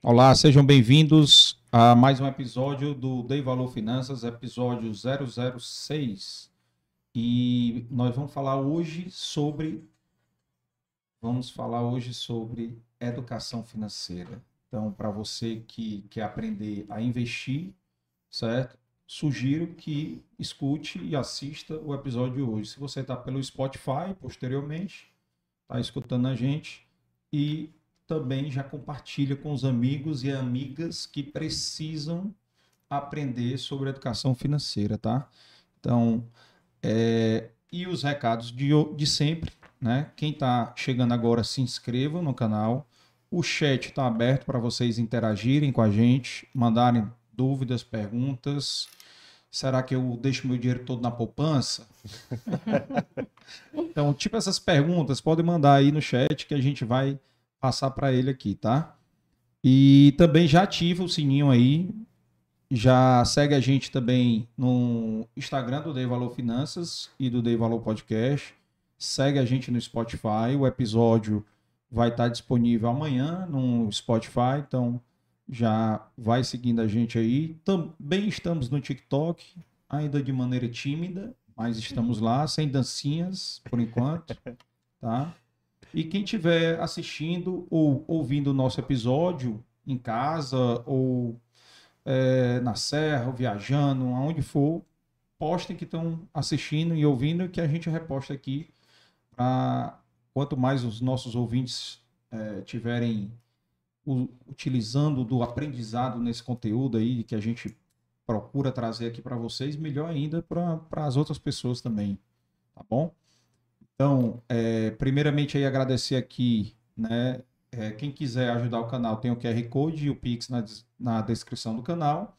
Olá, sejam bem-vindos a mais um episódio do Dei Valor Finanças, episódio 006. E nós vamos falar hoje sobre vamos falar hoje sobre educação financeira. Então, para você que quer aprender a investir, certo? Sugiro que escute e assista o episódio de hoje. Se você está pelo Spotify, posteriormente, está escutando a gente e também já compartilha com os amigos e amigas que precisam aprender sobre educação financeira, tá? Então, é, e os recados de, de sempre, né? Quem está chegando agora, se inscreva no canal. O chat está aberto para vocês interagirem com a gente, mandarem dúvidas, perguntas. Será que eu deixo meu dinheiro todo na poupança? então, tipo essas perguntas, podem mandar aí no chat que a gente vai passar para ele aqui, tá? E também já ativa o sininho aí. Já segue a gente também no Instagram do Dei Valor Finanças e do Dei Valor Podcast. Segue a gente no Spotify. O episódio vai estar disponível amanhã no Spotify, então já vai seguindo a gente aí. Também estamos no TikTok, ainda de maneira tímida, mas estamos lá, sem dancinhas por enquanto, tá? E quem estiver assistindo ou ouvindo o nosso episódio em casa ou é, na serra, ou viajando, aonde for, postem que estão assistindo e ouvindo que a gente reposta aqui para quanto mais os nossos ouvintes é, tiverem o, utilizando do aprendizado nesse conteúdo aí que a gente procura trazer aqui para vocês, melhor ainda para as outras pessoas também, tá bom? Então, é, primeiramente aí agradecer aqui, né? É, quem quiser ajudar o canal tem o QR Code e o Pix na, na descrição do canal.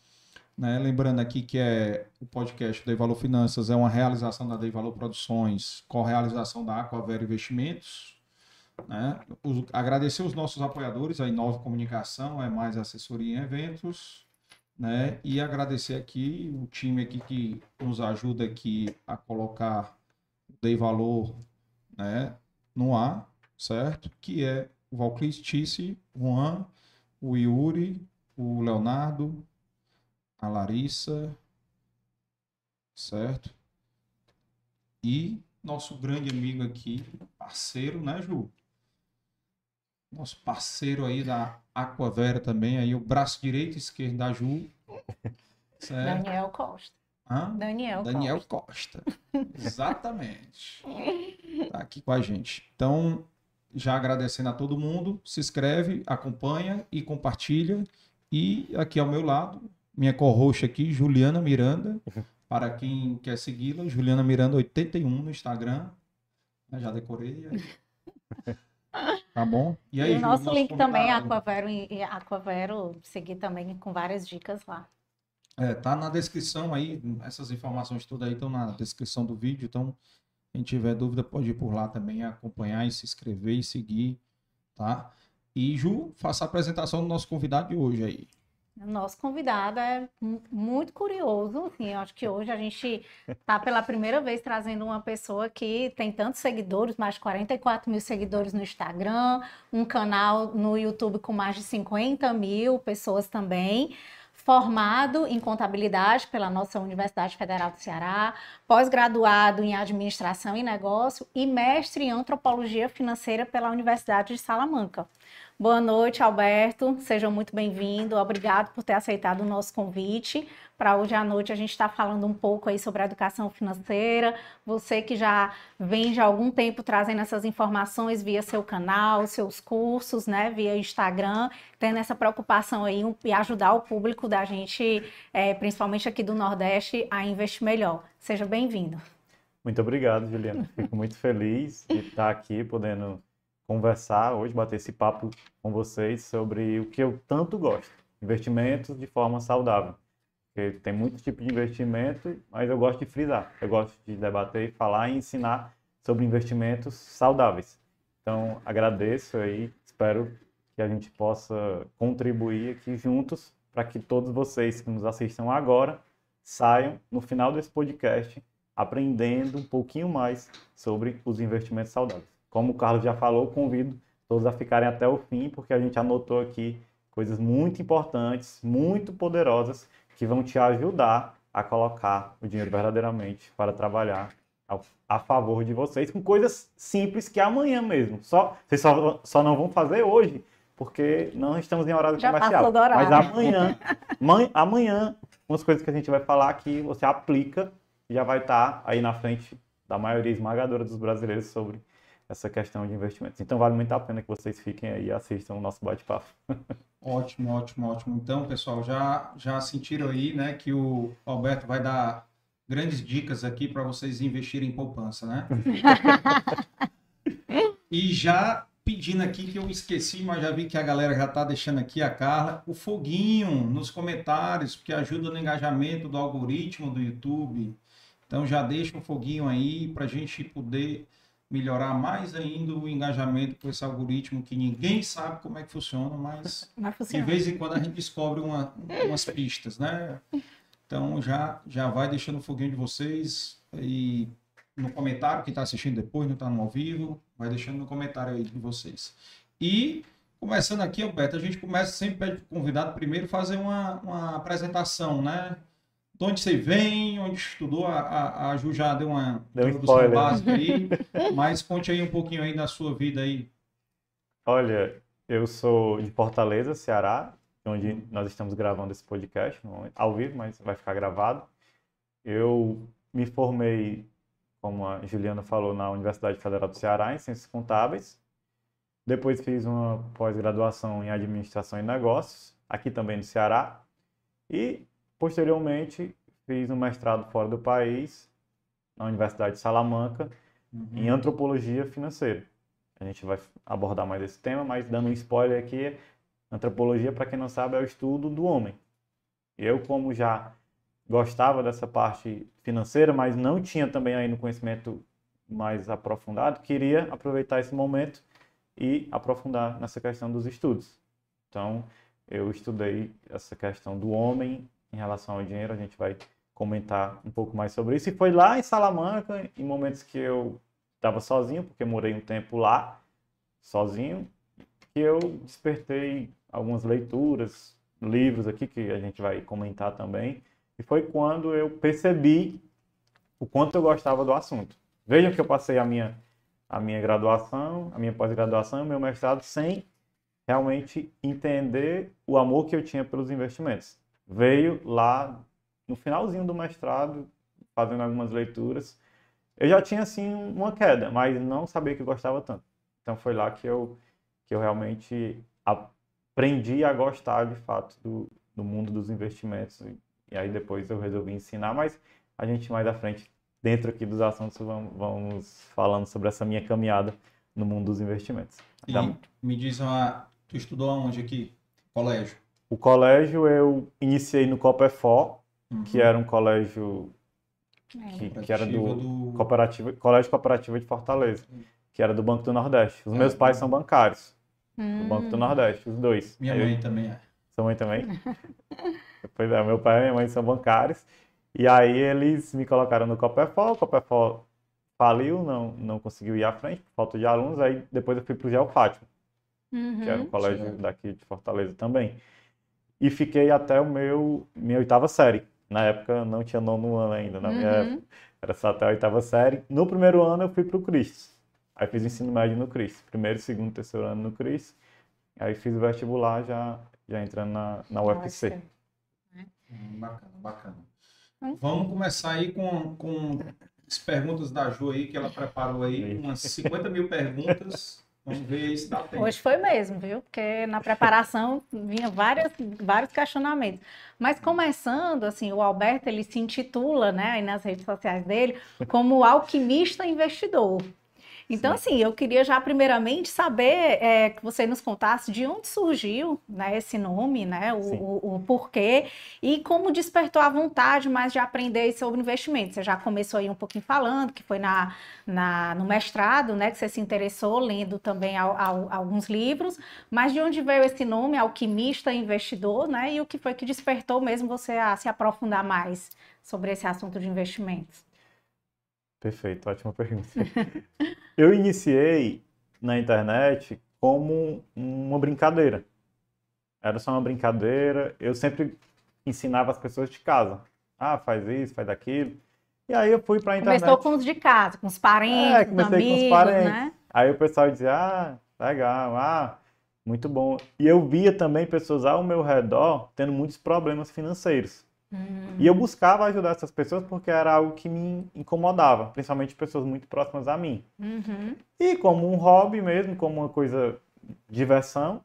Né? Lembrando aqui que é o podcast Dei Valor Finanças é uma realização da Dei Valor Produções com realização da Aquavera Investimentos. Né? O, agradecer os nossos apoiadores, a Inova Comunicação, é mais assessoria em eventos. Né? E agradecer aqui o time aqui que nos ajuda aqui a colocar Dei Valor né, no ar, certo? Que é o Valclis Tice, o Juan, o Yuri, o Leonardo, a Larissa, certo? E nosso grande amigo aqui, parceiro, né, Ju? Nosso parceiro aí da Aquavera também, aí o braço direito e esquerdo da Ju. Certo? Daniel Costa. Hã? Daniel, Daniel Costa. Costa. Exatamente. Tá aqui com a gente. Então, já agradecendo a todo mundo, se inscreve, acompanha e compartilha. E aqui ao meu lado, minha co-host aqui, Juliana Miranda. Para quem quer segui-la, Juliana Miranda 81 no Instagram. Já decorei. Tá bom? E aí, e o nosso, nosso link convidado... também, Aquavero, Aquavero, seguir também com várias dicas lá. É, tá na descrição aí, essas informações todas aí estão na descrição do vídeo, então quem tiver dúvida pode ir por lá também, acompanhar e se inscrever e seguir, tá? E Ju, faça a apresentação do nosso convidado de hoje aí. Nosso convidado é muito curioso, assim, eu acho que hoje a gente está pela primeira vez trazendo uma pessoa que tem tantos seguidores, mais de 44 mil seguidores no Instagram, um canal no YouTube com mais de 50 mil pessoas também, formado em contabilidade pela nossa Universidade Federal do Ceará, pós-graduado em administração e negócio e mestre em antropologia financeira pela Universidade de Salamanca. Boa noite, Alberto. Seja muito bem-vindo. Obrigado por ter aceitado o nosso convite. Para hoje à noite a gente está falando um pouco aí sobre a educação financeira. Você que já vem de algum tempo trazendo essas informações via seu canal, seus cursos, né, via Instagram, tendo essa preocupação aí e ajudar o público da gente, é, principalmente aqui do Nordeste, a investir melhor. Seja bem-vindo. Muito obrigado, Juliana. Fico muito feliz de estar aqui podendo conversar hoje, bater esse papo com vocês sobre o que eu tanto gosto, investimentos de forma saudável. Porque tem muito tipo de investimento, mas eu gosto de frisar, eu gosto de debater, falar e ensinar sobre investimentos saudáveis. Então, agradeço aí, espero que a gente possa contribuir aqui juntos para que todos vocês que nos assistam agora saiam no final desse podcast aprendendo um pouquinho mais sobre os investimentos saudáveis. Como o Carlos já falou, convido todos a ficarem até o fim, porque a gente anotou aqui coisas muito importantes, muito poderosas, que vão te ajudar a colocar o dinheiro verdadeiramente para trabalhar a favor de vocês, com coisas simples que amanhã mesmo. Só, vocês só, só não vão fazer hoje, porque não estamos em horário Já comercial. passou do horário. Mas amanhã, man- amanhã, umas coisas que a gente vai falar aqui, você aplica e já vai estar aí na frente da maioria esmagadora dos brasileiros sobre essa questão de investimentos. Então vale muito a pena que vocês fiquem aí e assistam o nosso bate-papo. Ótimo, ótimo, ótimo. Então, pessoal, já, já sentiram aí, né, que o Alberto vai dar grandes dicas aqui para vocês investirem em poupança, né? e já pedindo aqui que eu esqueci, mas já vi que a galera já está deixando aqui a Carla, o foguinho nos comentários, porque ajuda no engajamento do algoritmo do YouTube. Então já deixa um foguinho aí para a gente poder melhorar mais ainda o engajamento com esse algoritmo que ninguém sabe como é que funciona, mas Mas de funciona. vez em quando a gente descobre uma- umas pistas, né? Então já, já vai deixando o foguinho de vocês e no comentário, quem está assistindo depois, não está no ao vivo, vai deixando no comentário aí de vocês. E começando aqui, Alberto, a gente começa sempre pede convidado primeiro fazer uma, uma apresentação, né? De onde você vem, onde estudou, a, a, a Ju já deu uma Deu introdução básica aí, mas conte aí um pouquinho aí da sua vida aí. Olha, eu sou de Fortaleza, Ceará, onde nós estamos gravando esse podcast, ao vivo, mas vai ficar gravado. Eu me formei, como a Juliana falou, na Universidade Federal do Ceará, em Ciências Contábeis. Depois fiz uma pós-graduação em Administração e Negócios, aqui também no Ceará. E, posteriormente, fiz um mestrado fora do país, na Universidade de Salamanca, em Antropologia Financeira. A gente vai abordar mais esse tema, mas dando um spoiler aqui, antropologia, para quem não sabe, é o estudo do homem. Eu, como já gostava dessa parte financeira, mas não tinha também ainda um conhecimento mais aprofundado, queria aproveitar esse momento e aprofundar nessa questão dos estudos. Então, eu estudei essa questão do homem em relação ao dinheiro, a gente vai comentar um pouco mais sobre isso. E foi lá em Salamanca, em momentos que eu estava sozinho, porque morei um tempo lá, sozinho, que eu despertei algumas leituras, livros aqui que a gente vai comentar também. E foi quando eu percebi o quanto eu gostava do assunto. Vejam que eu passei a minha, a minha graduação, a minha pós-graduação meu mestrado sem realmente entender o amor que eu tinha pelos investimentos. Veio lá no finalzinho do mestrado, fazendo algumas leituras. Eu já tinha, assim, uma queda, mas não sabia que gostava tanto. Então foi lá que eu, que eu realmente aprendi a gostar, de fato, do, do mundo dos investimentos. E, aí depois eu resolvi ensinar, mas a gente mais à frente, dentro aqui dos assuntos, vamos, vamos falando sobre essa minha caminhada no mundo dos investimentos. E Então, me diz uma, tu estudou aonde aqui? Colégio. O colégio eu iniciei no Copefó, Uhum. que era um colégio É. que, que era do, do... Cooperativa, Colégio Cooperativa de Fortaleza, que era do Banco do Nordeste. Os meus Ah, pais são bancários, do Hum. Banco do Nordeste, os dois. Minha eu- mãe também é. Sua mãe também? pois é, meu pai e minha mãe são bancários. E aí eles me colocaram no Copefó, o Copefó faliu, não, não conseguiu ir à frente, por falta de alunos. Aí depois eu fui para o Geo Fátima, Uhum. que era um colégio certo. daqui de Fortaleza também. E fiquei até o meu minha oitava série. Na época não tinha nono ano ainda, na minha Uhum. época. Era só até a oitava série. No primeiro ano eu fui para o Cristo. Aí fiz ensino médio no Cristo. Primeiro, segundo, terceiro ano no Cristo. Aí fiz o vestibular já, já entrando na, na UFC. Hum, Bacana, bacana. Hum. Vamos começar aí com, com as perguntas da Ju aí, que ela preparou aí, umas 50 mil perguntas. Vamos ver se dá tempo. Hoje foi mesmo, viu? Porque na preparação vinha várias, vários questionamentos. Mas começando, assim, o Alberto, ele se intitula, né, aí nas redes sociais dele, como alquimista investidor. Então, assim, eu queria já primeiramente saber é, que você nos contasse de onde surgiu né, esse nome, né, o, Sim. o, o porquê e como despertou a vontade mais de aprender sobre investimentos. Você já começou aí um pouquinho falando, que foi na, na, no mestrado, né, que você se interessou, lendo também al- al- alguns livros, mas de onde veio esse nome, alquimista investidor, né, e o que foi que despertou mesmo você a se aprofundar mais sobre esse assunto de investimentos? Perfeito, ótima pergunta. Eu iniciei na internet como uma brincadeira. era só uma brincadeira. Eu sempre ensinava as pessoas de casa. Ah, faz isso, faz aquilo. E aí eu fui para a internet. Começou com os de casa, com os parentes, É, comecei amigos, com os parentes. né? Aí o pessoal dizia, ah, legal, ah, muito bom. E eu via também pessoas ao meu redor tendo muitos problemas financeiros. Hum, E eu buscava ajudar essas pessoas porque era algo que me incomodava, principalmente pessoas muito próximas a mim. uhum. E como um hobby mesmo, como uma coisa diversão,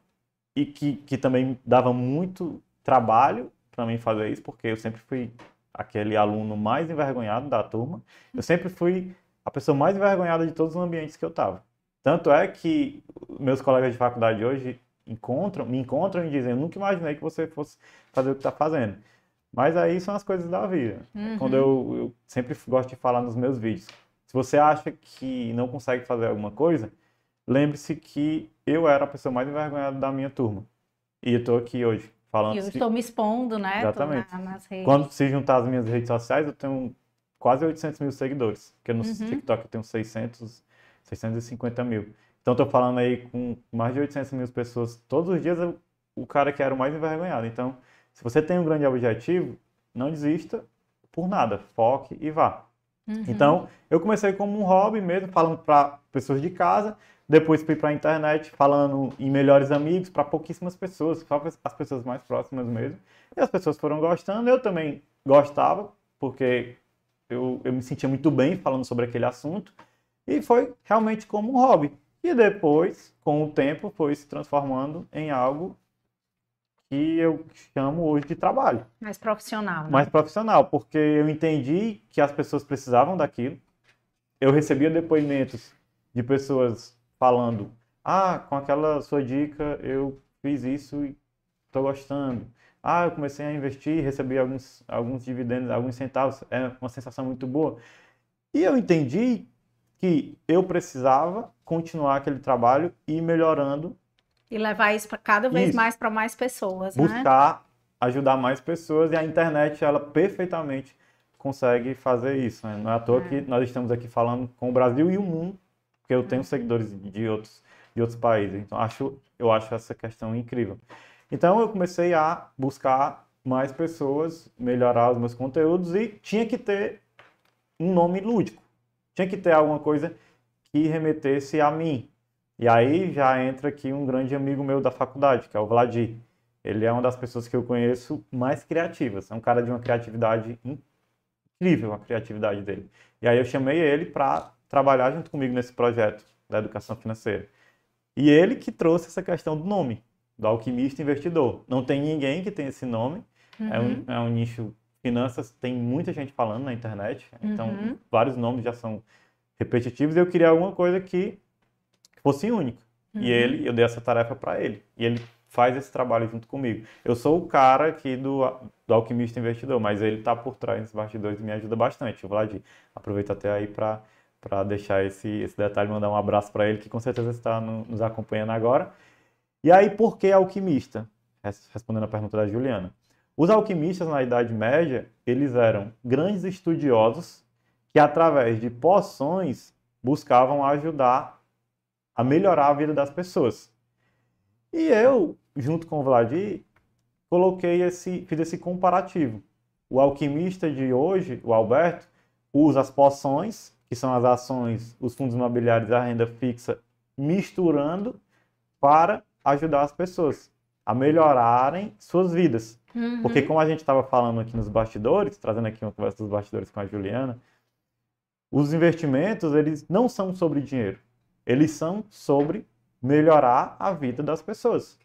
e que, que também dava muito trabalho para mim fazer isso, porque eu sempre fui aquele aluno mais envergonhado da turma. Eu sempre fui a pessoa mais envergonhada de todos os ambientes que eu estava. Tanto é que meus colegas de faculdade hoje encontram, me encontram e dizem: Eu nunca imaginei que você fosse fazer o que está fazendo. Mas aí são as coisas da vida. Uhum. Quando eu, eu sempre gosto de falar nos meus vídeos. Se você acha que não consegue fazer alguma coisa, lembre-se que eu era a pessoa mais envergonhada da minha turma. E eu estou aqui hoje falando. E eu se- estou me expondo, né? Exatamente. na- nas redes. Quando se juntar as minhas redes sociais, eu tenho quase 800 mil seguidores. Porque no Uhum. TikTok eu tenho 600, 650 mil. Então estou falando aí com mais de 800 mil pessoas todos os dias, eu- o cara que era o mais envergonhado. Então, se você tem um grande objetivo, não desista por nada. Foque e vá. Uhum. Então, eu comecei como um hobby mesmo, falando para pessoas de casa, depois fui para a internet falando em melhores amigos para pouquíssimas pessoas, só as pessoas mais próximas mesmo. E as pessoas foram gostando, eu também gostava, porque eu, eu me sentia muito bem falando sobre aquele assunto, e foi realmente como um hobby. E depois, com o tempo, foi se transformando em algo que eu chamo hoje de trabalho Mais profissional, né? mais profissional, porque eu entendi que as pessoas precisavam daquilo. Eu recebia depoimentos de pessoas falando: "Ah, com aquela sua dica eu fiz isso e estou gostando. Ah, eu comecei a investir, recebi alguns alguns dividendos, alguns centavos, é uma sensação muito boa". E eu entendi que eu precisava continuar aquele trabalho e melhorando E levar isso para cada vez Isso. mais para mais pessoas, né? buscar ajudar mais pessoas e a internet ela perfeitamente consegue fazer isso. né? Não é à toa É. que nós estamos aqui falando com o Brasil e o mundo, porque eu tenho seguidores de outros de outros países. Então acho eu acho essa questão incrível. Então eu comecei a buscar mais pessoas, melhorar os meus conteúdos e tinha que ter um nome lúdico. Tinha que ter alguma coisa que remetesse a mim. E aí já entra aqui um grande amigo meu da faculdade, que é o Vladir. Ele é uma das pessoas que eu conheço mais criativas. É um cara de uma criatividade incrível, a criatividade dele. E aí eu chamei ele para trabalhar junto comigo nesse projeto da educação financeira. E ele que trouxe essa questão do nome, do alquimista investidor. Não tem ninguém que tem esse nome. É, Uhum. um, é um nicho finanças, tem muita gente falando na internet. Então, Uhum. vários nomes já são repetitivos. E eu queria alguma coisa que fosse única. Uhum. E ele, eu dei essa tarefa para ele. E ele faz esse trabalho junto comigo. Eu sou o cara aqui do, do Alquimista Investidor, mas ele está por trás dos bastidores e me ajuda bastante. O Vladir. Aproveito até aí para para deixar esse, esse detalhe, mandar um abraço para ele, que com certeza está no- nos acompanhando agora. E aí, por que alquimista? Res- Respondendo a pergunta da Juliana. Os alquimistas na Idade Média, eles eram grandes estudiosos que, através de poções, buscavam ajudar a melhorar a vida das pessoas. E eu, junto com o Vladir, coloquei esse, fiz esse comparativo. O alquimista de hoje, o Alberto, usa as poções, que são as ações, os fundos imobiliários a renda fixa, misturando para ajudar as pessoas a melhorarem suas vidas. Uhum. Porque como a gente estava falando aqui nos bastidores, trazendo aqui uma conversa dos bastidores com a Juliana, os investimentos, eles não são sobre dinheiro. Eles são sobre melhorar a vida das pessoas.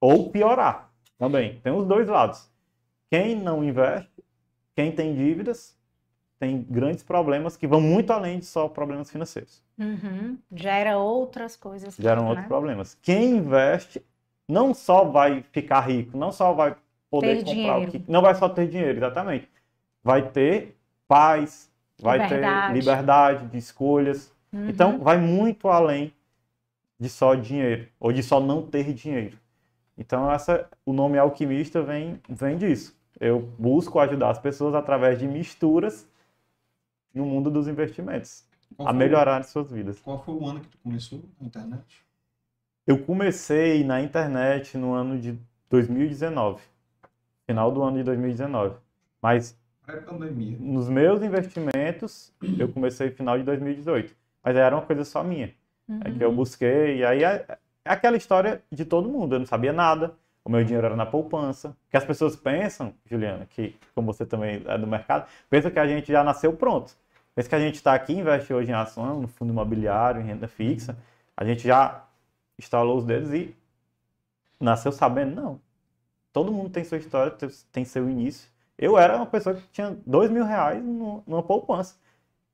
Ou piorar também. Tem os dois lados. Quem não investe, quem tem dívidas, tem grandes problemas que vão muito além de só problemas financeiros. Uhum. Gera outras coisas. Geram né? outros problemas. Quem investe não só vai ficar rico, não só vai poder Ter comprar o dinheiro. que. Não vai só ter dinheiro, exatamente. Vai ter paz, vai Liberdade. ter liberdade de escolhas. Uhum. Então, vai muito além de só dinheiro, ou de só não ter dinheiro. Então, essa, o nome alquimista vem, vem disso. Eu busco ajudar as pessoas através de misturas no mundo dos investimentos, Qual a melhorar suas vidas. Qual foi o ano que tu começou na internet? Eu comecei na internet no ano de 2019, final do ano de 2019. Mas nos meus investimentos, eu comecei no final de 2018. Mas era uma coisa só minha. É que eu busquei, e aí é, é aquela história de todo mundo. Eu não sabia nada, o meu dinheiro era na poupança. Que as pessoas pensam, Juliana, que como você também é do mercado, pensa que a gente já nasceu pronto. Pensa que a gente está aqui, investe hoje em ação, no fundo imobiliário, em renda fixa. A gente já instalou os dedos e nasceu sabendo, não. Todo mundo tem sua história, tem- seu início. Eu era uma pessoa que tinha dois mil reais numa poupança,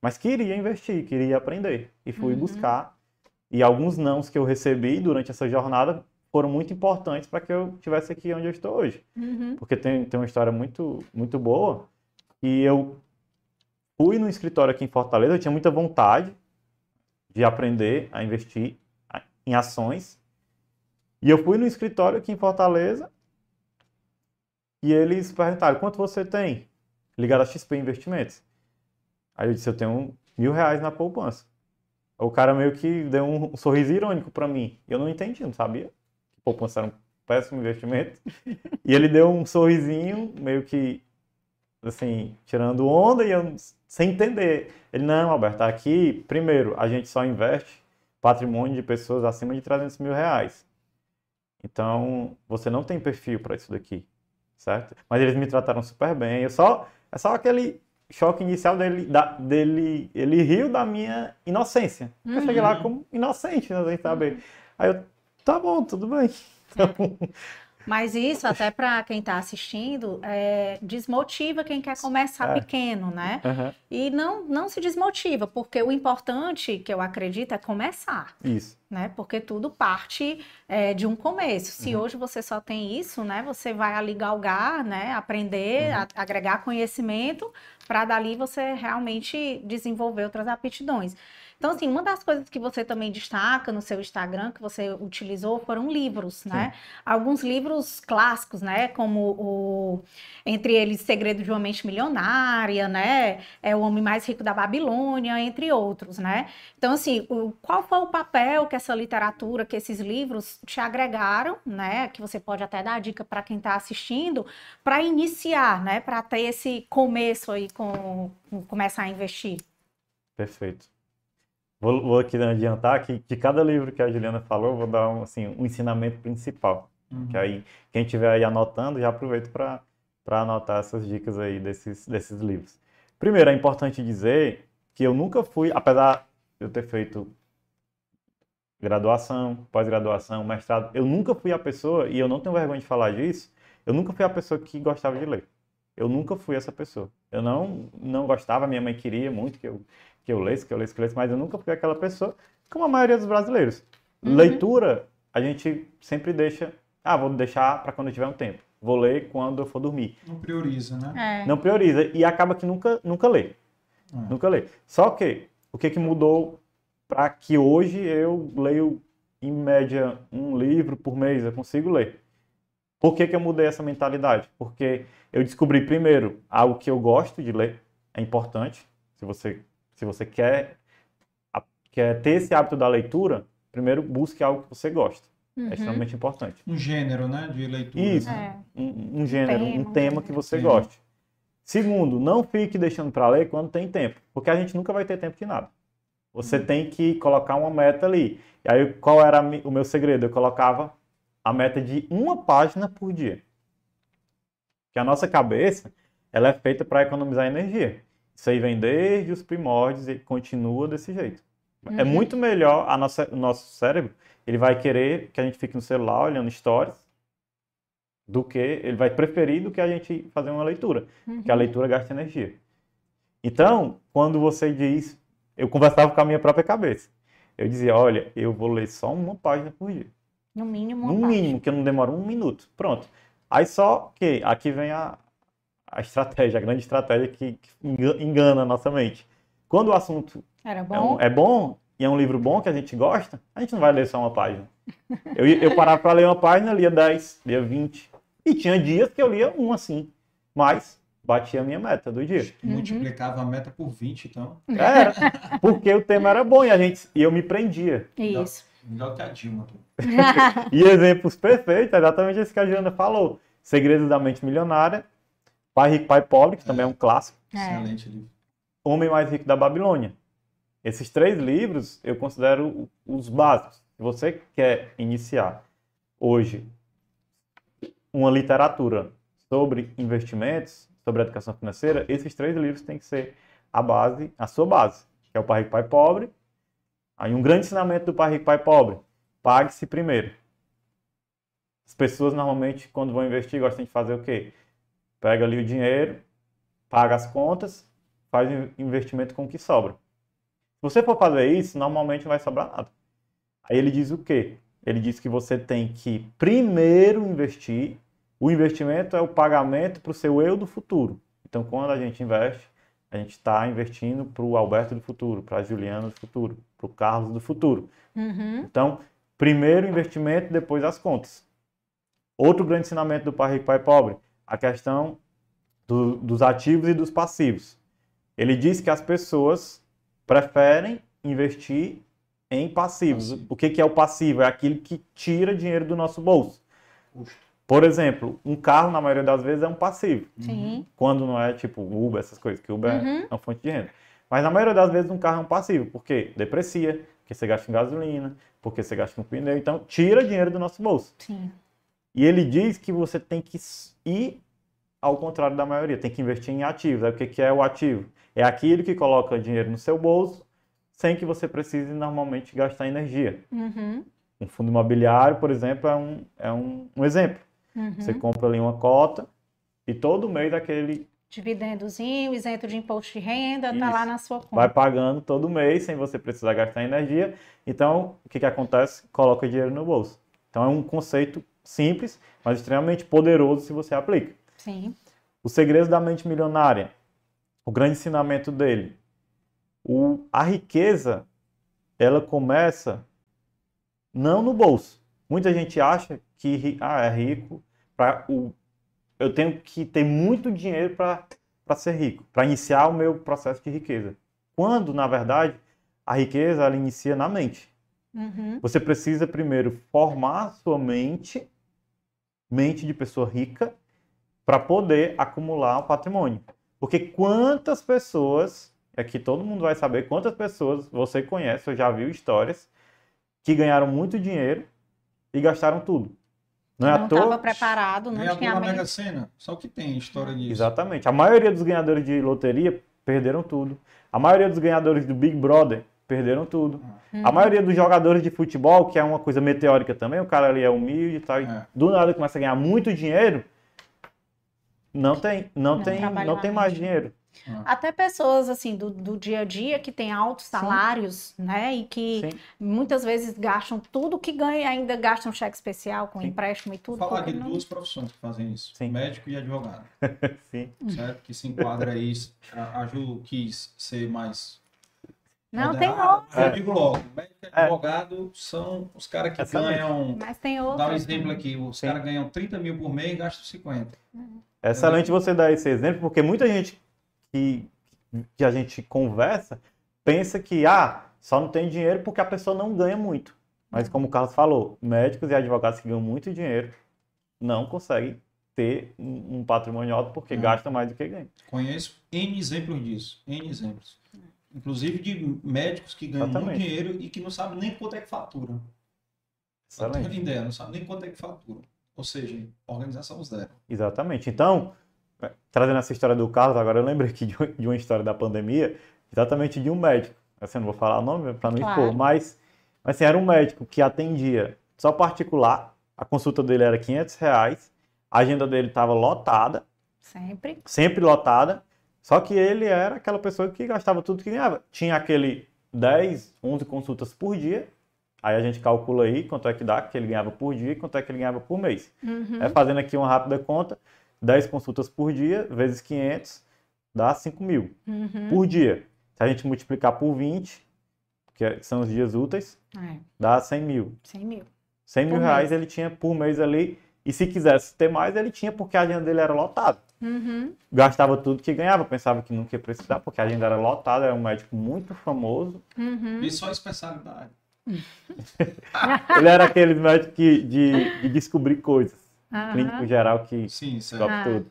mas queria investir, queria aprender. E fui Uhum. buscar. E alguns nãos que eu recebi durante essa jornada foram muito importantes para que eu estivesse aqui onde eu estou hoje. Uhum. Porque tem, tem uma história muito, muito boa. E eu fui no escritório aqui em Fortaleza, eu tinha muita vontade de aprender a investir em ações. E eu fui no escritório aqui em Fortaleza e eles perguntaram, quanto você tem? Ligado a XP Investimentos. Aí eu disse, eu tenho mil reais na poupança. O cara meio que deu um sorriso irônico para mim. Eu não entendi, não sabia que poupança era um péssimo investimento. E ele deu um sorrisinho, meio que, assim, tirando onda e eu sem entender. Ele, não, Alberto, aqui, primeiro, a gente só investe patrimônio de pessoas acima de 300 mil reais. Então, você não tem perfil para isso daqui, certo? Mas eles me trataram super bem. Eu só, é só aquele choque inicial dele, da- dele, ele riu da minha inocência. Eu cheguei lá como inocente, né, sem saber. Aí eu, tá bom, tudo bem. Então, Mas isso, até para quem está assistindo, é, desmotiva quem quer começar É. pequeno, né? aham, E não, não se desmotiva, porque o importante, que eu acredito, é começar. isso. né? Porque tudo parte é, de um começo. Se Uhum. hoje você só tem isso, né? Você vai ali galgar, né? Aprender, Uhum. a- agregar conhecimento, para dali você realmente desenvolver outras aptidões. Então, assim, uma das coisas que você também destaca no seu Instagram, que você utilizou, foram livros, né? Alguns livros clássicos, né? Como o, entre eles, Segredo de uma Mente Milionária, né? É o Homem Mais Rico da Babilônia, entre outros, né? Então, assim, o- qual foi o papel que essa literatura, que esses livros te agregaram, né? Que você pode até dar dica para quem está assistindo, para iniciar, né? Para ter esse começo aí com, com começar a investir. Perfeito. Vou, vou aqui adiantar que de cada livro que a Juliana falou, eu vou dar um, assim, um ensinamento principal. Uhum. Que aí, quem estiver aí anotando, já aproveito para anotar essas dicas aí desses, desses livros. Primeiro, é importante dizer que eu nunca fui, apesar de eu ter feito graduação, pós-graduação, mestrado, eu nunca fui a pessoa, e eu não tenho vergonha de falar disso, eu nunca fui a pessoa que gostava de ler. Eu nunca fui essa pessoa. Eu não, não gostava, minha mãe queria muito que eu, que eu lesse, que eu lesse, que eu lesse, mas eu nunca fui aquela pessoa, como a maioria dos brasileiros. Uhum. Leitura, a gente sempre deixa, ah, vou deixar para quando eu tiver um tempo. Vou ler quando eu for dormir. Não prioriza, né? É. Não prioriza e acaba que nunca, nunca lê. É. Nunca lê. Só que, o que que mudou para que hoje eu leio, em média, um livro por mês, eu consigo ler? Por que que eu mudei essa mentalidade? Porque eu descobri, primeiro, algo que eu gosto de ler, é importante. Se você, se você quer, a- quer ter esse hábito da leitura, primeiro busque algo que você gosta. Uhum. É extremamente importante. Um gênero, né? De leitura. Isso. É. Um, um gênero, tema, um tema que você Tema. goste. Segundo, não fique deixando para ler quando tem tempo, porque a gente nunca vai ter tempo de nada. Você tem que colocar uma meta ali. E aí, qual era o meu segredo? Eu colocava a meta de uma página por dia. Que a nossa cabeça, ela é feita para economizar energia. Isso aí vem desde os primórdios e continua desse jeito. É Uhum. muito melhor a nossa, o nosso cérebro, ele vai querer que a gente fique no celular olhando stories, do que ele vai preferir do que a gente fazer uma leitura, que a Uhum. leitura gasta energia. Então, quando você diz, eu conversava com a minha própria cabeça. Eu dizia, olha, eu vou ler só uma página por dia. No mínimo, No parte. mínimo, que não demora um minuto. Pronto. Aí só que aqui vem a, a estratégia, a grande estratégia que, que enga- engana a nossa mente. Quando o assunto Era é, bom? um- é bom e é um livro bom que a gente gosta, a gente não vai ler só uma página. Eu, eu parava para ler uma página, lia 10, lia 20. E tinha dias que eu lia um assim. Mas batia a minha meta do dia. Uhum. Multiplicava a meta por 20, então. Era, porque o tema era bom e, a gente, e eu me prendia. Isso. Melhor que a Dilma. E exemplos perfeitos, é exatamente esse que a Juliana falou. Segredos da Mente Milionária, Pai Rico, Pai Pobre, que também é um clássico. É. Excelente livro. Homem Mais Rico da Babilônia. Esses três livros eu considero os básicos. Se você quer iniciar hoje uma literatura sobre investimentos, sobre educação financeira, esses três livros têm que ser a base, a sua base, que é o Pai Rico, Pai Pobre. Aí um grande ensinamento do Pai Rico, Pai Pobre, pague-se primeiro. As pessoas normalmente, quando vão investir, gostam de fazer o quê? Pega ali o dinheiro, paga as contas, faz o investimento com o que sobra. Se você for fazer isso, normalmente não vai sobrar nada. Aí ele diz o quê? Ele diz que você tem que primeiro investir. O investimento é o pagamento para o seu eu do futuro. Então, quando a gente investe, a gente está investindo para o Alberto do futuro, para a Juliana do futuro, para o Carlos do futuro. Uhum. Então, primeiro investimento, depois as contas. Outro grande ensinamento do Pai Rico Pai Pobre, a questão do- dos ativos e dos passivos. Ele diz que as pessoas preferem investir em passivos. Passivo. O que, que é o passivo? É aquilo que tira dinheiro do nosso bolso. Por exemplo, um carro, na maioria das vezes, é um passivo. Sim. Quando não é tipo Uber, essas coisas, que Uber Uhum. é uma fonte de renda. Mas na maioria das vezes um carro é um passivo, porque deprecia, porque você gasta em gasolina, porque você gasta com pneu, então tira dinheiro do nosso bolso. Sim. E ele diz que você tem que ir ao contrário da maioria, tem que investir em ativos. Aí o que é o ativo? É aquilo que coloca dinheiro no seu bolso sem que você precise normalmente gastar energia. Uhum. Um fundo imobiliário, por exemplo, é um, é um, um exemplo. Uhum. Você compra ali uma cota e todo mês aquele Dividendozinho, isento de imposto de renda, tá Isso. lá na sua conta. vai pagando todo mês sem você precisar gastar energia. Então, o que, que acontece? Coloca dinheiro no bolso. Então, é um conceito simples, mas extremamente poderoso se você aplica. Sim. O segredo da mente milionária, o grande ensinamento dele. O, a riqueza, ela começa não no bolso. Muita gente acha que ah, é rico, pra, o, eu tenho que ter muito dinheiro para ser rico, para iniciar o meu processo de riqueza. Quando, na verdade, a riqueza ela inicia na mente. Uhum. Você precisa primeiro formar sua mente, mente de pessoa rica, para poder acumular um patrimônio. Porque quantas pessoas, aqui todo mundo vai saber quantas pessoas você conhece, ou já viu histórias, que ganharam muito dinheiro e gastaram tudo. Não é à toa. estava preparado, não tinha mente. Mega Sena. Só que tem história disso. Exatamente. A maioria dos ganhadores de loteria perderam tudo. A maioria dos ganhadores do Big Brother perderam tudo. A maioria dos jogadores de futebol, que é uma coisa meteórica também, o cara ali é humilde e tal, e É. do nada começa a ganhar muito dinheiro, não tem, não Não tem, não tem mente. mais dinheiro. Até pessoas assim do, do dia a dia que têm altos salários, né? E que Sim. muitas vezes gastam tudo que ganha e ainda gastam cheque especial com Sim. empréstimo e tudo. Vou falar de não- duas profissões que fazem isso: Sim. médico e advogado. Sim. Certo? Que se enquadra aí. A, a Ju quis ser mais. Não, tem mas Eu digo logo: médico e É. advogado são os caras que Excelente. ganham. mas tem Vou outros. dar um exemplo aqui: os caras ganham 30 mil por mês e gastam 50. É excelente você dar esse exemplo, porque muita gente que, que a gente conversa pensa que ah, só não tem dinheiro porque a pessoa não ganha muito. Mas como o Carlos falou, médicos e advogados que ganham muito dinheiro não conseguem ter um um patrimônio alto porque Não. gastam mais do que ganham. Conheço N exemplos disso. N exemplos. Inclusive de médicos que ganham muito Exatamente. dinheiro e que não sabem nem quanto é que fatura. Excelente. ideia, não sabem nem quanto é que fatura. Ou seja, organização zero. Exatamente. Então, é, trazendo essa história do Carlos, agora eu lembrei aqui de uma- de uma história da pandemia, exatamente de um médico. Assim, eu não vou falar o nome para não Claro. expor, mas, mas assim, era um médico que atendia só particular, a consulta dele era 500 reais, a agenda dele estava lotada, Sempre. sempre lotada, só que ele era aquela pessoa que gastava tudo que ganhava. Tinha aquele 10, 11 consultas por dia, aí a gente calcula aí quanto é que dá que ele ganhava por dia e quanto é que ele ganhava por mês. Uhum. É fazendo aqui uma rápida conta, 10 consultas por dia, vezes 500, dá 5 mil Uhum. por dia. Se a gente multiplicar por 20, que é- são os dias úteis, É, dá 100 mil. 100 mil. 100 mil Por reais mês. ele tinha por mês ali, e se quisesse ter mais, ele tinha porque a agenda dele era lotada. Uhum. Gastava tudo que ganhava, pensava que nunca ia precisar, porque a agenda era lotada, era um médico muito famoso. Uhum. E só especialidade. ele era aquele médico que, de, de descobrir coisas. Aham. Clínico geral que Sim, descobre Ah. tudo.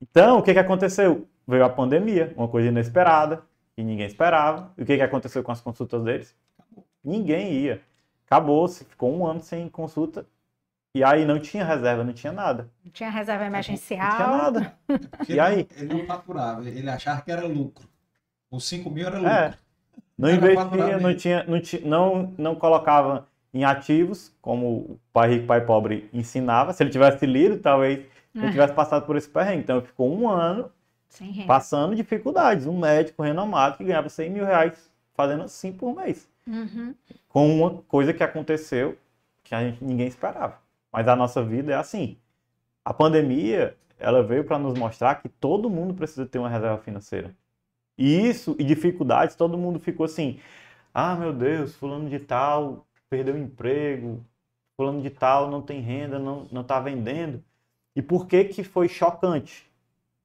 Então, o que, que aconteceu? Veio a pandemia, uma coisa inesperada, que ninguém esperava. E o que, que aconteceu com as consultas deles? Ninguém ia. Acabou-se, ficou um ano sem consulta. E aí não tinha reserva, não tinha nada. Não tinha reserva Não tinha emergencial. nada. Porque E ele, aí? Ele não faturava, ele achava que era lucro. Os 5 mil era lucro. É. Não Era investia, não, tinha, não, não, não colocava em ativos, como o pai rico, pai pobre ensinava. Se ele tivesse lido, talvez É. ele tivesse passado por esse perrengue. Então, ficou um ano passando dificuldades. Um médico renomado que ganhava 100 mil reais fazendo assim por mês. Uhum. Com uma coisa que aconteceu que a gente, ninguém esperava. Mas a nossa vida é assim. A pandemia, ela veio para nos mostrar que todo mundo precisa ter uma reserva financeira. E isso, e dificuldades, todo mundo ficou assim: ah, meu Deus, fulano de tal perdeu o emprego, fulano de tal não tem renda, não, não tá vendendo. E por que que foi chocante?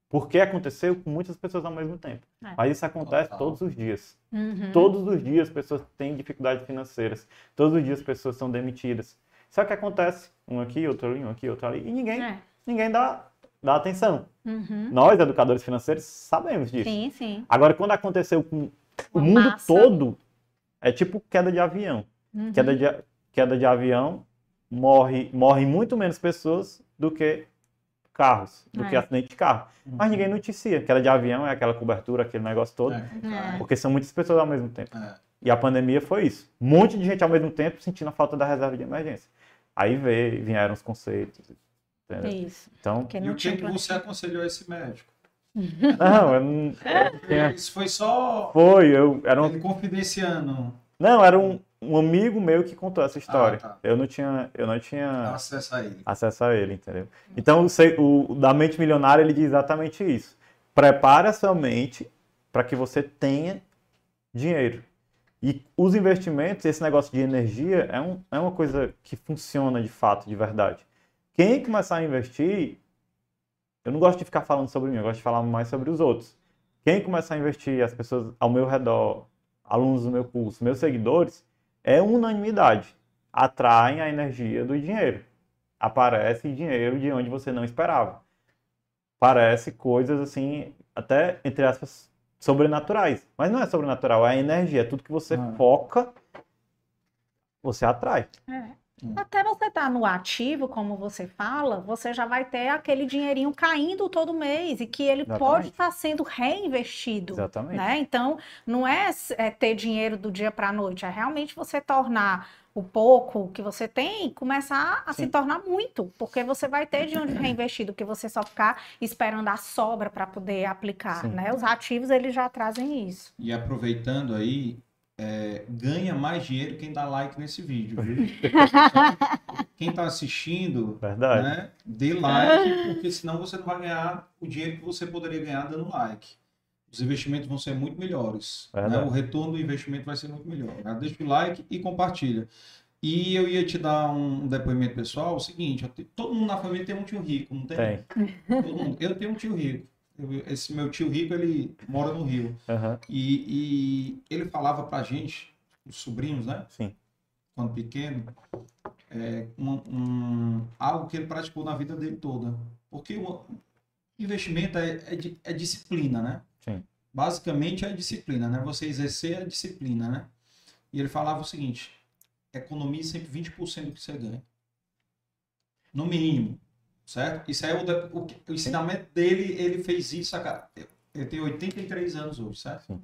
Porque aconteceu com muitas pessoas ao mesmo tempo. É. Mas isso acontece Total. todos os dias. Uhum. Todos os dias pessoas têm dificuldades financeiras. Todos os dias pessoas são demitidas. Só que acontece um aqui, outro ali, um aqui, outro ali, e ninguém, É. ninguém dá, dá atenção. Uhum. Nós, educadores financeiros, sabemos disso. Sim, sim. Agora, quando aconteceu com o mundo massa. todo, é tipo queda de avião. Uhum. Queda de, queda de avião, morre, morrem muito menos pessoas do que carros, do É. que acidente de carro. Mas ninguém noticia. Queda de avião é aquela cobertura, aquele negócio todo. É, É. Porque são muitas pessoas ao mesmo tempo. é. E a pandemia foi isso. Um monte de gente ao mesmo tempo sentindo a falta da reserva de emergência. Aí veio, vieram os conceitos. entendeu? Isso. Então, E o que, você aconselhou esse médico? não, eu não. eu tinha- Isso foi só Foi, eu era um, ele confidenciando não, era um, um amigo meu que contou essa história. Ah, tá. Eu não tinha, eu não tinha acesso a ele. acesso a ele, entendeu? Então, o o da mente milionária ele diz exatamente isso. Prepare a sua mente para que você tenha dinheiro. E os investimentos, esse negócio de energia, é, um, é uma coisa que funciona de fato, de verdade. Quem começar a investir, eu não gosto de ficar falando sobre mim, eu gosto de falar mais sobre os outros. Quem começar a investir, as pessoas ao meu redor, alunos do meu curso, meus seguidores, é unanimidade. Atraem a energia do dinheiro. Aparece dinheiro de onde você não esperava. Parece coisas assim, até entre aspas, sobrenaturais. Mas não é sobrenatural, é a energia. É tudo que você Ah. foca, você atrai. É. Até você estar no ativo, como você fala, você já vai ter aquele dinheirinho caindo todo mês e que ele Exatamente. pode estar sendo reinvestido. Exatamente. Né? Então, não é, é ter dinheiro do dia para a noite, é realmente você tornar o pouco que você tem começar a se tornar muito, porque você vai ter de onde reinvestir do que você só ficar esperando a sobra para poder aplicar. Sim. Né? Os ativos eles já trazem isso. E aproveitando aí, é, ganha mais dinheiro quem dá like nesse vídeo. viu? Quem está assistindo, Verdade. né, dê like, porque senão você não vai ganhar o dinheiro que você poderia ganhar dando like. Os investimentos vão ser muito melhores. né? Verdade. O retorno do investimento vai ser muito melhor. né? Deixa o like e compartilha. E eu ia te dar um depoimento pessoal, o seguinte, te- todo mundo na família tem um tio rico, não tem? Tem. Todo mundo. Eu tenho um tio rico. Eu- esse meu tio rico, ele mora no Rio. Aham, E, e ele falava pra gente, os sobrinhos, né? Sim. Quando pequeno, é, um, um- algo que ele praticou na vida dele toda. Porque o investimento é, é, é disciplina, né? Sim. Basicamente é disciplina, né? Você exercer a disciplina, né? E ele falava o seguinte: economize sempre 20% do que você ganha. No mínimo. Certo? Isso aí é o, o, o ensinamento dele, ele fez isso, cara. Ele tem 83 anos hoje, certo? Sim.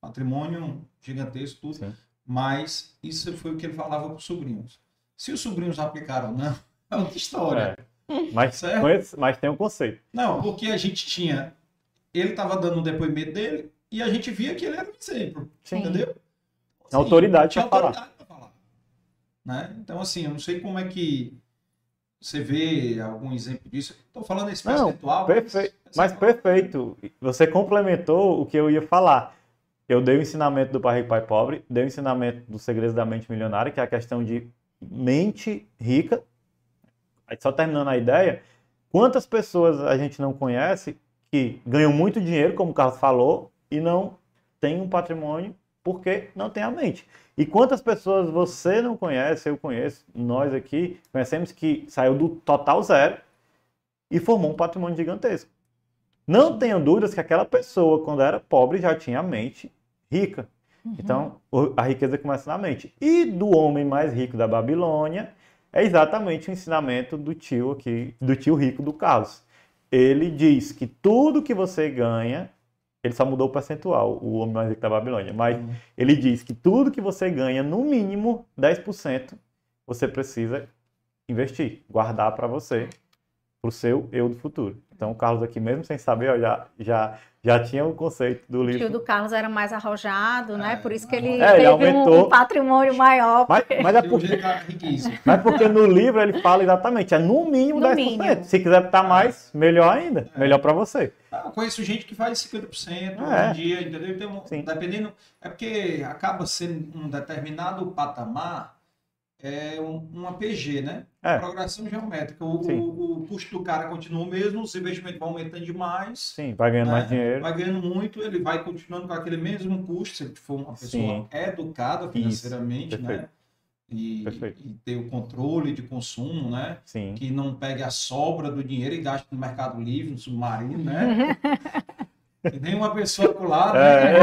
Patrimônio gigantesco, tudo. Sim. Mas isso foi o que ele falava para os sobrinhos. Se os sobrinhos aplicaram ou não, é outra história. Mas, Certo. conheço- mas tem um conceito. Não, porque a gente tinha. Ele estava dando um depoimento dele e a gente via que ele era um exemplo. Sim. Entendeu? Tem autoridade tinha falar. falar. Né? Então, assim, eu não sei como é que você vê algum exemplo disso. Estou falando Não, percentual. Perfeito. Mas percentual. perfeito. Você complementou o que eu ia falar. Eu dei o ensinamento do Pai Rico, Pai Pobre, dei o ensinamento do Segredos da Mente Milionária, que é a questão de mente rica. Aí, só terminando a ideia, quantas pessoas a gente não conhece que ganham muito dinheiro, como o Carlos falou, e não tem um patrimônio porque não tem a mente. E quantas pessoas você não conhece, eu conheço, nós aqui conhecemos que saiu do total zero e formou um patrimônio gigantesco. Não tenham dúvidas que aquela pessoa, quando era pobre, já tinha a mente rica. Uhum. Então, a riqueza começa na mente. E do homem mais rico da Babilônia é exatamente o ensinamento do tio aqui, do tio rico do Carlos. Ele diz que tudo que você ganha, ele só mudou o percentual, o homem mais rico da Babilônia, mas Uhum. ele diz que tudo que você ganha, no mínimo 10%, você precisa investir, guardar para você, para o seu eu do futuro. Então, o Carlos aqui, mesmo sem saber, ó, já, já, já tinha o conceito do O livro. tio do Carlos era mais arrojado, né? É, Por isso que ele É, ele teve um- aumentou. um, patrimônio maior. Mas, mas é um porque, mas porque no livro ele fala exatamente, é no mínimo No 10%. mínimo. Se quiser botar mais, melhor ainda. Melhor para você. Ah, Eu conheço gente que faz 50% É. hoje em dia, entendeu? Então, Sim. dependendo. É porque acaba sendo um determinado patamar, é um, um APG, né? É. Progressão geométrica. O, o- o custo do cara continua o mesmo, os investimentos vão aumentando demais, Sim, vai ganhando É, mais dinheiro. vai ganhando muito, ele vai continuando com aquele mesmo custo, se ele for uma pessoa Sim. educada financeiramente, né? E, e ter o controle de consumo, né? Sim. que não pegue a sobra do dinheiro e gaste no Mercado Livre, no submarino, né? Que nem uma pessoa por lá, né?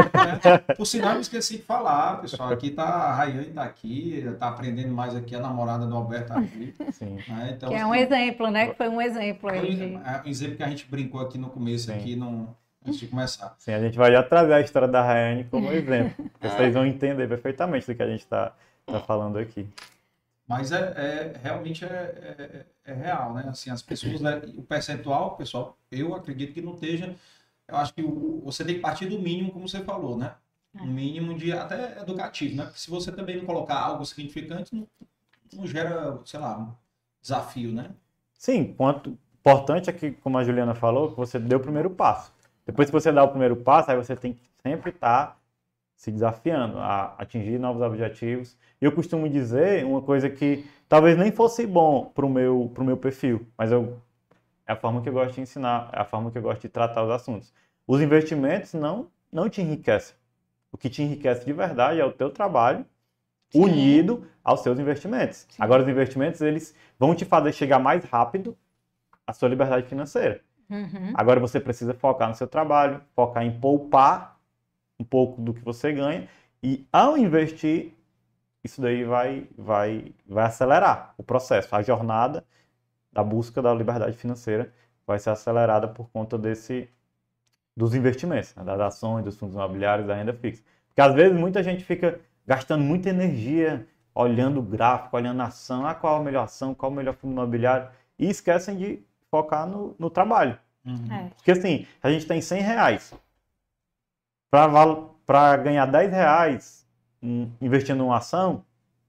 É. Por sinal, eu esqueci de falar, pessoal. Aqui tá a Rayane tá aqui, tá aprendendo mais aqui, a namorada do Alberto tá aqui. Sim. Né? Então, Que é um assim, exemplo, né? Que foi um exemplo foi aí. de- um um exemplo que a gente brincou aqui no começo, Sim. aqui no, antes de começar. Sim, a gente vai já trazer a história da Rayane como exemplo. Vocês vão entender perfeitamente do que a gente está tá falando aqui. Mas é, é- realmente é, é- é real, né? Assim, as pessoas, né, o percentual, pessoal, eu acredito que não esteja. Eu acho que o- você tem que partir do mínimo, como você falou, né? Um mínimo de até educativo, né? Porque se você também não colocar algo significante, não, não gera, sei lá, um desafio, né? Sim, quanto importante é que, como a Juliana falou, que você deu o primeiro passo. Depois que você dá o primeiro passo, aí você tem que sempre estar se desafiando a atingir novos objetivos. E eu costumo dizer uma coisa que talvez nem fosse bom para o meu, pro meu perfil, mas eu, é a forma que eu gosto de ensinar, é a forma que eu gosto de tratar os assuntos. Os investimentos não, não te enriquecem. O que te enriquece de verdade é o teu trabalho Sim. unido aos seus investimentos. Sim. Agora, os investimentos, eles vão te fazer chegar mais rápido à sua liberdade financeira. Uhum. Agora você precisa focar no seu trabalho, focar em poupar um pouco do que você ganha e ao investir, isso daí vai, vai, vai acelerar o processo, a jornada da busca da liberdade financeira vai ser acelerada por conta desse dos investimentos, né, das ações, dos fundos imobiliários, da renda fixa. Porque às vezes muita gente fica gastando muita energia olhando o gráfico, olhando a ação, ah, qual a melhor ação, qual o melhor fundo imobiliário, e esquecem de focar no, no trabalho. É. Porque assim, a gente tem 100 reais. Para ganhar 10 reais hum, investindo em uma ação,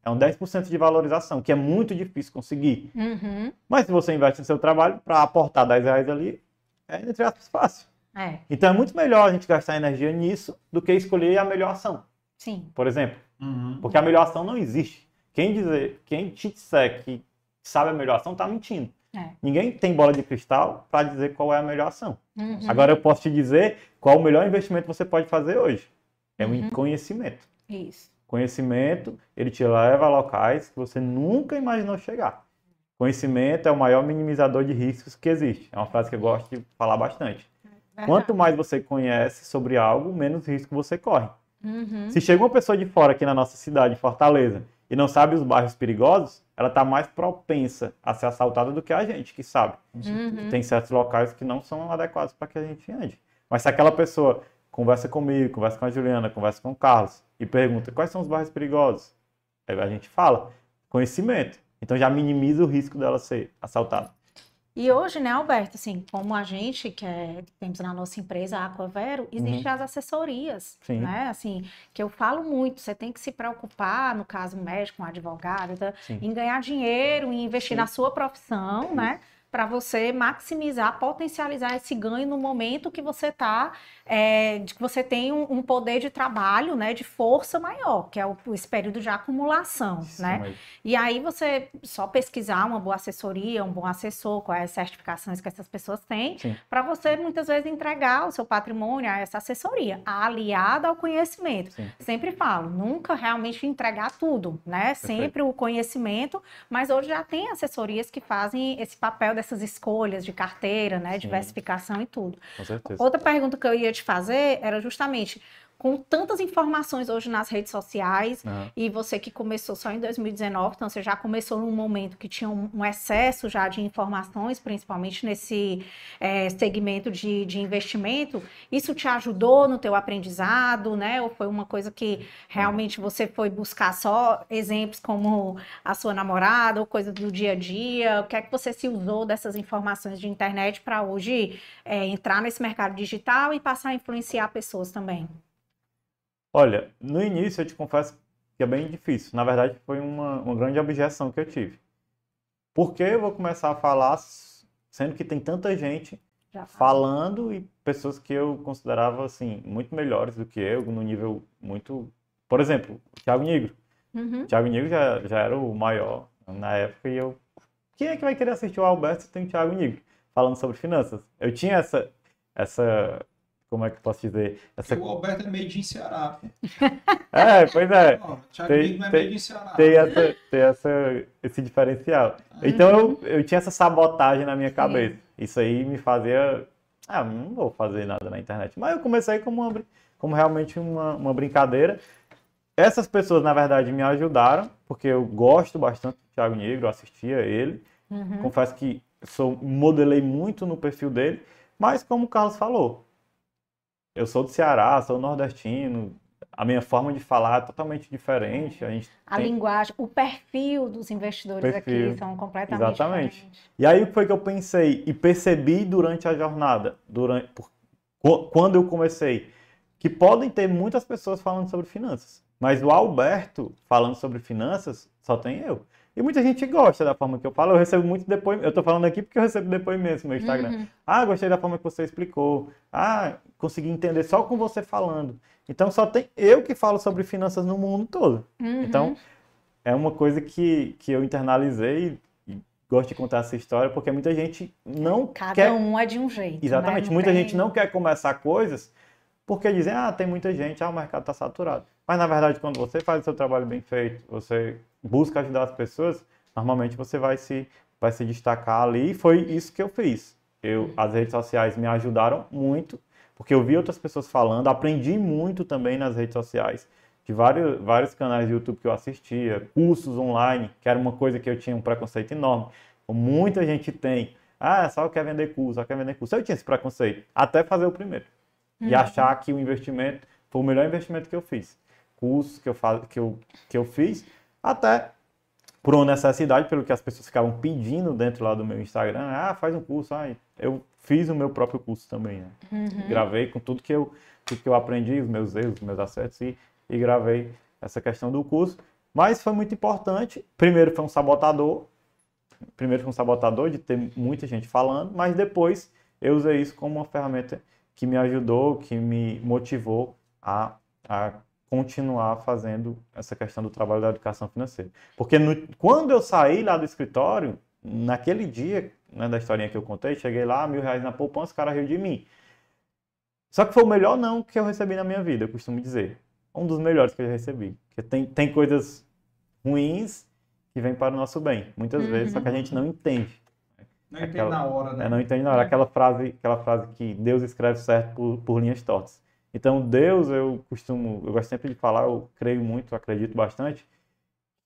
é um 10% de valorização, que é muito difícil conseguir. Uhum. Mas se você investe no seu trabalho, para aportar 10 reais ali, é entre aspas fácil. É, Então é muito melhor a gente gastar energia nisso do que escolher a melhor ação, sim. por exemplo. Uhum. Porque a melhor ação não existe. Quem dizer, quem te disser que sabe a melhor ação, está mentindo. É. Ninguém tem bola de cristal para dizer qual é a melhor ação. Uhum. Agora eu posso te dizer qual o melhor investimento que você pode fazer hoje. É o Uhum. conhecimento. Isso. Conhecimento, ele te leva a locais que você nunca imaginou chegar. Conhecimento é o maior minimizador de riscos que existe. É uma frase que eu gosto de falar bastante. Verdade. Quanto mais você conhece sobre algo, menos risco você corre. Uhum. Se chega uma pessoa de fora aqui na nossa cidade, Fortaleza, e não sabe os bairros perigosos, ela está mais propensa a ser assaltada do que a gente, que sabe. Uhum. Tem certos locais que não são adequados para que a gente ande. Mas se aquela pessoa conversa comigo, conversa com a Juliana, conversa com o Carlos e pergunta quais são os bairros perigosos, aí a gente fala conhecimento. Então já minimiza o risco dela ser assaltada. E hoje, né, Alberto, assim, como a gente que é- temos na nossa empresa, a Aquavero, existem as assessorias, Sim. né, assim, que eu falo muito, você tem que se preocupar, no caso médico, um advogado, tá, em ganhar dinheiro, em investir Sim. na sua profissão, né, para você maximizar, potencializar esse ganho no momento que você está, é, de que você tem um, um, poder de trabalho, né, de força maior, que é o, esse período de acumulação, Sim, né? Mas... E aí você só pesquisar uma boa assessoria, um bom assessor, quais as certificações que essas pessoas têm, para você muitas vezes entregar o seu patrimônio a essa assessoria, aliada ao conhecimento. Sim. Sempre falo, nunca realmente entregar tudo, né? Perfeito. Sempre o conhecimento, mas hoje já tem assessorias que fazem esse papel dessas escolhas de carteira, né? Sim. Diversificação e tudo. Com certeza. Outra pergunta que eu ia te fazer era justamente com tantas informações hoje nas redes sociais, uhum. e você que começou só em 2019, então você já começou num momento que tinha um, um excesso já de informações, principalmente nesse é, segmento de, de investimento, isso te ajudou no teu aprendizado, né? Ou foi uma coisa que realmente você foi buscar só exemplos como a sua namorada, ou coisa do dia a dia? O que é que você se usou dessas informações de internet para hoje é, entrar nesse mercado digital e passar a influenciar pessoas também? Olha, no início eu te confesso que é bem difícil. Na verdade, foi uma, uma grande objeção que eu tive. Por que eu vou começar a falar, sendo que tem tanta gente Já falando e pessoas que eu considerava assim muito melhores do que eu, no nível muito. Por exemplo, o Thiago Negro. Uhum. Thiago Negro já, já era o maior na época e eu. Quem é que vai querer assistir o Alberto se tem o Thiago Negro falando sobre finanças? Eu tinha essa, essa como é que posso dizer? Essa... O Alberto é meio de Ceará. É, pois é. Não, tem, não é tem, tem, essa, tem essa, esse diferencial. Então eu, eu tinha essa sabotagem na minha cabeça. Sim. Isso aí me fazia. Ah, não vou fazer nada na internet. Mas eu comecei como, uma, como realmente uma, uma brincadeira. Essas pessoas, na verdade, me ajudaram, porque eu gosto bastante do Thiago Negro, assistia ele. Uhum. Confesso que sou, modelei muito no perfil dele. Mas, como o Carlos falou, eu sou do Ceará, sou nordestino, a minha forma de falar é totalmente diferente. A, gente a tem... linguagem, o perfil dos investidores perfil. aqui são completamente Exatamente. Diferentes. E aí foi que eu pensei e percebi durante a jornada, durante, quando eu comecei, que podem ter muitas pessoas falando sobre finanças. Mas o Alberto falando sobre finanças, só tem eu. E muita gente gosta da forma que eu falo. Eu recebo muito depoimento. Eu estou falando aqui porque eu recebo depoimentos no meu Instagram. Uhum. Ah, gostei da forma que você explicou. Ah, consegui entender só com você falando. Então só tem eu que falo sobre finanças no mundo todo. Uhum. Então é uma coisa que, que eu internalizei e gosto de contar essa história porque muita gente não Cada quer... um é de um jeito. Né? Exatamente. Né? Muita tem... gente não quer começar coisas porque dizem, ah, tem muita gente, ah, o mercado está saturado. Mas na verdade, quando você faz o seu trabalho bem feito, você busca ajudar as pessoas, normalmente você vai se, vai se destacar ali. E foi isso que eu fiz. Eu, as redes sociais me ajudaram muito, porque eu vi outras pessoas falando, aprendi muito também nas redes sociais, de vários, vários canais de YouTube que eu assistia, cursos online, que era uma coisa que eu tinha um preconceito enorme. Muita gente tem. Ah, só quer vender curso, só quer vender curso. Eu tinha esse preconceito, até fazer o primeiro. Uhum. E achar que o investimento foi o melhor investimento que eu fiz. Cursos que eu, faz, que eu, que eu fiz, até por uma necessidade, pelo que as pessoas ficavam pedindo dentro lá do meu Instagram, ah, faz um curso, ah, eu fiz o meu próprio curso também, né? Uhum. Gravei com tudo que eu, tudo que eu aprendi, os meus erros, os meus acertos, e, e gravei essa questão do curso. Mas foi muito importante. Primeiro foi um sabotador, primeiro foi um sabotador de ter muita gente falando, mas depois eu usei isso como uma ferramenta que me ajudou, que me motivou a, a continuar fazendo essa questão do trabalho da educação financeira. Porque no, quando eu saí lá do escritório, naquele dia, né, da historinha que eu contei, cheguei lá, mil reais na poupança, o cara riu de mim. Só que foi o melhor não que eu recebi na minha vida, eu costumo dizer. Um dos melhores que eu recebi. Porque tem, tem coisas ruins que vêm para o nosso bem, muitas uhum. vezes, só que a gente não entende. Não aquela, entende na hora, né? É, não entende na hora. Aquela frase, aquela frase que Deus escreve certo por, por linhas tortas. Então, Deus, eu costumo, eu gosto sempre de falar, eu creio muito, acredito bastante,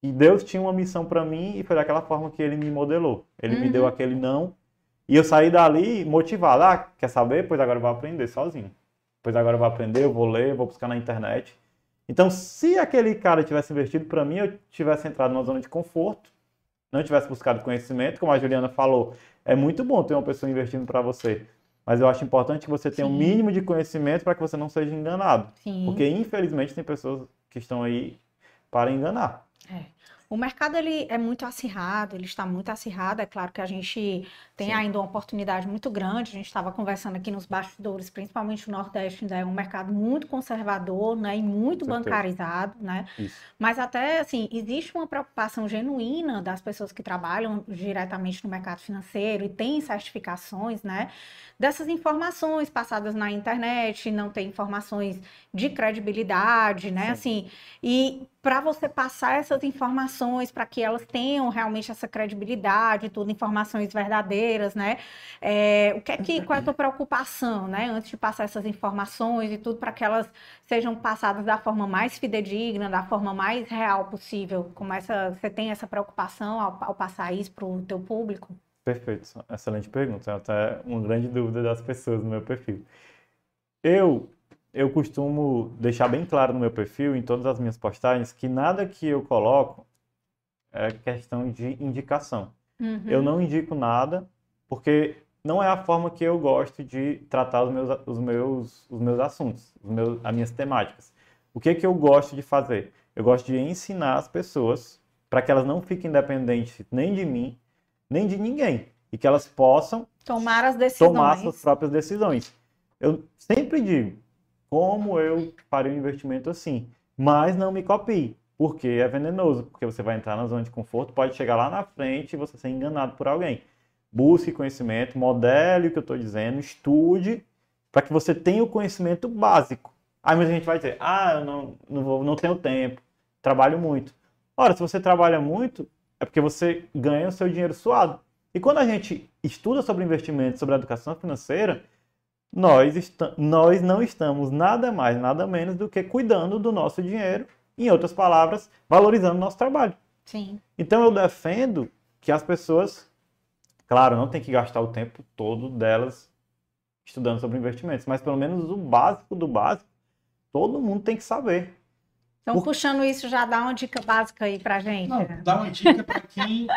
e Deus tinha uma missão para mim e foi daquela forma que ele me modelou. Ele uhum. me deu uhum. aquele não e eu saí dali motivado. Ah, quer saber? Pois agora eu vou aprender sozinho. Pois agora eu vou aprender, eu vou ler, eu vou buscar na internet. Então, se aquele cara tivesse investido para mim, eu tivesse entrado numa zona de conforto, não tivesse buscado conhecimento, como a Juliana falou, é muito bom ter uma pessoa investindo para você. Mas eu acho importante que você tenha Sim. um mínimo de conhecimento para que você não seja enganado. Sim. Porque, infelizmente, tem pessoas que estão aí para enganar. É. O mercado ele é muito acirrado, ele está muito acirrado. É claro que a gente tem Sim. ainda uma oportunidade muito grande. A gente estava conversando aqui nos bastidores, principalmente o Nordeste ainda é um mercado muito conservador, né, e muito bancarizado, né? Isso. Mas até assim, existe uma preocupação genuína das pessoas que trabalham diretamente no mercado financeiro e têm certificações, né? Dessas informações passadas na internet, não tem informações de credibilidade, né? Sim. Assim, e para você passar essas informações para que elas tenham realmente essa credibilidade, tudo, informações verdadeiras, né? É, o que é que, qual é a tua preocupação, né? Antes de passar essas informações e tudo, para que elas sejam passadas da forma mais fidedigna, da forma mais real possível. Como essa, você tem essa preocupação ao, ao passar isso para o teu público? Perfeito, excelente pergunta. É até uma grande dúvida das pessoas no meu perfil. Eu, eu costumo deixar bem claro no meu perfil, em todas as minhas postagens, que nada que eu coloco é questão de indicação. Uhum. Eu não indico nada, porque não é a forma que eu gosto de tratar os meus, os meus, os meus assuntos, os meus, as minhas temáticas. O que que eu gosto de fazer? Eu gosto de ensinar as pessoas para que elas não fiquem dependentes nem de mim, nem de ninguém, e que elas possam Tomar as decisões. tomar suas próprias decisões. Eu sempre digo, como eu farei um investimento assim, mas não me copie, porque é venenoso, porque você vai entrar na zona de conforto, pode chegar lá na frente e você ser enganado por alguém. Busque conhecimento, modele o que eu estou dizendo, estude, para que você tenha o conhecimento básico. Aí muita gente vai dizer, ah, eu não, não, vou, não tenho tempo, trabalho muito. Ora, se você trabalha muito, é porque você ganha o seu dinheiro suado. E quando a gente estuda sobre investimento, sobre educação financeira, nós, nós não estamos nada mais, nada menos do que cuidando do nosso dinheiro, em outras palavras, valorizando o nosso trabalho. Sim. Então eu defendo que as pessoas, claro, não tem que gastar o tempo todo delas estudando sobre investimentos, mas pelo menos o básico do básico, todo mundo tem que saber. Então, Por- puxando isso, já dá uma dica básica aí pra gente. Não, dá uma dica para quem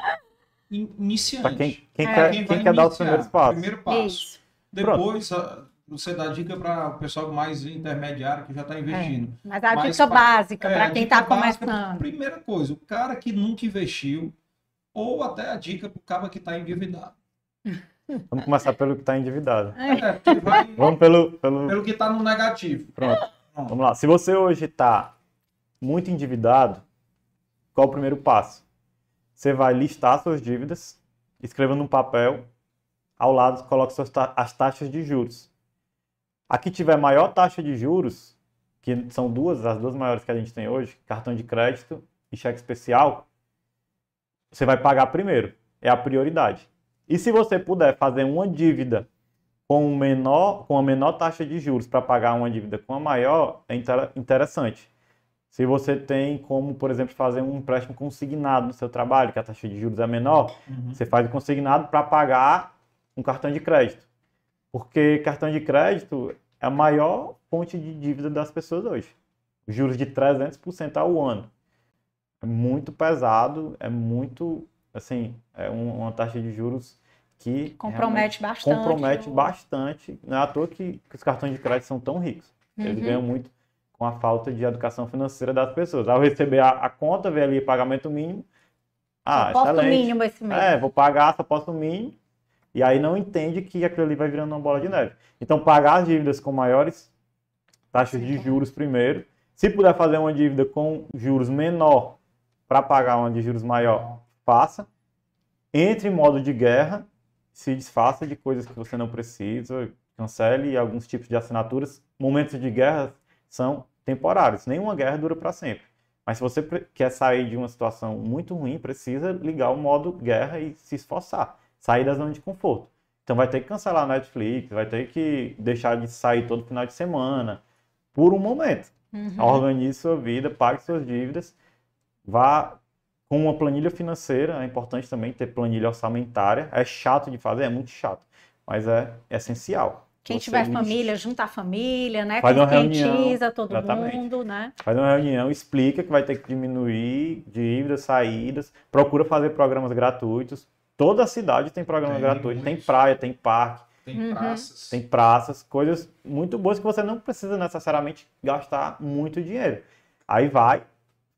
in- iniciante. Para quem, quem É. quer, Quem quer dar os primeiros passos. Primeiro passo. Isso. Depois a- você dá dica para o pessoal mais intermediário que já está investindo. Mas a Mas dica pra- básica É, para quem está começando. Primeira coisa, o cara que nunca investiu, ou até a dica para o cara que está endividado. Vamos começar pelo que está endividado. É, porque vai Vamos pelo, pelo, pelo que está no negativo. Pronto. Vamos lá. Se você hoje está muito endividado, qual o primeiro passo? Você vai listar suas dívidas, escreva num papel, ao lado coloque as taxas de juros. A que tiver maior taxa de juros, que são duas, as duas maiores que a gente tem hoje, cartão de crédito e cheque especial, você vai pagar primeiro. É a prioridade. E se você puder fazer uma dívida com, menor, com a menor taxa de juros para pagar uma dívida com a maior, é inter- interessante. Se você tem como, por exemplo, fazer um empréstimo consignado no seu trabalho, que a taxa de juros é menor, Uhum. você faz o consignado para pagar um cartão de crédito. Porque cartão de crédito é a maior fonte de dívida das pessoas hoje. Juros de 300% ao ano. É muito pesado, é muito, assim, é um- uma taxa de juros que Compromete bastante. compromete o- bastante. Não é à toa que, que os cartões de crédito são tão ricos. Eles Uhum. ganham muito com a falta de educação financeira das pessoas. Ao receber a, a conta, ver ali pagamento mínimo. Ah, excelente. mínimo esse mês. É, vou pagar, só posso o mínimo. E aí não entende que aquilo ali vai virando uma bola de neve. Então, pagar as dívidas com maiores taxas de juros primeiro. Se puder fazer uma dívida com juros menor para pagar uma de juros maior, faça. Entre em modo de guerra, se desfaça de coisas que você não precisa, cancele alguns tipos de assinaturas. Momentos de guerra são temporários, nenhuma guerra dura para sempre. Mas se você quer sair de uma situação muito ruim, precisa ligar o modo guerra e se esforçar, sair da zona de conforto. Então vai ter que cancelar a Netflix, vai ter que deixar de sair todo final de semana, por um momento. Uhum. Organize sua vida, pague suas dívidas, vá com uma planilha financeira, é importante também ter planilha orçamentária. É chato de fazer, é muito chato, mas é essencial. Quem Você tiver família, junta a família, né? Faz uma reunião, todo exatamente. mundo, né? Faz uma reunião, explica que vai ter que diminuir dívidas, saídas, procura fazer programas gratuitos. Toda a cidade tem programa Tem, gratuito, tem praia, tem parque, Tem Uhum. praças. tem praças, coisas muito boas que você não precisa necessariamente gastar muito dinheiro. Aí vai,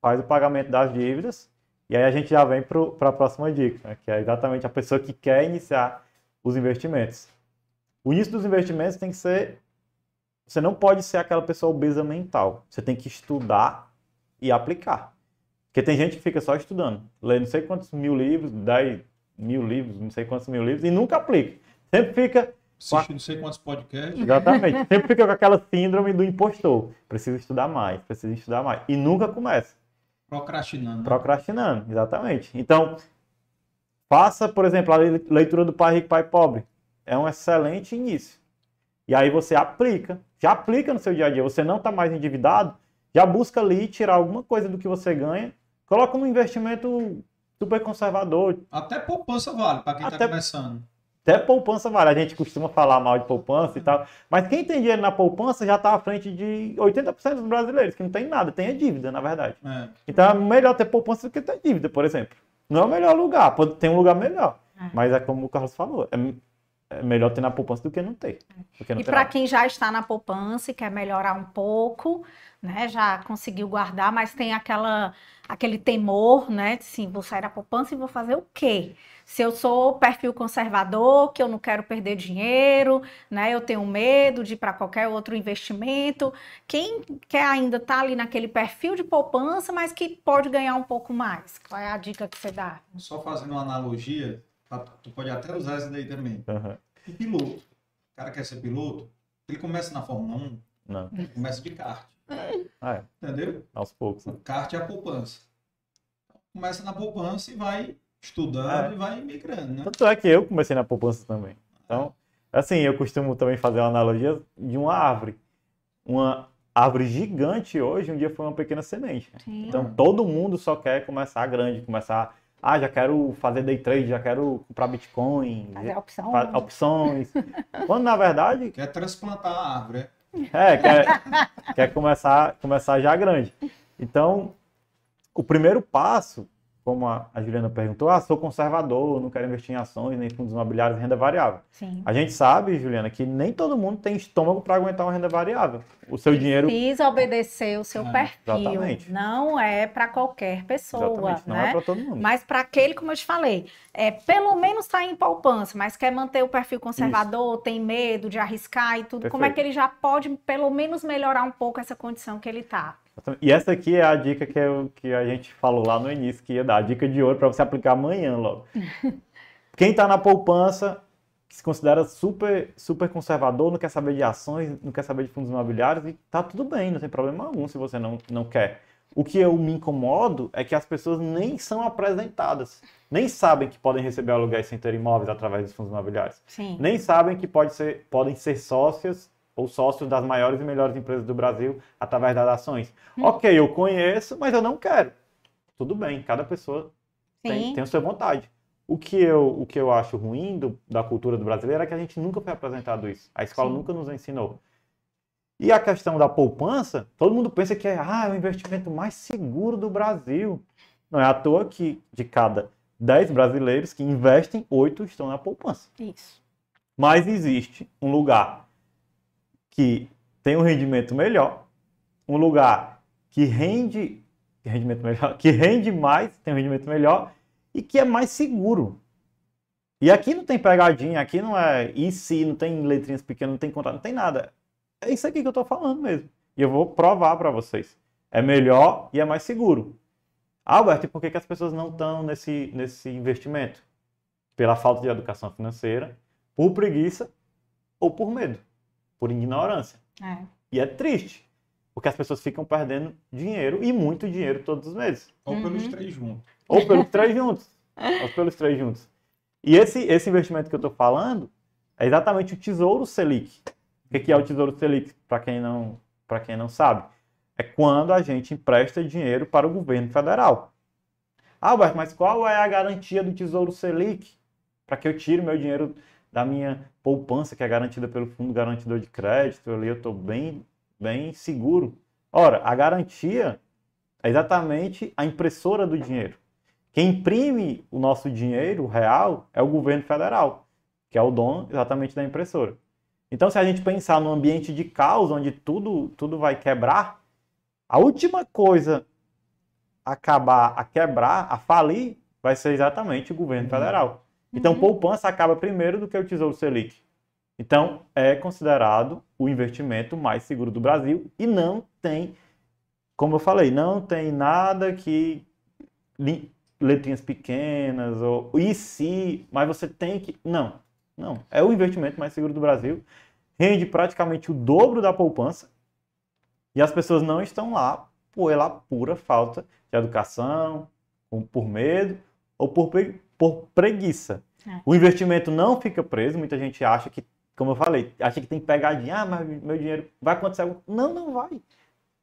faz o pagamento das dívidas E aí a gente já vem para a próxima dica, né? que é exatamente a pessoa que quer iniciar os investimentos. O início dos investimentos tem que ser. Você não pode ser aquela pessoa obesa mental. Você tem que estudar e aplicar. Porque tem gente que fica só estudando, lê não sei quantos mil livros, 10 mil livros, não sei quantos mil livros, e nunca aplica. Sempre fica. Assiste não sei quantos podcasts. Exatamente. Sempre fica com aquela síndrome do impostor. Preciso estudar mais, preciso estudar mais. E nunca começa. Procrastinando. Né? Procrastinando, exatamente. Então, faça, por exemplo, a leitura do Pai Rico, Pai Pobre. É um excelente início. E aí você aplica, já aplica no seu dia a dia. Você não está mais endividado, já busca ali tirar alguma coisa do que você ganha, coloca no investimento super conservador. Até poupança vale para quem está começando. Até poupança vale. A gente costuma falar mal de poupança e tal. Mas quem tem dinheiro na poupança já está à frente de 80% dos brasileiros, que não tem nada, tem a dívida, na verdade. É. Então é melhor ter poupança do que ter dívida, por exemplo. Não é o melhor lugar, pode ter um lugar melhor. É. Mas é como o Carlos falou, é, é melhor ter na poupança do que não ter. É. e para quem já está na poupança e quer melhorar um pouco, né, já conseguiu guardar, mas tem aquela aquele temor, né, de sim, vou sair da poupança e vou fazer o quê? Se eu sou perfil conservador, que eu não quero perder dinheiro, né? Eu tenho medo de ir para qualquer outro investimento. Quem quer ainda estar tá ali naquele perfil de poupança, mas que pode ganhar um pouco mais? Qual é a dica que você dá? Só fazendo uma analogia, tu pode até usar essa daí também. Uhum. E piloto. O cara quer ser piloto, ele começa na Fórmula 1, não. Ele começa de kart. Ah, é. Entendeu? Aos poucos. Né? O kart é a poupança. Começa na poupança e vai estudando é. e vai migrando, né? Tanto é que eu comecei na poupança também. Então, assim, eu costumo também fazer uma analogia de uma árvore. Uma árvore gigante hoje, um dia foi uma pequena semente. Sim. Então, todo mundo só quer começar grande, começar ah, já quero fazer day trade, já quero comprar Bitcoin. Fazer opções. opções. Quando, na verdade... Quer transplantar a árvore, é? Quer, quer começar, começar já grande. Então, o primeiro passo como a, Juliana perguntou, ah, sou conservador, não quero investir em ações, nem fundos imobiliários, renda variável. Sim. A gente sabe, Juliana, que nem todo mundo tem estômago para aguentar uma renda variável. O seu dinheiro precisa obedecer o seu é, perfil. Exatamente. Não é para qualquer pessoa, exatamente. não é né? é para todo mundo. Mas para aquele, como eu te falei, é pelo menos está em poupança, mas quer manter o perfil conservador, Isso. tem medo de arriscar e tudo. Perfeito. Como é que ele já pode pelo menos melhorar um pouco essa condição que ele está? E essa aqui é a dica que, eu, que a gente falou lá no início, que ia dar. A dica de ouro para você aplicar amanhã logo. Quem está na poupança, se considera super, super conservador, não quer saber de ações, não quer saber de fundos imobiliários, e tá tudo bem, não tem problema algum se você não, não quer. O que eu me incomodo é que as pessoas nem são apresentadas, nem sabem que podem receber aluguéis sem ter imóveis através dos fundos imobiliários. Sim. Nem sabem que pode ser, podem ser sócias ou sócio das maiores e melhores empresas do Brasil através das ações. Hum. Ok, eu conheço, mas eu não quero. Tudo bem, cada pessoa tem, tem a sua vontade. O que eu, o que eu acho ruim do, da cultura do brasileiro é que a gente nunca foi apresentado isso. A escola Sim. nunca nos ensinou. E a questão da poupança, todo mundo pensa que é, ah, é o investimento mais seguro do Brasil. Não é à toa que de cada 10 brasileiros que investem, 8 estão na poupança. Isso. Mas existe um lugar que tem um rendimento melhor, um lugar que rende rendimento melhor, que rende mais, tem um rendimento melhor e que é mais seguro. E aqui não tem pegadinha, aqui não é e se, não tem letrinhas pequenas, não tem contrato, não tem nada. É isso aqui que eu estou falando mesmo. E eu vou provar para vocês. É melhor e é mais seguro. Albert, e por que, que as pessoas não estão nesse, nesse investimento? Pela falta de educação financeira, por preguiça ou por medo por ignorância. É. E é triste, porque as pessoas ficam perdendo dinheiro e muito dinheiro todos os meses. Ou uhum. pelos três juntos. Ou pelos três juntos. Ou pelos três juntos. E esse, esse investimento que eu estou falando é exatamente o Tesouro Selic. O que é o Tesouro Selic, para quem, não, quem não sabe? É quando a gente empresta dinheiro para o governo federal. Albert, mas qual é a garantia do Tesouro Selic? Para que eu tire meu dinheiro da minha poupança, que é garantida pelo fundo garantidor de crédito, ali eu estou bem, bem seguro. Ora, a garantia é exatamente a impressora do dinheiro. Quem imprime o nosso dinheiro real é o governo federal, que é o dono exatamente da impressora. Então, se a gente pensar num ambiente de caos, onde tudo, tudo vai quebrar, a última coisa acabar a quebrar, a falir, vai ser exatamente o governo federal. Então, Uhum. poupança acaba primeiro do que o Tesouro Selic. Então, é considerado o investimento mais seguro do Brasil e não tem, como eu falei, não tem nada que letrinhas pequenas ou e se, mas você tem que, não, não, é o investimento mais seguro do Brasil, rende praticamente o dobro da poupança e as pessoas não estão lá pela pura falta de educação, ou por medo ou por, por preguiça. É. O investimento não fica preso, muita gente acha que, como eu falei, acha que tem pegadinha, ah, mas meu dinheiro vai acontecer algo. Não, não vai.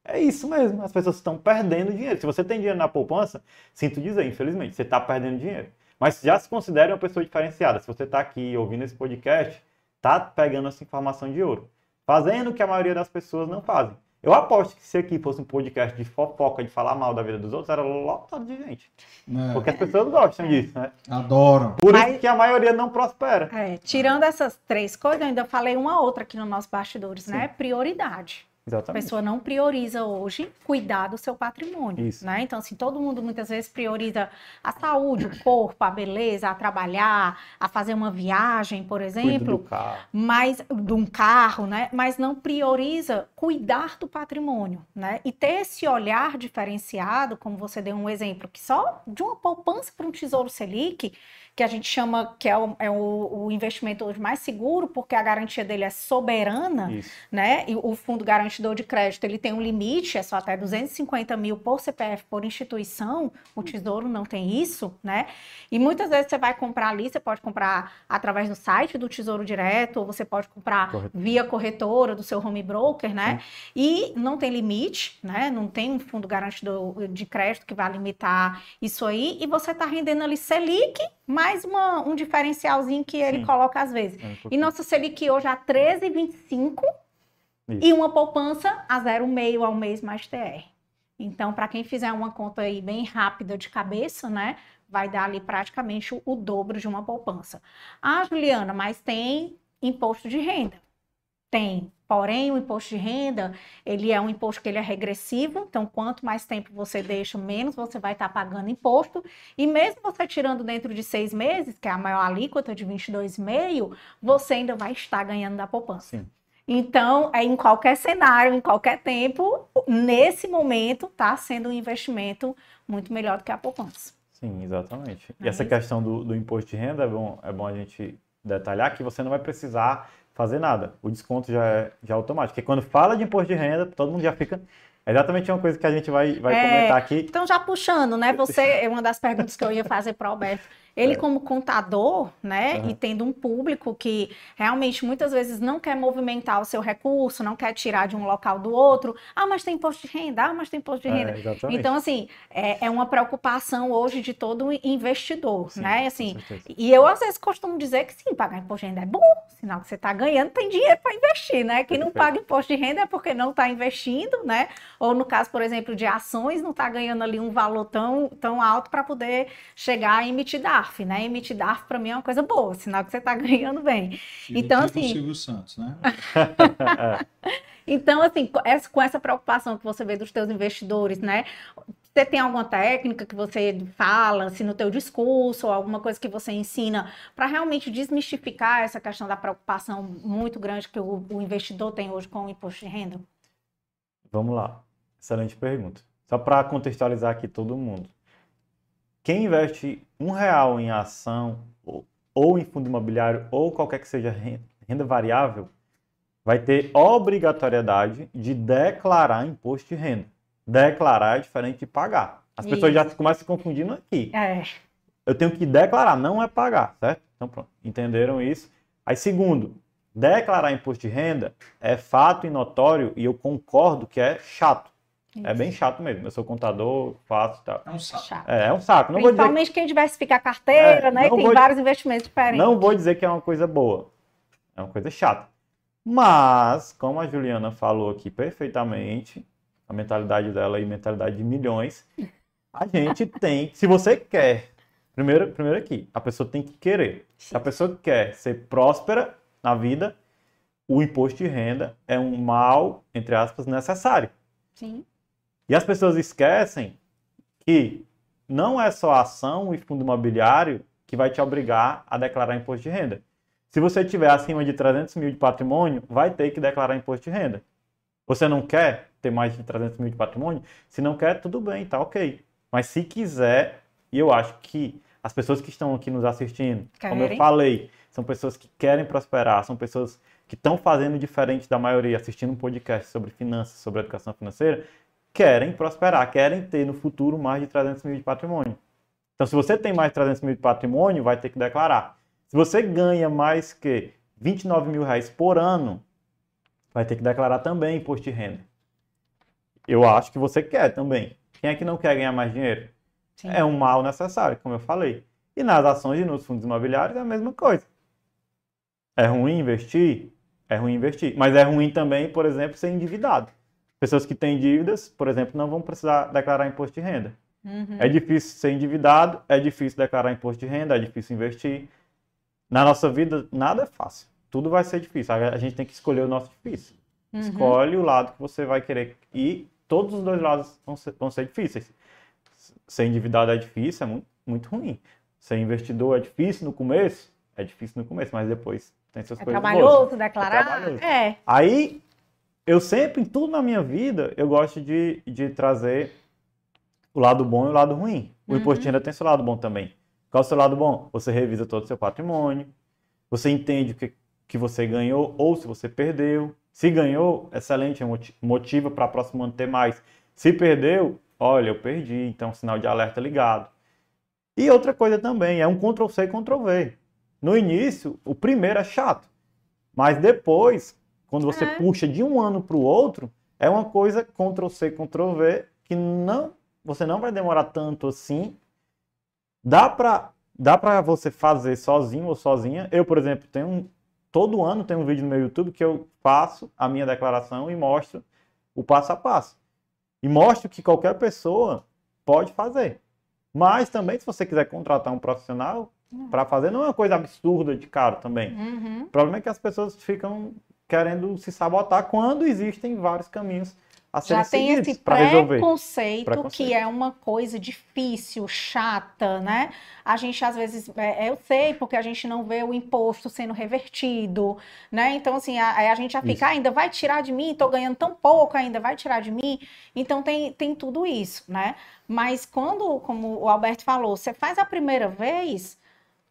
É isso mesmo, as pessoas estão perdendo dinheiro. Se você tem dinheiro na poupança, sinto dizer, infelizmente, você está perdendo dinheiro. Mas já se considere uma pessoa diferenciada. Se você está aqui ouvindo esse podcast, está pegando essa informação de ouro. Fazendo o que a maioria das pessoas não fazem. Eu aposto que se aqui fosse um podcast de fofoca, de falar mal da vida dos outros, era lotado de gente. É, Porque as pessoas gostam disso, né? Adoram. Por Mas- isso que a maioria não prospera. É, tirando essas três coisas, eu ainda falei uma outra aqui no nosso bastidores, né? Prioridade. A Exatamente. pessoa não prioriza hoje cuidar do seu patrimônio, Isso. né? Então, assim, todo mundo muitas vezes prioriza a saúde, o corpo, a beleza, a trabalhar, a fazer uma viagem, por exemplo, do carro. mas de um carro, né? Mas não prioriza cuidar do patrimônio, né? E ter esse olhar diferenciado, como você deu um exemplo, que só de uma poupança para um tesouro Selic, que a gente chama que é, o, é o- o investimento hoje mais seguro, porque a garantia dele é soberana, Isso. né? E o fundo garantidor de crédito ele tem um limite, é só até 250 mil por CPF por instituição. O Tesouro não tem isso, né? E muitas vezes você vai comprar ali, você pode comprar através do site do Tesouro Direto, ou você pode comprar Correto. via corretora do seu home broker, né? E não tem limite, né? Não tem um fundo garantidor de crédito que vai limitar isso aí. E você está rendendo ali Selic, mais uma, um diferencialzinho que ele Sim. coloca às vezes. É um E nossa Selic hoje a 13,25 Isso. e uma poupança a 0,5 ao mês mais TR. Então, para quem fizer uma conta aí bem rápida de cabeça, né, vai dar ali praticamente o, o dobro de uma poupança. Ah, Juliana, mas tem imposto de renda. Tem. Porém, o imposto de renda, ele é um imposto que ele é regressivo, então quanto mais tempo você deixa, menos você vai estar pagando imposto. E mesmo você tirando dentro de seis meses, que é a maior alíquota de 22,5, você ainda vai estar ganhando da poupança. Sim. Então, é em qualquer cenário, em qualquer tempo, nesse momento, está sendo um investimento muito melhor do que a poupança. Sim, exatamente. E É essa questão do, do imposto de renda é bom, é bom a gente detalhar que você não vai precisar fazer nada. O desconto já é, já é automático. Porque quando fala de imposto de renda, todo mundo já fica. É exatamente uma coisa que a gente vai, vai É, comentar aqui. Então, já puxando, né? Você, é uma das perguntas que eu ia fazer para o Alberto. Ele, É. como contador, né? Aham. E tendo um público que realmente muitas vezes não quer movimentar o seu recurso, não quer tirar de um local do outro. Ah, mas tem imposto de renda, ah, mas tem imposto de renda. É. Então, assim, é, é uma preocupação hoje de todo investidor, Sim, né? Assim, e eu às vezes costumo dizer que sim, pagar imposto de renda é bom, sinal que você está ganhando, tem dinheiro para investir, né? Quem não paga imposto de renda é porque não está investindo, né? Ou no caso, por exemplo, de ações, não está ganhando ali um valor tão, tão alto para poder chegar a emitir DARF, né? Emitir DARF para mim é uma coisa boa, sinal que você está ganhando bem. Então, Tipo o assim- Silvio Santos, né? Então, assim, com essa preocupação que você vê dos teus investidores, né? Você tem alguma técnica que você fala, assim, no teu discurso, ou alguma coisa que você ensina para realmente desmistificar essa questão da preocupação muito grande que o, o investidor tem hoje com o imposto de renda? Vamos lá. Excelente pergunta. Só para contextualizar aqui todo mundo. Quem investe um real em ação ou, ou em fundo imobiliário ou qualquer que seja ren- renda variável vai ter obrigatoriedade de declarar imposto de renda. Declarar é diferente de pagar. As pessoas já Isso. começam se confundindo aqui. É, Eu tenho que declarar, não é pagar, certo? Então pronto, entenderam isso? Aí segundo, declarar imposto de renda é fato e notório e eu concordo que é chato. É bem chato mesmo. Eu sou contador, faço e tal. É um saco. chato. É, é um saco. Não vou dizer, Principalmente quem diversifica a carteira, É, né? E tem vou- vários investimentos diferentes. não vou dizer que é uma coisa boa. É uma coisa chata. Mas, como a Juliana falou aqui perfeitamente, a mentalidade dela e mentalidade de milhões, a gente tem, se você quer, primeiro, primeiro aqui, a pessoa tem que querer. Se a pessoa quer ser próspera na vida, o imposto de renda é um mal, entre aspas, necessário. Sim. E as pessoas esquecem que não é só ação e fundo imobiliário que vai te obrigar a declarar imposto de renda. Se você tiver acima de 300 mil de patrimônio, vai ter que declarar imposto de renda. Você não quer ter mais de 300 mil de patrimônio? Se não quer, tudo bem, tá ok. Mas se quiser, e eu acho que as pessoas que estão aqui nos assistindo, como eu Querem. falei, são pessoas que querem prosperar, são pessoas que estão fazendo diferente da maioria, assistindo um podcast sobre finanças, sobre educação financeira, querem prosperar, querem ter no futuro mais de 300 mil de patrimônio. Então, se você tem mais de 300 mil de patrimônio, vai ter que declarar. Se você ganha mais que 29 mil reais por ano, vai ter que declarar também imposto de renda. Eu acho que você quer também. Quem é que não quer ganhar mais dinheiro? Sim. É um mal necessário, como eu falei. E nas ações e nos fundos imobiliários é a mesma coisa. É ruim investir? É ruim investir. Mas é ruim também, por exemplo, ser endividado. Pessoas que têm dívidas, por exemplo, não vão precisar declarar imposto de renda. Uhum. É difícil ser endividado, é difícil declarar imposto de renda, é difícil investir. Na nossa vida, nada é fácil. Tudo vai ser difícil. A gente tem que escolher o nosso difícil. Uhum. Escolhe o lado que você vai querer. E todos os dois lados vão ser, vão ser difíceis. Ser endividado é difícil, é muito, muito ruim. Ser investidor é difícil no começo, é difícil no começo, mas depois tem suas É coisas boas. trabalhoso declarar? trabalhoso. É. Aí, eu sempre, em tudo na minha vida, eu gosto de, de trazer o lado bom e o lado ruim. O Uhum. imposto renda tem seu lado bom também. Qual é o seu lado bom? Você revisa todo o seu patrimônio, você entende o que, que você ganhou ou se você perdeu. Se ganhou, excelente, é moti- motiva para a próxima ano ter mais. Se perdeu, olha, eu perdi, então sinal de alerta ligado. E outra coisa também, é um Ctrl-C e Ctrl-V. No início, o primeiro é chato, mas depois, quando você É. puxa de um ano para o outro, é uma coisa Ctrl-C, Ctrl-V que não, você não vai demorar tanto assim. Dá para dá para você fazer sozinho ou sozinha. Eu, por exemplo, tenho um, todo ano tem um vídeo no meu YouTube que eu faço a minha declaração e mostro o passo a passo. E mostro que qualquer pessoa pode fazer. Mas também, se você quiser contratar um profissional para fazer, não é uma coisa absurda de caro também. Uhum. O problema é que as pessoas ficam querendo se sabotar quando existem vários caminhos a serem Já tem esse preconceito, Preconceito. que é uma coisa difícil, chata, né? A gente às vezes, é, eu sei, porque a gente não vê o imposto sendo revertido, né? Então, assim, a- aí a, gente já fica. "Ah, ainda vai tirar de mim, tô ganhando tão pouco, ainda vai tirar de mim. Então, tem, tem tudo isso, né? Mas quando, como o Alberto falou, você faz a primeira vez,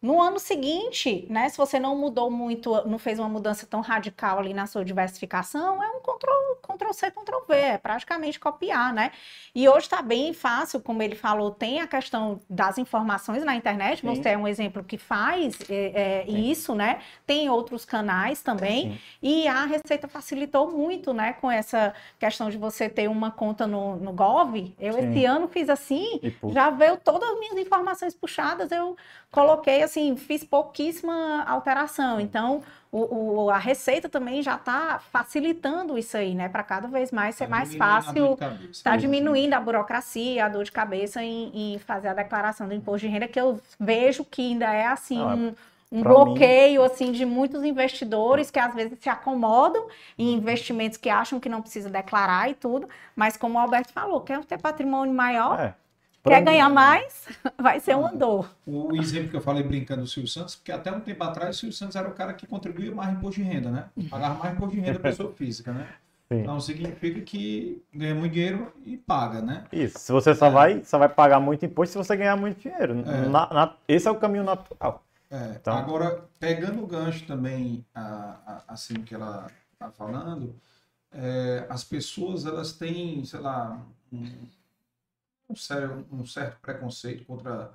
no ano seguinte, né? Se você não mudou muito, não fez uma mudança tão radical ali na sua diversificação, é um Ctrl, Ctrl C, Ctrl V, é praticamente copiar, né? E hoje está bem fácil, como ele falou, tem a questão das informações na internet. Sim. Você é um exemplo que faz é, é, isso, né? Tem outros canais também. Sim. E a Receita facilitou muito, né? Com essa questão de você ter uma conta no, no Gov. Eu Sim. esse ano fiz assim, já veio todas as minhas informações puxadas, eu coloquei assim, fiz pouquíssima alteração. Então, o, o- a Receita também já está facilitando isso aí, né? Para cada vez mais ser Tá mais fácil. Está diminuindo a burocracia, a dor de cabeça em, em fazer a declaração do imposto de renda, que eu vejo que ainda é assim é- um, um bloqueio assim de muitos investidores que às vezes se acomodam em investimentos que acham que não precisa declarar e tudo, mas como o Alberto falou, quer ter patrimônio maior, é. Pra quer mim- ganhar mais, vai ser uma dor. O exemplo que eu falei brincando do Silvio Santos, porque até um tempo atrás o Silvio Santos era o cara que contribuía mais imposto de renda, né? Pagava mais imposto de renda da pessoa física, né? Sim. Então significa que ganha muito dinheiro e paga, né? Isso. Se você só vai, só vai pagar muito imposto se você ganhar muito dinheiro. É. Na- na- esse é o caminho natural. É, Então- Agora, pegando o gancho também, a- a- assim que ela está falando, é, as pessoas elas têm, sei lá, um, um sério- um certo preconceito contra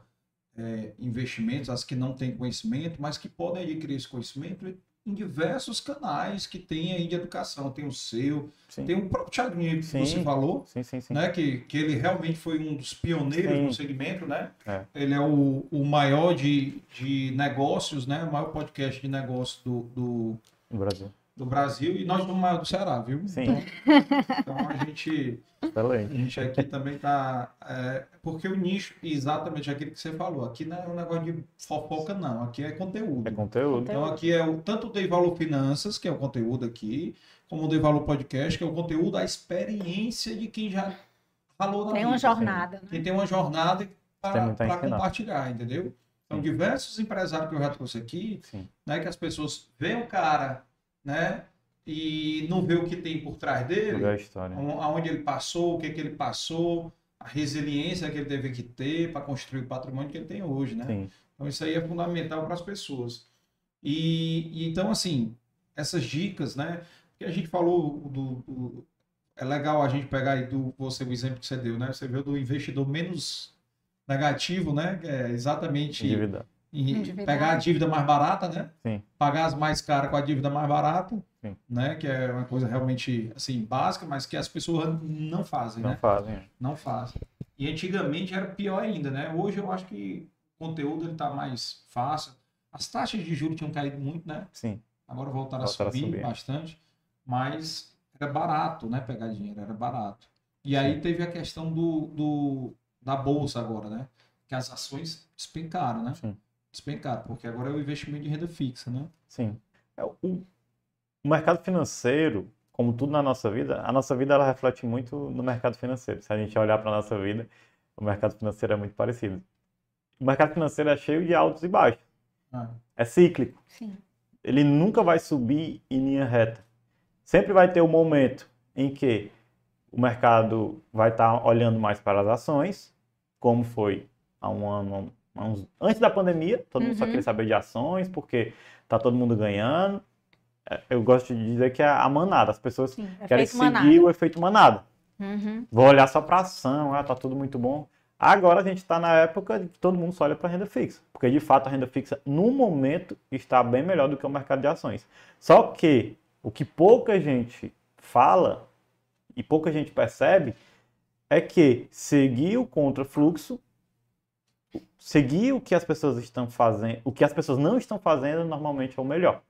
é, investimentos, as que não têm conhecimento, mas que podem adquirir esse conhecimento em diversos canais que tem aí de educação. Tem o seu, Sim. tem o próprio Thiago Nico que Sim. você falou, Sim, né, que, que ele realmente foi um dos pioneiros no segmento, né? É. Ele é o, o maior de, de negócios, né? O maior podcast de negócios do, do, No Brasil. Do Brasil e nós do maior do Ceará, viu? Sim. Então, então a gente a Excelente. gente aqui também tá é, porque o nicho exatamente aquilo que você falou. Aqui não é um negócio de fofoca não, aqui é conteúdo. É conteúdo. Então aqui é o, tanto o Dei Valor Finanças, que é o conteúdo aqui, como o Dei Valor Podcast, que é o conteúdo, a experiência de quem já falou na Tem uma vida, jornada, né? Que tem uma jornada para a compartilhar, entendeu? São Sim. diversos empresários que eu já trouxe aqui, Sim. né? Que as pessoas veem o cara, né? E não vê o que tem por trás dele, Toda a história. a- aonde ele passou, o que, que ele passou, a resiliência que ele teve que ter para construir o patrimônio que ele tem hoje, né? Sim. Então isso aí é fundamental para as pessoas. E, e então assim, essas dicas, né? Que a gente falou do, do- é legal a gente pegar aí do você o exemplo que você deu, né? Você viu do investidor menos negativo, né? Que é exatamente Endividado. Endividado. pegar a dívida mais barata, né? Sim. Pagar as mais caras com a dívida mais barata, Sim. né? Que é uma coisa realmente assim básica, mas que as pessoas não fazem, Não né? fazem. é. Não fazem. E antigamente era pior ainda, né? Hoje eu acho que o conteúdo ele tá mais fácil. As taxas de juros tinham caído muito, né? Sim. Agora voltaram, Voltaram a a subir subir. bastante, mas era barato, né? Pegar dinheiro, era barato. E aí Sim. teve a questão do, do- da bolsa agora, né? Que as ações despencaram, né? Sim. Porque agora é o investimento de renda fixa, né? Sim. É, O, o mercado financeiro, como tudo na nossa vida, a nossa vida ela reflete muito no mercado financeiro. Se a gente olhar para a nossa vida, o mercado financeiro é muito parecido. O mercado financeiro é cheio de altos e baixos. Ah, É cíclico. Sim. Ele nunca vai subir em linha reta. Sempre vai ter um momento em que o mercado vai estar olhando mais para as ações, como foi há um ano, antes da pandemia, todo mundo só Uhum. queria saber de ações, porque tá todo mundo ganhando. É, Eu gosto de dizer que é a manada, as pessoas Sim. querem Efeito seguir manada. o efeito manada. Uhum. Vou olhar só para ação, ah, tá tudo muito bom. Agora a gente está na época de que todo mundo só olha para renda fixa, porque de fato a renda fixa no momento está bem melhor do que o mercado de ações. Só que o que pouca gente fala e pouca gente percebe é que seguir o contrafluxo, seguir o que as pessoas estão fazendo, o que as pessoas não estão fazendo normalmente é o melhor.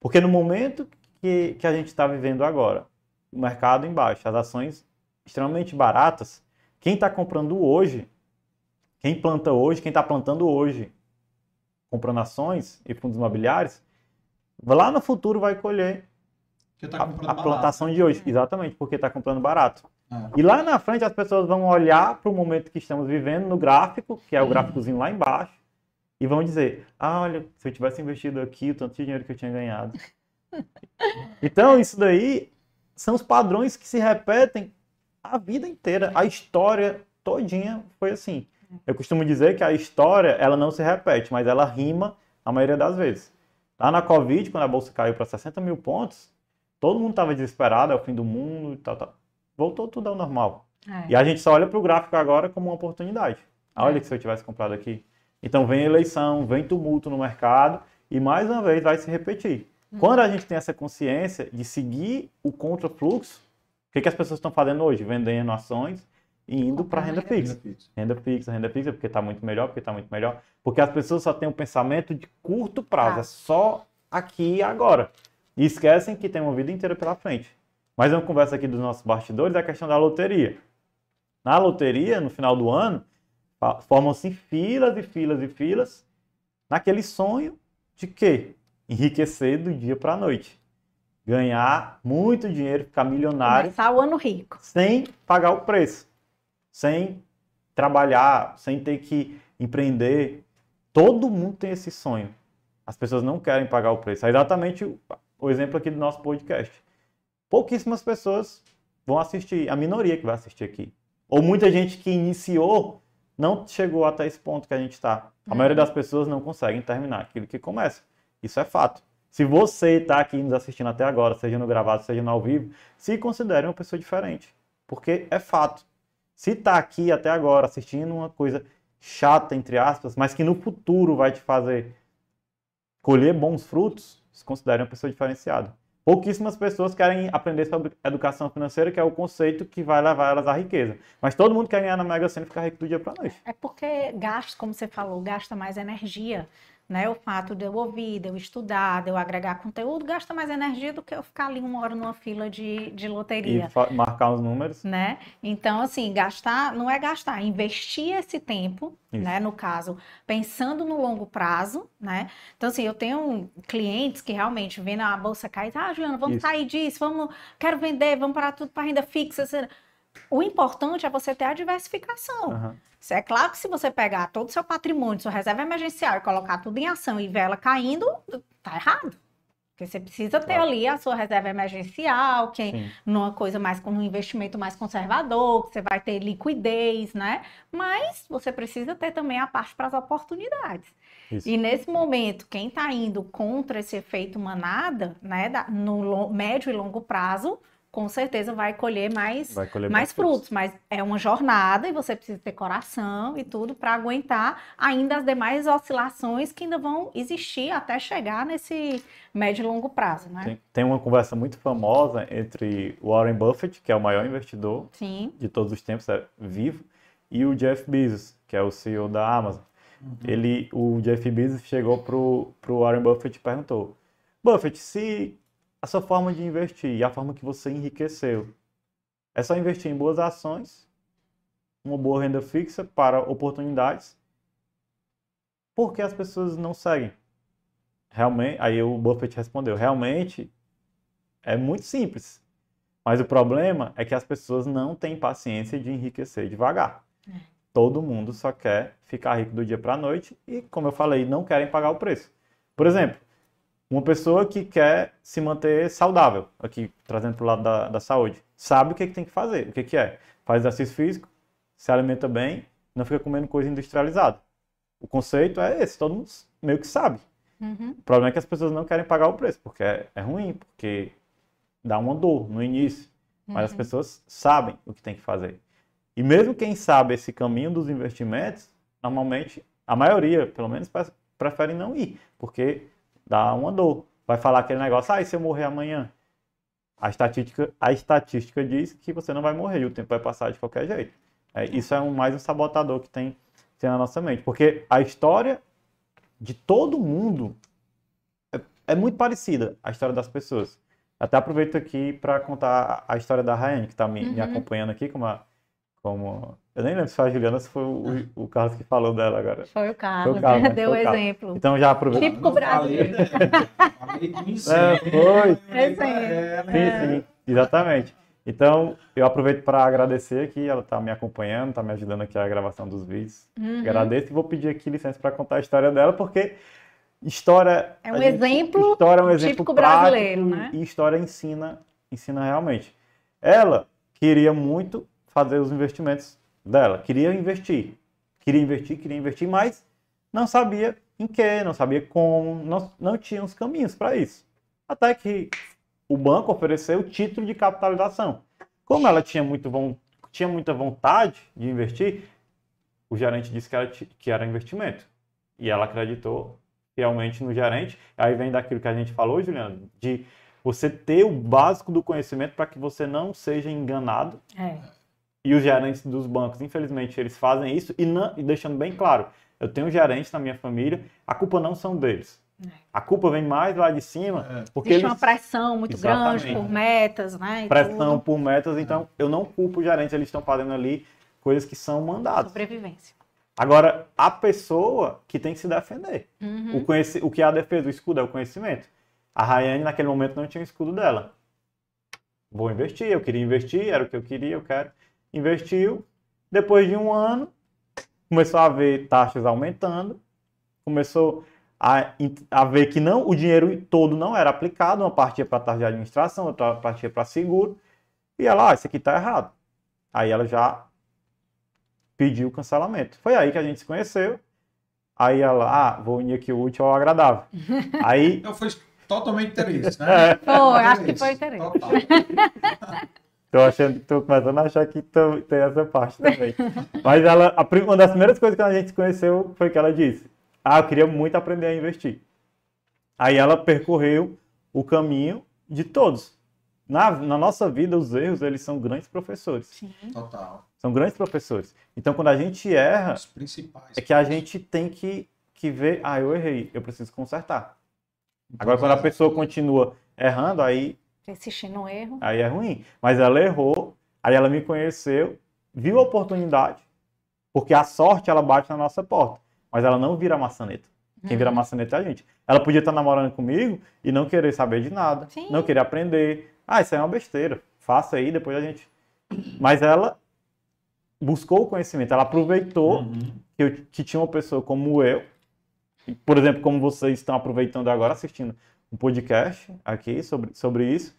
Porque no momento que, que a gente está vivendo agora, o mercado embaixo, as ações extremamente baratas, quem está comprando hoje, quem planta hoje, quem está plantando hoje, comprando ações e fundos imobiliários, lá no futuro vai colher tá a, a barato. plantação de hoje, exatamente, porque está comprando barato. E lá na frente as pessoas vão olhar para o momento que estamos vivendo no gráfico, que é o gráficozinho lá embaixo, e vão dizer: ah, olha, se eu tivesse investido aqui, o tanto de dinheiro que eu tinha ganhado. Então, isso daí são os padrões que se repetem a vida inteira. A história todinha foi assim. Eu costumo dizer que a história, ela não se repete, mas ela rima a maioria das vezes. Lá na Covid, quando a bolsa caiu para 60 mil pontos, todo mundo estava desesperado, é o fim do mundo e tal, tal. Voltou tudo ao normal. É. E a gente só olha para o gráfico agora como uma oportunidade. Ah, Olha que se eu tivesse comprado aqui. Então vem eleição, vem tumulto no mercado e mais uma vez vai se repetir. Quando a gente tem essa consciência de seguir o contrafluxo, o que, que as pessoas estão fazendo hoje? Vendendo ações e indo para renda Comprando fixa. Renda fixa, renda fixa, porque está muito melhor, porque está muito melhor. Porque as pessoas só têm um pensamento de curto prazo, é Prazo. só aqui e agora. E esquecem que tem uma vida inteira pela frente. Mas uma conversa aqui dos nossos bastidores é a questão da loteria. Na loteria, no final do ano, formam-se filas e filas e filas naquele sonho de quê? Enriquecer do dia para a noite. Ganhar muito dinheiro, ficar milionário Começar o ano rico. sem pagar o preço, sem trabalhar, sem ter que empreender. Todo mundo tem esse sonho. As pessoas não querem pagar o preço. É exatamente o, o exemplo aqui do nosso podcast. Pouquíssimas pessoas vão assistir, a minoria que vai assistir aqui. Ou muita gente que iniciou não chegou até esse ponto que a gente está. A maioria das pessoas não conseguem terminar aquilo que começa. Isso é fato. Se você está aqui nos assistindo até agora, seja no gravado, seja no ao vivo, se considere uma pessoa diferente. Porque é fato. Se está aqui até agora assistindo uma coisa chata, entre aspas, mas que no futuro vai te fazer colher bons frutos, se considere uma pessoa diferenciada. Pouquíssimas pessoas querem aprender sobre educação financeira, que é o conceito que vai levar elas à riqueza. Mas todo mundo quer ganhar na Mega Sena e ficar rico do dia para noite. É porque gasta, como você falou, gasta mais energia. Né? O fato de eu ouvir, de eu estudar, de eu agregar conteúdo, gasta mais energia do que eu ficar ali uma hora numa fila de, de loteria. E marcar os números. né? Então, assim, gastar não é gastar, investir esse tempo, Isso. né? No caso, pensando no longo prazo, né? Então, assim, eu tenho clientes que realmente vendo a bolsa cair, ah, Juliana, vamos Isso. sair disso, vamos, quero vender, vamos parar tudo para renda fixa. etc. o importante é você ter a diversificação. Aham. É claro que se você pegar todo o seu patrimônio, sua reserva emergencial e colocar tudo em ação e ver ela caindo, tá errado. Porque você precisa ter Claro. ali a sua reserva emergencial, que Sim. numa coisa mais com um investimento mais conservador, que você vai ter liquidez, né? Mas você precisa ter também a parte para as oportunidades. Isso. E nesse momento, quem está indo contra esse efeito manada, né, no médio e longo prazo, com certeza vai colher mais, Vai colher mais bons frutos. Mas é uma jornada e você precisa ter coração e tudo para aguentar ainda as demais oscilações que ainda vão existir até chegar nesse médio e longo prazo, né? Tem, tem uma conversa muito famosa entre Warren Buffett, que é o maior investidor Sim. de todos os tempos, é vivo, e o Jeff Bezos, que é o CEO da Amazon. Ele, o Jeff Bezos chegou pro, pro Warren Buffett e perguntou: Buffett, se a sua forma de investir e a forma que você enriqueceu é só investir em boas ações, uma boa renda fixa para oportunidades, por que as pessoas não seguem? Realmente, aí o Buffett respondeu: realmente é muito simples. Mas o problema é que as pessoas não têm paciência de enriquecer devagar. Todo mundo só quer ficar rico do dia para a noite e, como eu falei, não querem pagar o preço. Por exemplo, uma pessoa que quer se manter saudável, aqui trazendo para o lado da, da saúde, sabe o que, que tem que fazer. O que, que é? Faz exercício físico, se alimenta bem, não fica comendo coisa industrializada. O conceito é esse, todo mundo meio que sabe. Uhum. O problema é que as pessoas não querem pagar o preço, porque é, é ruim, porque dá uma dor no início. Mas as Uhum. pessoas sabem o que tem que fazer. E mesmo quem sabe esse caminho dos investimentos, normalmente, a maioria, pelo menos, pre- prefere não ir, porque dá uma dor. Vai falar aquele negócio, ah, e se eu morrer amanhã? A estatística, a estatística diz que você não vai morrer, e o tempo vai passar de qualquer jeito. É, isso é um, mais um sabotador que tem, tem na nossa mente. Porque a história de todo mundo é, é muito parecida, a história das pessoas. Até aproveito aqui para contar a história da Rayane, que está me, me Uhum. acompanhando aqui, como, a- como. Eu nem lembro se foi a Juliana ou se foi o, o Carlos que falou dela agora. Foi o Carlos, Carlos, né? deu o Foi o Carlos. exemplo. Então já aproveito. Típico brasileiro. É, incêndio. foi. É, sim. É, Sim, né? sim, exatamente. Então, eu aproveito para agradecer aqui, ela está me acompanhando, está me ajudando aqui a gravação dos vídeos. Uhum. Agradeço e vou pedir aqui licença para contar a história dela, porque história É um gente- exemplo história é um exemplo típico prático brasileiro, né? e história ensina, ensina realmente. Ela queria muito fazer os investimentos dela, queria investir, queria investir, queria investir, mas não sabia em que, não sabia como, não, não tinha os caminhos para isso. Até que o banco ofereceu o título de capitalização. Como ela tinha, muito von- tinha muita vontade de investir, o gerente disse que era, que era investimento. E ela acreditou fielmente no gerente. Aí vem daquilo que a gente falou, Juliana, de você ter o básico do conhecimento para que você não seja enganado. É. E os gerentes dos bancos, infelizmente, eles fazem isso e, não- e deixando bem claro, eu tenho gerentes na minha família, a culpa não são deles. É. A culpa vem mais lá de cima, É. porque Existe eles uma pressão muito grande Exatamente. por metas, né? e pressão tudo. por metas, então eu não culpo os gerentes, eles estão fazendo ali coisas que são mandadas. Sobrevivência. Agora, a pessoa que tem que se defender. Uhum. O, conheci... o que é a defesa? O escudo é o conhecimento. A Rayane, naquele momento, não tinha o escudo dela. Vou investir, eu queria investir, era o que eu queria, eu quero. Investiu. Depois de um ano, começou a ver taxas aumentando, começou a, a ver que não o dinheiro todo não era aplicado, uma parte ia para taxa de administração, outra parte ia para seguro, e ela, ah, isso aqui está errado. Aí ela já pediu o cancelamento. Foi aí que a gente se conheceu. Aí ela, ah, vou unir aqui o útil ao agradável. Aí, Então foi totalmente interesse, né? é, Foi, acho que foi interesse. Total. tô achando, tô começando a achar que tô- tem essa parte também. Mas ela, a uma das primeiras coisas que a gente se conheceu foi que ela disse, ah, eu queria muito aprender a investir. Aí ela percorreu o caminho de todos. Na, na nossa vida, os erros, eles são grandes professores. Sim. Total. São grandes professores. Então, quando a gente erra, Os principais. é que a gente tem que, que ver, ah, eu errei, eu preciso consertar. Agora, quando a pessoa continua errando, aí, Persistir no erro. aí é ruim. Mas ela errou, aí ela me conheceu, viu a oportunidade, porque a sorte ela bate na nossa porta, mas ela não vira maçaneta. Quem vira maçaneta é a gente. Ela podia estar namorando comigo e não querer saber de nada, Sim. não querer aprender. Ah, isso aí é uma besteira. Faça aí, depois a gente. Mas ela buscou o conhecimento, ela aproveitou Uhum. que, eu- que tinha uma pessoa como eu, por exemplo, como vocês estão aproveitando agora, assistindo um podcast aqui sobre, sobre isso.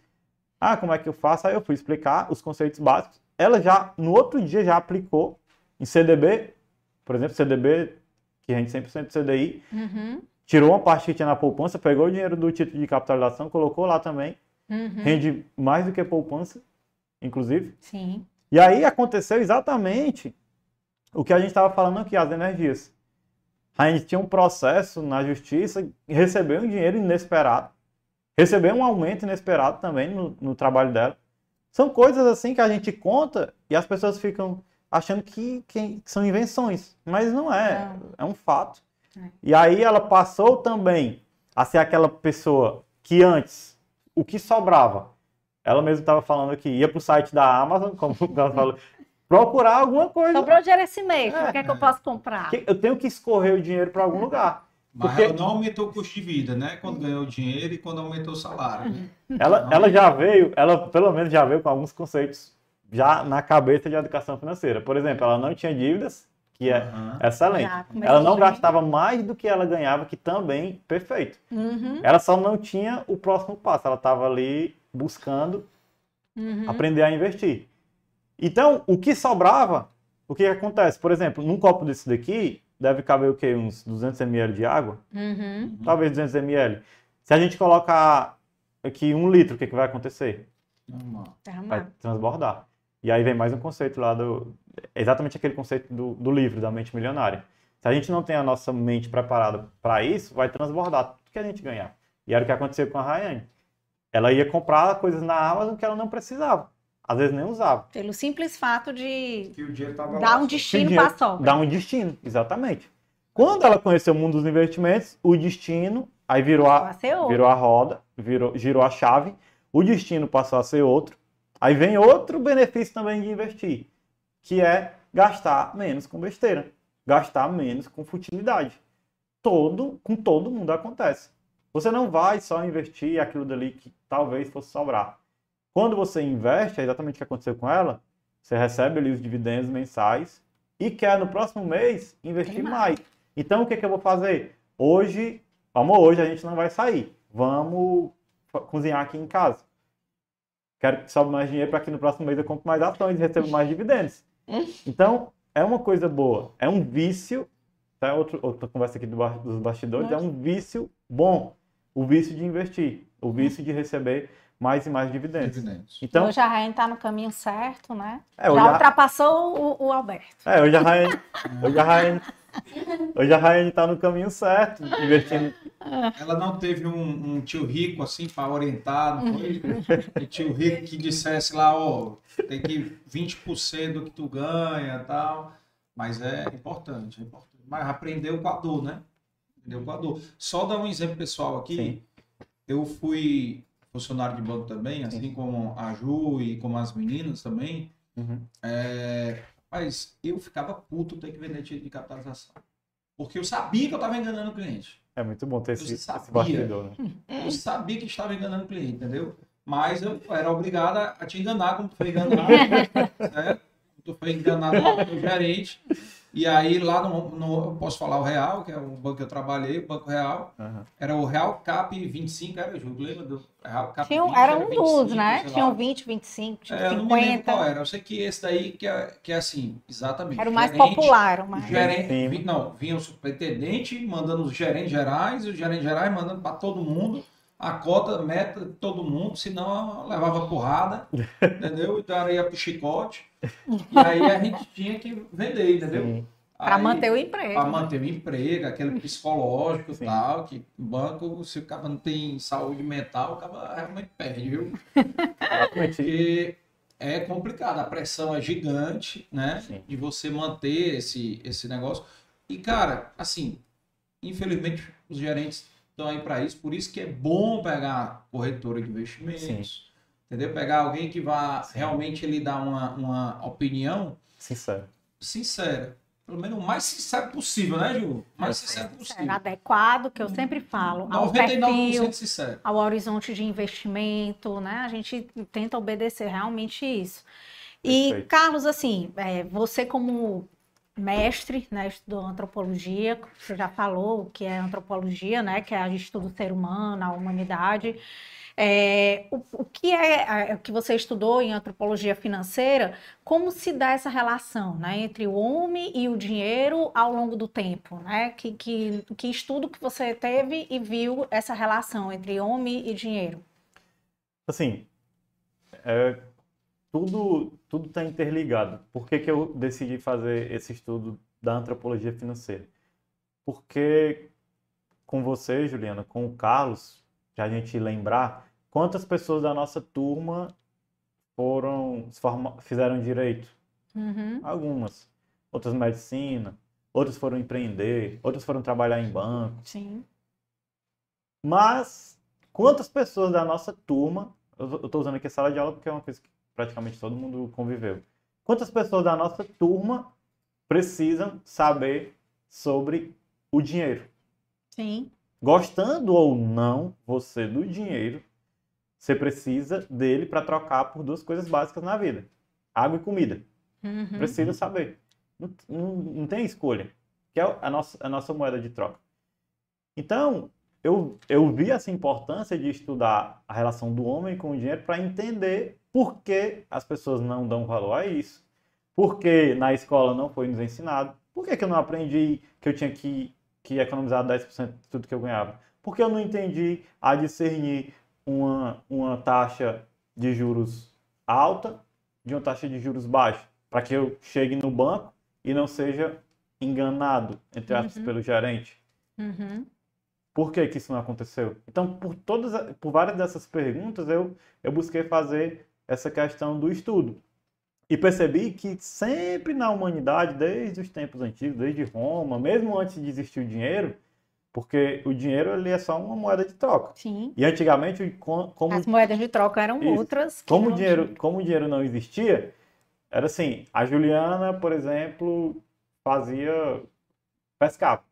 Ah, como é que eu faço? Aí eu fui explicar os conceitos básicos. Ela já, no outro dia, já aplicou em CDB, por exemplo, CDB, que rende 100% CDI, Uhum, tirou uma parte que tinha na poupança, pegou o dinheiro do título de capitalização, colocou lá também, uhum. rende mais do que poupança, inclusive. Sim. E aí aconteceu exatamente o que a gente estava falando aqui, as energias. A gente tinha um processo na justiça recebeu um dinheiro inesperado. Recebeu um aumento inesperado também no, no trabalho dela. São coisas assim que a gente conta e as pessoas ficam achando que, que são invenções. Mas não é. Não. É um fato. É. E aí ela passou também a ser aquela pessoa que antes, o que sobrava, ela mesma estava falando aqui, ia para o site da Amazon, como ela falou, procurar alguma coisa. Sobrou dinheiro esse mês, É. o que é que eu posso comprar? Eu tenho que escorrer o dinheiro para algum lugar. Mas Porque- ela não aumentou o custo de vida, né? Quando ganhou dinheiro e quando aumentou o salário. né? Ela, ela já veio, ela pelo menos já veio com alguns conceitos já na cabeça de educação financeira. Por exemplo, ela não tinha dívidas, que é Aham. excelente. Ela não bem. gastava mais do que ela ganhava, que também perfeito. Uhum, Ela só não tinha o próximo passo. Ela estava ali buscando uhum. aprender a investir. Então, o que sobrava, o que acontece? Por exemplo, num copo desse daqui, deve caber o quê? Uns 200 ml de água? Uhum. Talvez 200 ml. Se a gente colocar aqui um litro, o que, que vai acontecer? Vai transbordar. E aí vem mais um conceito lá do. Exatamente aquele conceito do, do livro, da mente milionária. Se a gente não tem a nossa mente preparada para isso, vai transbordar tudo que a gente ganhar. E era o que aconteceu com a Rayane. Ela ia comprar coisas na Amazon que ela não precisava. Às vezes nem usava. Pelo simples fato de Que o dinheiro tava dar um destino para a sogra. Dá um destino, exatamente. Quando ela conheceu o mundo dos investimentos, o destino, aí virou a, virou a roda, virou, girou a chave, o destino passou a ser outro. Aí vem outro benefício também de investir, que é gastar menos com besteira, gastar menos com futilidade. Todo, com todo mundo acontece. Você não vai só investir aquilo dali que talvez fosse sobrar. Quando você investe, é exatamente o que aconteceu com ela, você recebe ali os dividendos mensais e quer no próximo mês investir mais. mais. Então o que, que eu vou fazer? Hoje, vamos hoje a gente não vai sair. Vamos cozinhar aqui em casa. Quero que sobe mais dinheiro para que no próximo mês eu compre mais ações e receba mais dividendos. Então, é uma coisa boa. É um vício. Tá? Outro, outra conversa aqui do dos bastidores. É um vício bom. O vício de investir. O vício de receber mais e mais dividendos. Dividendos. Então, Hoje a Rainha está no caminho certo, né? é, Já ultrapassou o, o Alberto. é, hoje a Raiane, hoje a Raiane, hoje a Raiane tá no caminho certo, investindo. Ela não teve um, um tio rico assim para orientar, não foi? Um tio rico que dissesse lá, ó, tem que 20% do que tu ganha tal. Mas é importante, é importante. Mas aprendeu com a dor, né? Aprendeu com a dor. Só dar um exemplo pessoal aqui. Sim. Eu fui funcionário de banco também, assim como a Ju e como as meninas também. Uhum. É, mas eu ficava puto ter que vender título de capitalização. Porque eu sabia que eu estava enganando o cliente. É muito bom ter esse, Eu esse sabia. bastidor, né? Eu sabia que estava enganando o cliente, entendeu? Mas eu era obrigado a te enganar como tu foi enganado, certo? Tu foi enganado pelo gerente. E aí lá no, no- eu posso falar o Real, que é o banco que eu trabalhei, o Banco Real, Aham. era o Real Cap 25, era, Ju, lembra do Real Cap Tinha, um- 20, era um 25, dos, né? Tinham 20, 25, tinha É, eu não me lembro qual 50. era. Eu sei que esse daí que é, que é assim, exatamente. Era o mais gerente, popular. era o mais... gerente, Sim. vi- não, vinha o superintendente mandando os gerentes gerais, e os gerentes gerais mandando para todo mundo a cota, meta de todo mundo, senão levava porrada, entendeu? Então era ia pro chicote. E aí a gente tinha que vender, entendeu? Para manter o emprego. para manter o emprego, aquele psicológico e tal, que o banco, se o cara não tem saúde mental, o cara realmente perde, viu? Porque é complicado, a pressão é gigante, né? Sim. De você manter esse, esse negócio. E, cara, assim, infelizmente os gerentes estão aí para isso, por isso que é bom pegar corretora de investimentos, entendeu? Pegar alguém que vá Sim. realmente lhe dar uma, uma opinião Sincero. sincera. Pelo menos o mais sincero possível, né, Ju? O mais É, sincero possível. adequado, que eu sempre falo, ao 99% perfil, sincero. ao horizonte de investimento, né? A gente tenta obedecer realmente isso. E, Perfeito. Carlos, assim, é, você como mestre, né, estudou antropologia, você já falou que é antropologia, né, que é a gente estuda o ser humano, a humanidade. É, o, o que é, é o que você estudou em antropologia financeira? Como se dá essa relação, né, entre o homem e o dinheiro ao longo do tempo, né? Que, que, que estudo que você teve e viu essa relação entre homem e dinheiro? Assim, é, tudo tudo está interligado. Por que, que eu decidi fazer esse estudo da antropologia financeira? Porque com você, Juliana, com o Carlos, que a gente lembrar, quantas pessoas da nossa turma foram fizeram direito? Uhum. Algumas. Outras medicina, outras foram empreender, outras foram trabalhar em banco. Sim. Mas quantas pessoas da nossa turma, eu estou usando aqui a sala de aula porque é uma coisa que praticamente todo mundo conviveu. Quantas pessoas da nossa turma precisam saber sobre o dinheiro? Sim. Gostando ou não você do dinheiro, você precisa dele para trocar por duas coisas básicas na vida: água e comida. Uhum. Precisa saber. Não, não, não tem escolha. Que é a nossa, a nossa moeda de troca. Então, eu, eu vi essa importância de estudar a relação do homem com o dinheiro para entender por que as pessoas não dão valor a isso. Por que na escola não foi nos ensinado. Por que, que eu não aprendi que eu tinha que, que economizar 10% de tudo que eu ganhava. Por que eu não entendi a discernir uma, uma taxa de juros alta de uma taxa de juros baixa? Para que eu chegue no banco e não seja enganado, entre aspas, Uhum. pelo gerente. Uhum. Por que, que isso não aconteceu? Então, por todas, por várias dessas perguntas, eu, eu busquei fazer essa questão do estudo. E percebi que sempre na humanidade, desde os tempos antigos, desde Roma, mesmo antes de existir o dinheiro, porque o dinheiro ele é só uma moeda de troca. Sim. E antigamente, como, As moedas de troca eram Isso. outras. como, o dinheiro, tinha. como o dinheiro não existia, era assim, a Juliana, por exemplo, fazia pescava.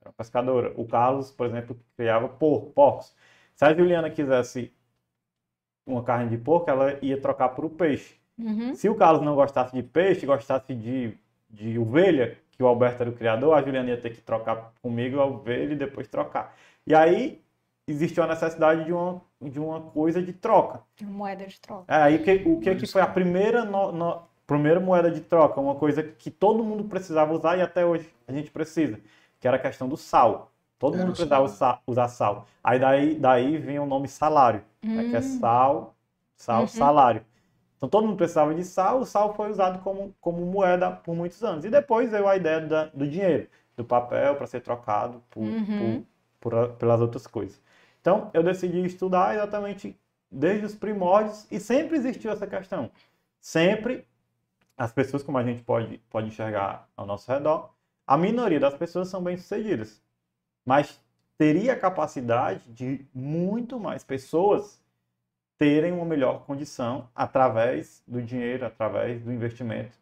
Era pescadora. O Carlos, por exemplo, criava por, porcos. Se a Juliana quisesse uma carne de porco, ela ia trocar por o peixe. Uhum. Se o Carlos não gostasse de peixe, gostasse de, de ovelha, que o Alberto era o criador, a Juliana ia ter que trocar comigo a ovelha e depois trocar. E aí existiu a necessidade de uma, de uma coisa de troca. Moeda de troca. É, aí o que, o que, que foi a primeira, no- no- primeira moeda de troca? Uma coisa que todo mundo precisava usar e até hoje a gente precisa, que era a questão do sal. Todo Era mundo precisava sal. usar, sal. Aí daí, daí vem o nome salário, né, que é Hum. sal, sal, Uhum. salário. Então todo mundo precisava de sal, o sal foi usado como, como moeda por muitos anos. E depois veio a ideia da- do dinheiro, do papel para ser trocado por, Uhum. por- por pelas outras coisas. Então eu decidi estudar exatamente desde os primórdios e sempre existiu essa questão. Sempre as pessoas, como a gente pode, pode enxergar ao nosso redor, a minoria das pessoas são bem-sucedidas. Mas teria a capacidade de muito mais pessoas terem uma melhor condição através do dinheiro, através do investimento.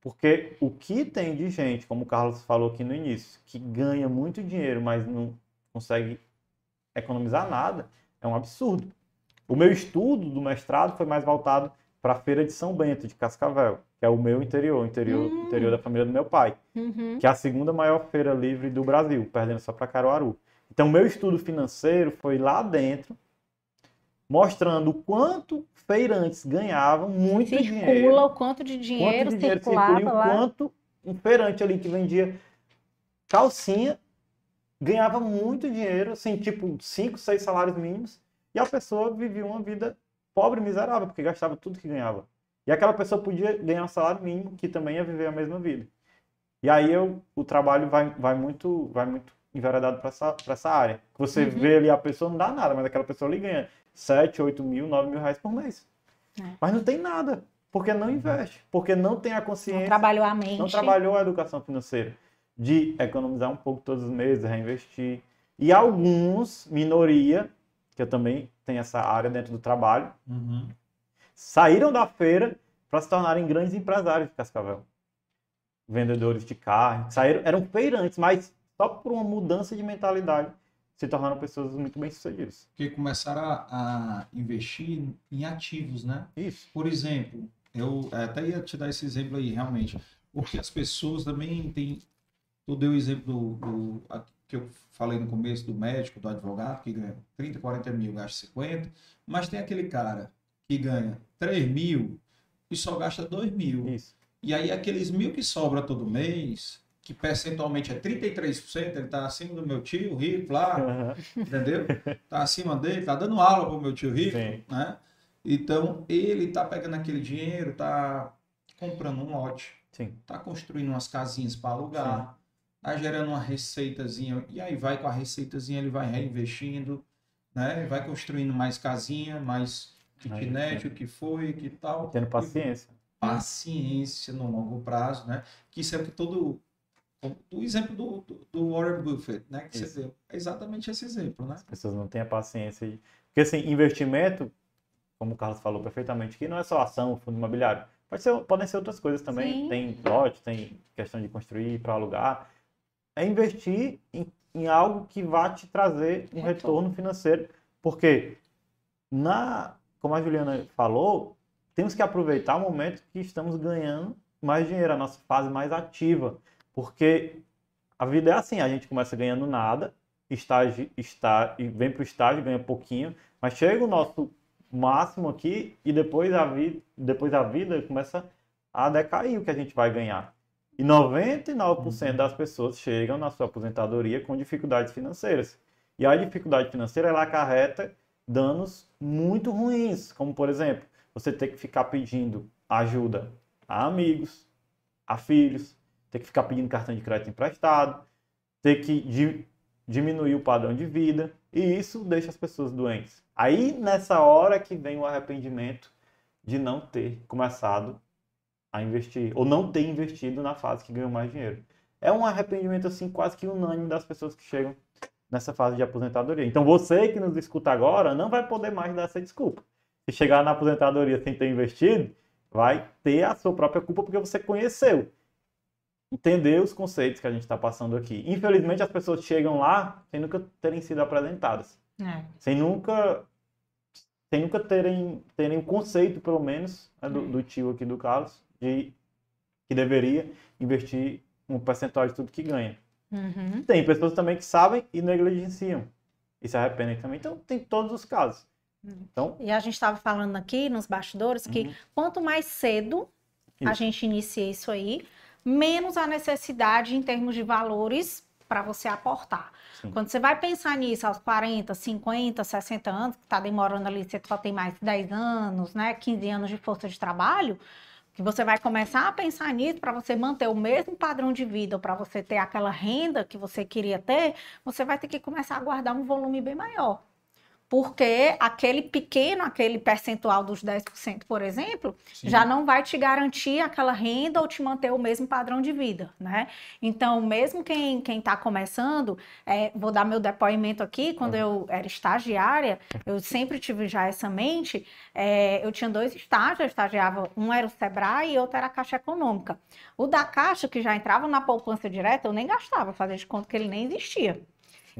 Porque o que tem de gente, como o Carlos falou aqui no início, que ganha muito dinheiro, mas não consegue economizar nada, é um absurdo. O meu estudo do mestrado foi mais voltado para a Feira de São Bento, de Cascavel, que é o meu interior, o interior, Hum. interior da família do meu pai Uhum. que é a segunda maior feira livre do Brasil, perdendo só para Caruaru. Então, meu estudo financeiro foi lá dentro, mostrando o quanto feirantes ganhavam muito dinheiro, Circula o quanto de dinheiro quanto de dinheiro circulava circula e o lá. quanto um feirante ali que vendia calcinha ganhava muito dinheiro, assim, tipo, 5, 6 salários mínimos, e a pessoa vivia uma vida pobre, miserável, porque gastava tudo que ganhava. E aquela pessoa podia ganhar um salário mínimo, que também ia viver a mesma vida. E aí eu, o trabalho vai, vai muito vai muito enveredado para essa, pra essa área. Você Uhum. vê ali a pessoa, não dá nada, mas aquela pessoa ali ganha 7, 8 mil, 9 mil reais por mês. É. Mas não tem nada, porque não investe, porque não tem a Não consciência trabalhou a mente. não trabalhou a educação financeira de economizar um pouco todos os meses, reinvestir. E alguns, minoria, que eu também tenho essa área dentro do trabalho, Uhum. saíram da feira para se tornarem grandes empresários de Cascavel. Vendedores de carne, saíram, eram feirantes, mas só por uma mudança de mentalidade se tornaram pessoas muito bem-sucedidas. Porque começaram a, a investir em ativos, né? Isso. Por exemplo, Eu até ia te dar esse exemplo aí, realmente. Porque as pessoas também têm. Tu deu o exemplo do, do que eu falei no começo do médico, do advogado, que ganha 30, 40 mil, gasta 50, mas tem aquele cara que ganha 3 mil e só gasta 2 mil. Isso. E aí aqueles mil que sobra todo mês, que percentualmente é 33%, ele tá acima do meu tio rico lá, Aham. entendeu? Tá acima dele, tá dando aula pro meu tio rico, Sim. né? Então, ele tá pegando aquele dinheiro, tá comprando um lote, Sim. tá construindo umas casinhas para alugar, tá gerando uma receitazinha, e aí vai com a receitazinha, ele vai reinvestindo, né? Vai construindo mais casinha, mais kitnet, o que foi, que tal. Tendo paciência. Paciência no longo prazo, né? Que isso é o que todo... O exemplo do, do, do Warren Buffett, né? Que Isso. você deu. É exatamente esse exemplo, né? As pessoas não têm a paciência. de- Porque, assim, investimento, como o Carlos falou perfeitamente, que não é só ação, fundo imobiliário. Pode ser, podem ser outras coisas também. Sim. Tem lote, tem questão de construir para alugar. É investir em, em algo que vá te trazer um Retorno. retorno financeiro. Porque, na, como a Juliana falou, temos que aproveitar o momento que estamos ganhando mais dinheiro, a nossa fase mais ativa. Porque a vida é assim, a gente começa ganhando nada, estágio, está, e vem para o estágio, ganha pouquinho, mas chega o nosso máximo aqui e depois a, vi, depois a vida começa a decair o que a gente vai ganhar. E 99% das pessoas chegam na sua aposentadoria com dificuldades financeiras. E a dificuldade financeira ela acarreta danos muito ruins, como por exemplo, você ter que ficar pedindo ajuda a amigos, a filhos, ter que ficar pedindo cartão de crédito emprestado, ter que di- diminuir o padrão de vida, e isso deixa as pessoas doentes. Aí, nessa hora que vem o arrependimento de não ter começado a investir, ou não ter investido na fase que ganhou mais dinheiro. É um arrependimento, assim, quase que unânime das pessoas que chegam nessa fase de aposentadoria. Então, você que nos escuta agora não vai poder mais dar essa desculpa. Se chegar na aposentadoria sem ter investido, vai ter a sua própria culpa porque você conheceu entender os conceitos que a gente está passando aqui. Infelizmente, as pessoas chegam lá sem nunca terem sido apresentadas, É. sem nunca, sem nunca terem, terem o conceito, pelo menos, né, do, do tio aqui do Carlos, de que deveria investir um percentual de tudo que ganha. Uhum. Tem pessoas também que sabem e negligenciam e se arrependem também. Então, tem todos os casos. Então, E a gente estava falando aqui nos bastidores que Uhum. quanto mais cedo a Isso. gente inicia isso aí, menos a necessidade em termos de valores para você aportar. Sim. Quando você vai pensar nisso aos 40, 50, 60 anos, que está demorando ali, você só tem mais 10 anos, né, 15 anos de força de trabalho, que você vai começar a pensar nisso para você manter o mesmo padrão de vida, para você ter aquela renda que você queria ter, você vai ter que começar a guardar um volume bem maior. Porque aquele pequeno, aquele percentual dos 10%, por exemplo, Sim. já não vai te garantir aquela renda ou te manter o mesmo padrão de vida, né? Então, mesmo quem quem está começando, é, vou dar meu depoimento aqui, quando eu era estagiária, eu sempre tive já essa mente, é, eu tinha dois estágios, eu estagiava, um era o Sebrae e outro era a Caixa Econômica. O da Caixa, que já entrava na poupança direta, eu nem gastava, fazia de conta que ele nem existia.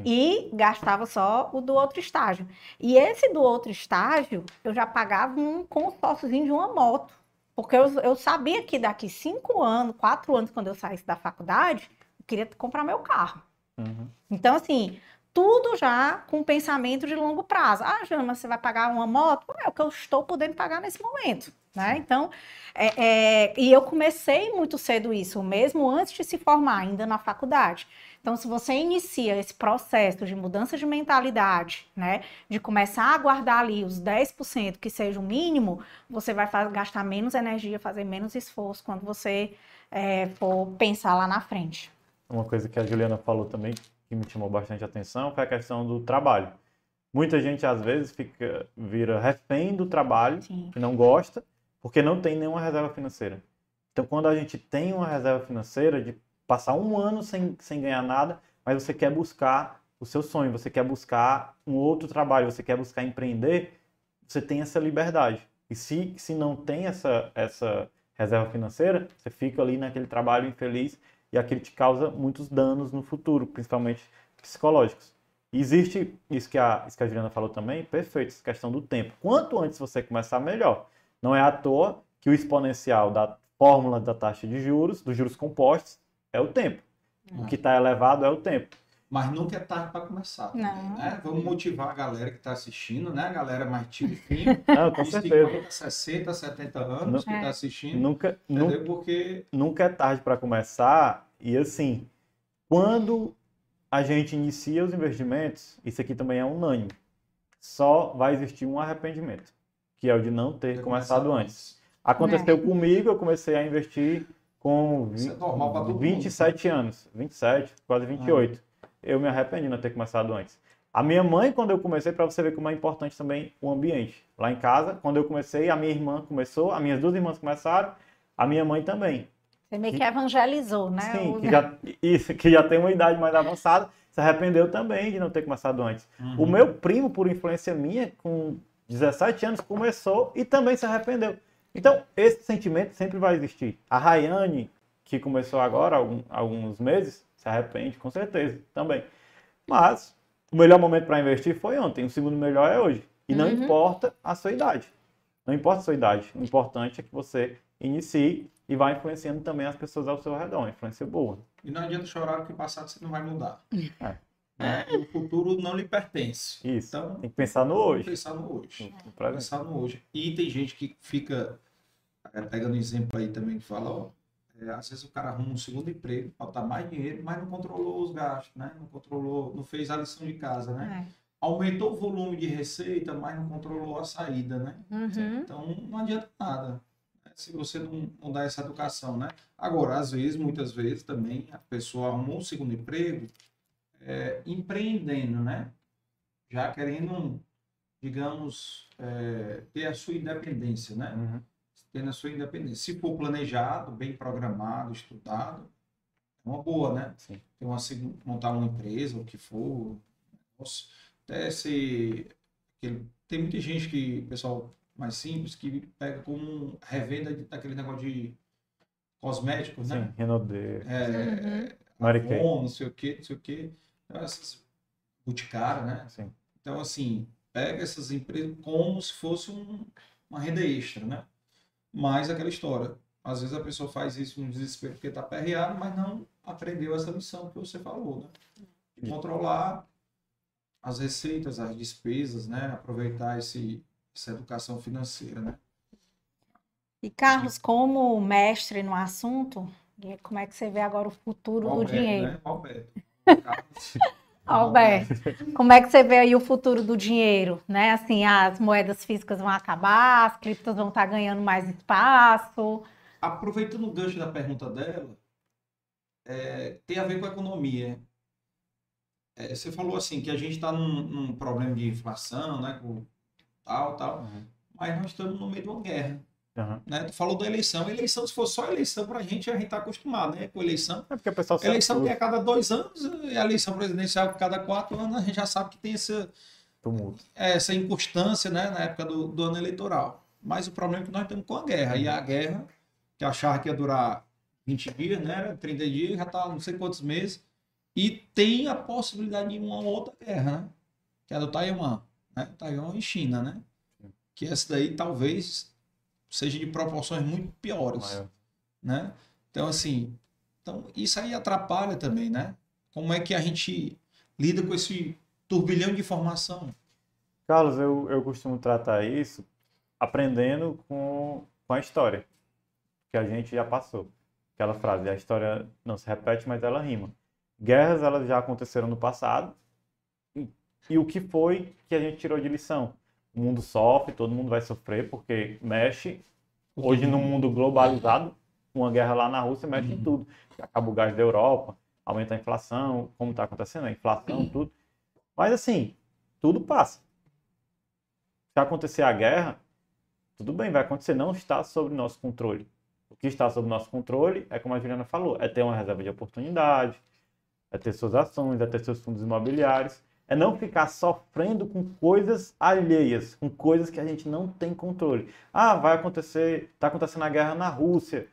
E gastava só o do outro estágio. E esse do outro estágio, eu já pagava um consórciozinho de uma moto. Porque eu, eu sabia que daqui cinco anos, quatro anos, quando eu saísse da faculdade, eu queria comprar meu carro. uhum. Então, assim, tudo já com pensamento de longo prazo. Ah, Jana, mas você vai pagar uma moto? É o que eu estou podendo pagar nesse momento, né? Então, é, é, e eu comecei muito cedo isso, mesmo antes de se formar, ainda na faculdade. Então, se você inicia esse processo de mudança de mentalidade, né, de começar a guardar ali os 10% que seja o mínimo, você vai gastar menos energia, fazer menos esforço quando você é, for pensar lá na frente. Uma coisa que a Juliana falou também, que me chamou bastante atenção, foi a questão do trabalho. Muita gente, às vezes, fica, vira refém do trabalho, Sim. que não gosta, porque não tem nenhuma reserva financeira. Então, quando a gente tem uma reserva financeira de passar um ano sem, sem ganhar nada, mas você quer buscar o seu sonho, você quer buscar um outro trabalho, você quer buscar empreender, você tem essa liberdade. E se, se não tem essa, essa reserva financeira, você fica ali naquele trabalho infeliz e aquilo te causa muitos danos no futuro, principalmente psicológicos. E existe isso que, a, isso que a Juliana falou também, perfeito, essa questão do tempo. Quanto antes você começar, melhor. Não é à toa que o exponencial da fórmula da taxa de juros, dos juros compostos, é o tempo. O que está elevado é o tempo. Mas nunca é tarde para começar. também. Né? Vamos motivar a galera que está assistindo, né? A galera mais tiro fino, Não, com de certeza. 50, 60, 70 anos que É. está assistindo. Nunca, nunca, Entendeu? Porque nunca é tarde para começar. E assim, quando a gente inicia os investimentos, isso aqui também é unânime. Só vai existir um arrependimento, que é o de não ter começado antes. Aconteceu comigo, eu comecei a investir com Isso é normal pra todo mundo. 27 anos, 27, quase 28. Eu me arrependi de não ter começado antes. A minha mãe, quando eu comecei, para você ver como é importante também o ambiente. Lá em casa, quando eu comecei, a minha irmã começou, as minhas duas irmãs começaram, a minha mãe também. Você meio que evangelizou, né? Sim, O- que já, isso, que já tem uma idade mais avançada, se arrependeu também de não ter começado antes. Uhum. O meu primo, por influência minha, com 17 anos, começou e também se arrependeu. Então, esse sentimento sempre vai existir. A Rayane, que começou agora, algum- alguns meses, se arrepende, com certeza, também. Mas, o melhor momento para investir foi ontem, o segundo melhor é hoje. E não Uhum. importa a sua idade. Não importa a sua idade. O importante é que você inicie e vá influenciando também as pessoas ao seu redor. Uma influência boa. E não adianta chorar que o passado você não vai mudar. É. Né? O futuro não lhe pertence. Isso. Então, Tem que pensar no hoje. pensar no hoje. no. Pensar no hoje. E tem gente que fica, é, pegando exemplo aí também, que fala, ó, é, às vezes o cara arruma um segundo emprego, falta mais dinheiro, mas não controlou os gastos, né? Não controlou, não fez a lição de casa, né? É. Aumentou o volume de receita, mas não controlou a saída, né? Uhum. Então não adianta nada né, se você não, não dá essa educação, né? Agora, às vezes, muitas vezes também a pessoa arrumou um segundo emprego é, empreendendo, né? Já querendo, digamos, é, ter a sua independência, né? Uhum. Tendo a sua independência. Se for planejado, bem programado, estudado, é uma boa, né? Sim. Ter uma, montar uma empresa, o que for, negócio, até se aquele- tem muita gente que, pessoal mais simples, que pega como revenda de- daquele negócio de cosméticos, né? Sim, Renaudet, É, Kay. Avon, não sei o que, não sei o que. Então, essas boticárias, né? Sim. Então, assim, pega essas empresas como se fosse um- uma renda extra, né? Mas aquela história. Às vezes a pessoa faz isso no desespero porque está perreado, mas não aprendeu essa lição que você falou, né? De controlar as receitas, as despesas, né? Aproveitar esse, essa educação financeira, né? E Carlos, como mestre no assunto, como é que você vê agora o futuro do Alberto, dinheiro? Né? Alberto. Alberto, como é que você vê aí o futuro do dinheiro, né? Assim, as moedas físicas vão acabar, as criptos vão estar ganhando mais espaço. aproveitando o gancho da pergunta dela, é, tem a ver com a economia. É, você falou assim que a gente está num, num problema de inflação, né, com tal, tal, Uhum. mas nós estamos no meio de uma guerra. Uhum. Né? Tu falou da eleição. Eleição, se for só eleição, para a gente, a gente está acostumado né, com eleição. É porque o pessoal Eleição tudo. que é a cada dois anos, e a eleição presidencial a cada quatro anos, a gente já sabe que tem essa, tumulto. essa inconstância né, na época do, do ano eleitoral. Mas o problema é que nós estamos com a guerra. E a guerra, que achava que ia durar 20 dias, né, 30 dias, já está não sei quantos meses. E tem a possibilidade de uma outra guerra, né? Que é a do Taiwan. Né? Taiwan e China, né? Que essa daí talvez seja de proporções muito piores Maior. né? Então, assim, então isso aí atrapalha também, né? Como é que a gente lida com esse turbilhão de informação? Carlos, eu, eu costumo tratar isso aprendendo com, com a história que a gente já passou. Aquela frase, a história não se repete, mas ela rima. Guerras, elas já aconteceram no passado. E, e o que foi que a gente tirou de lição? O mundo sofre, todo mundo vai sofrer, porque mexe. Hoje, no mundo globalizado, uma guerra lá na Rússia mexe em Uhum. tudo. Acaba o gás da Europa, aumenta a inflação, como está acontecendo, a inflação, tudo. Mas, assim, tudo passa. Se acontecer a guerra, tudo bem, vai acontecer, não está sob nosso controle. O que está sob nosso controle é como a Juliana falou, é ter uma reserva de oportunidade, é ter suas ações, é ter seus fundos imobiliários, é não ficar sofrendo com coisas alheias, com coisas que a gente não tem controle. Ah, vai acontecer, está acontecendo a guerra na Rússia.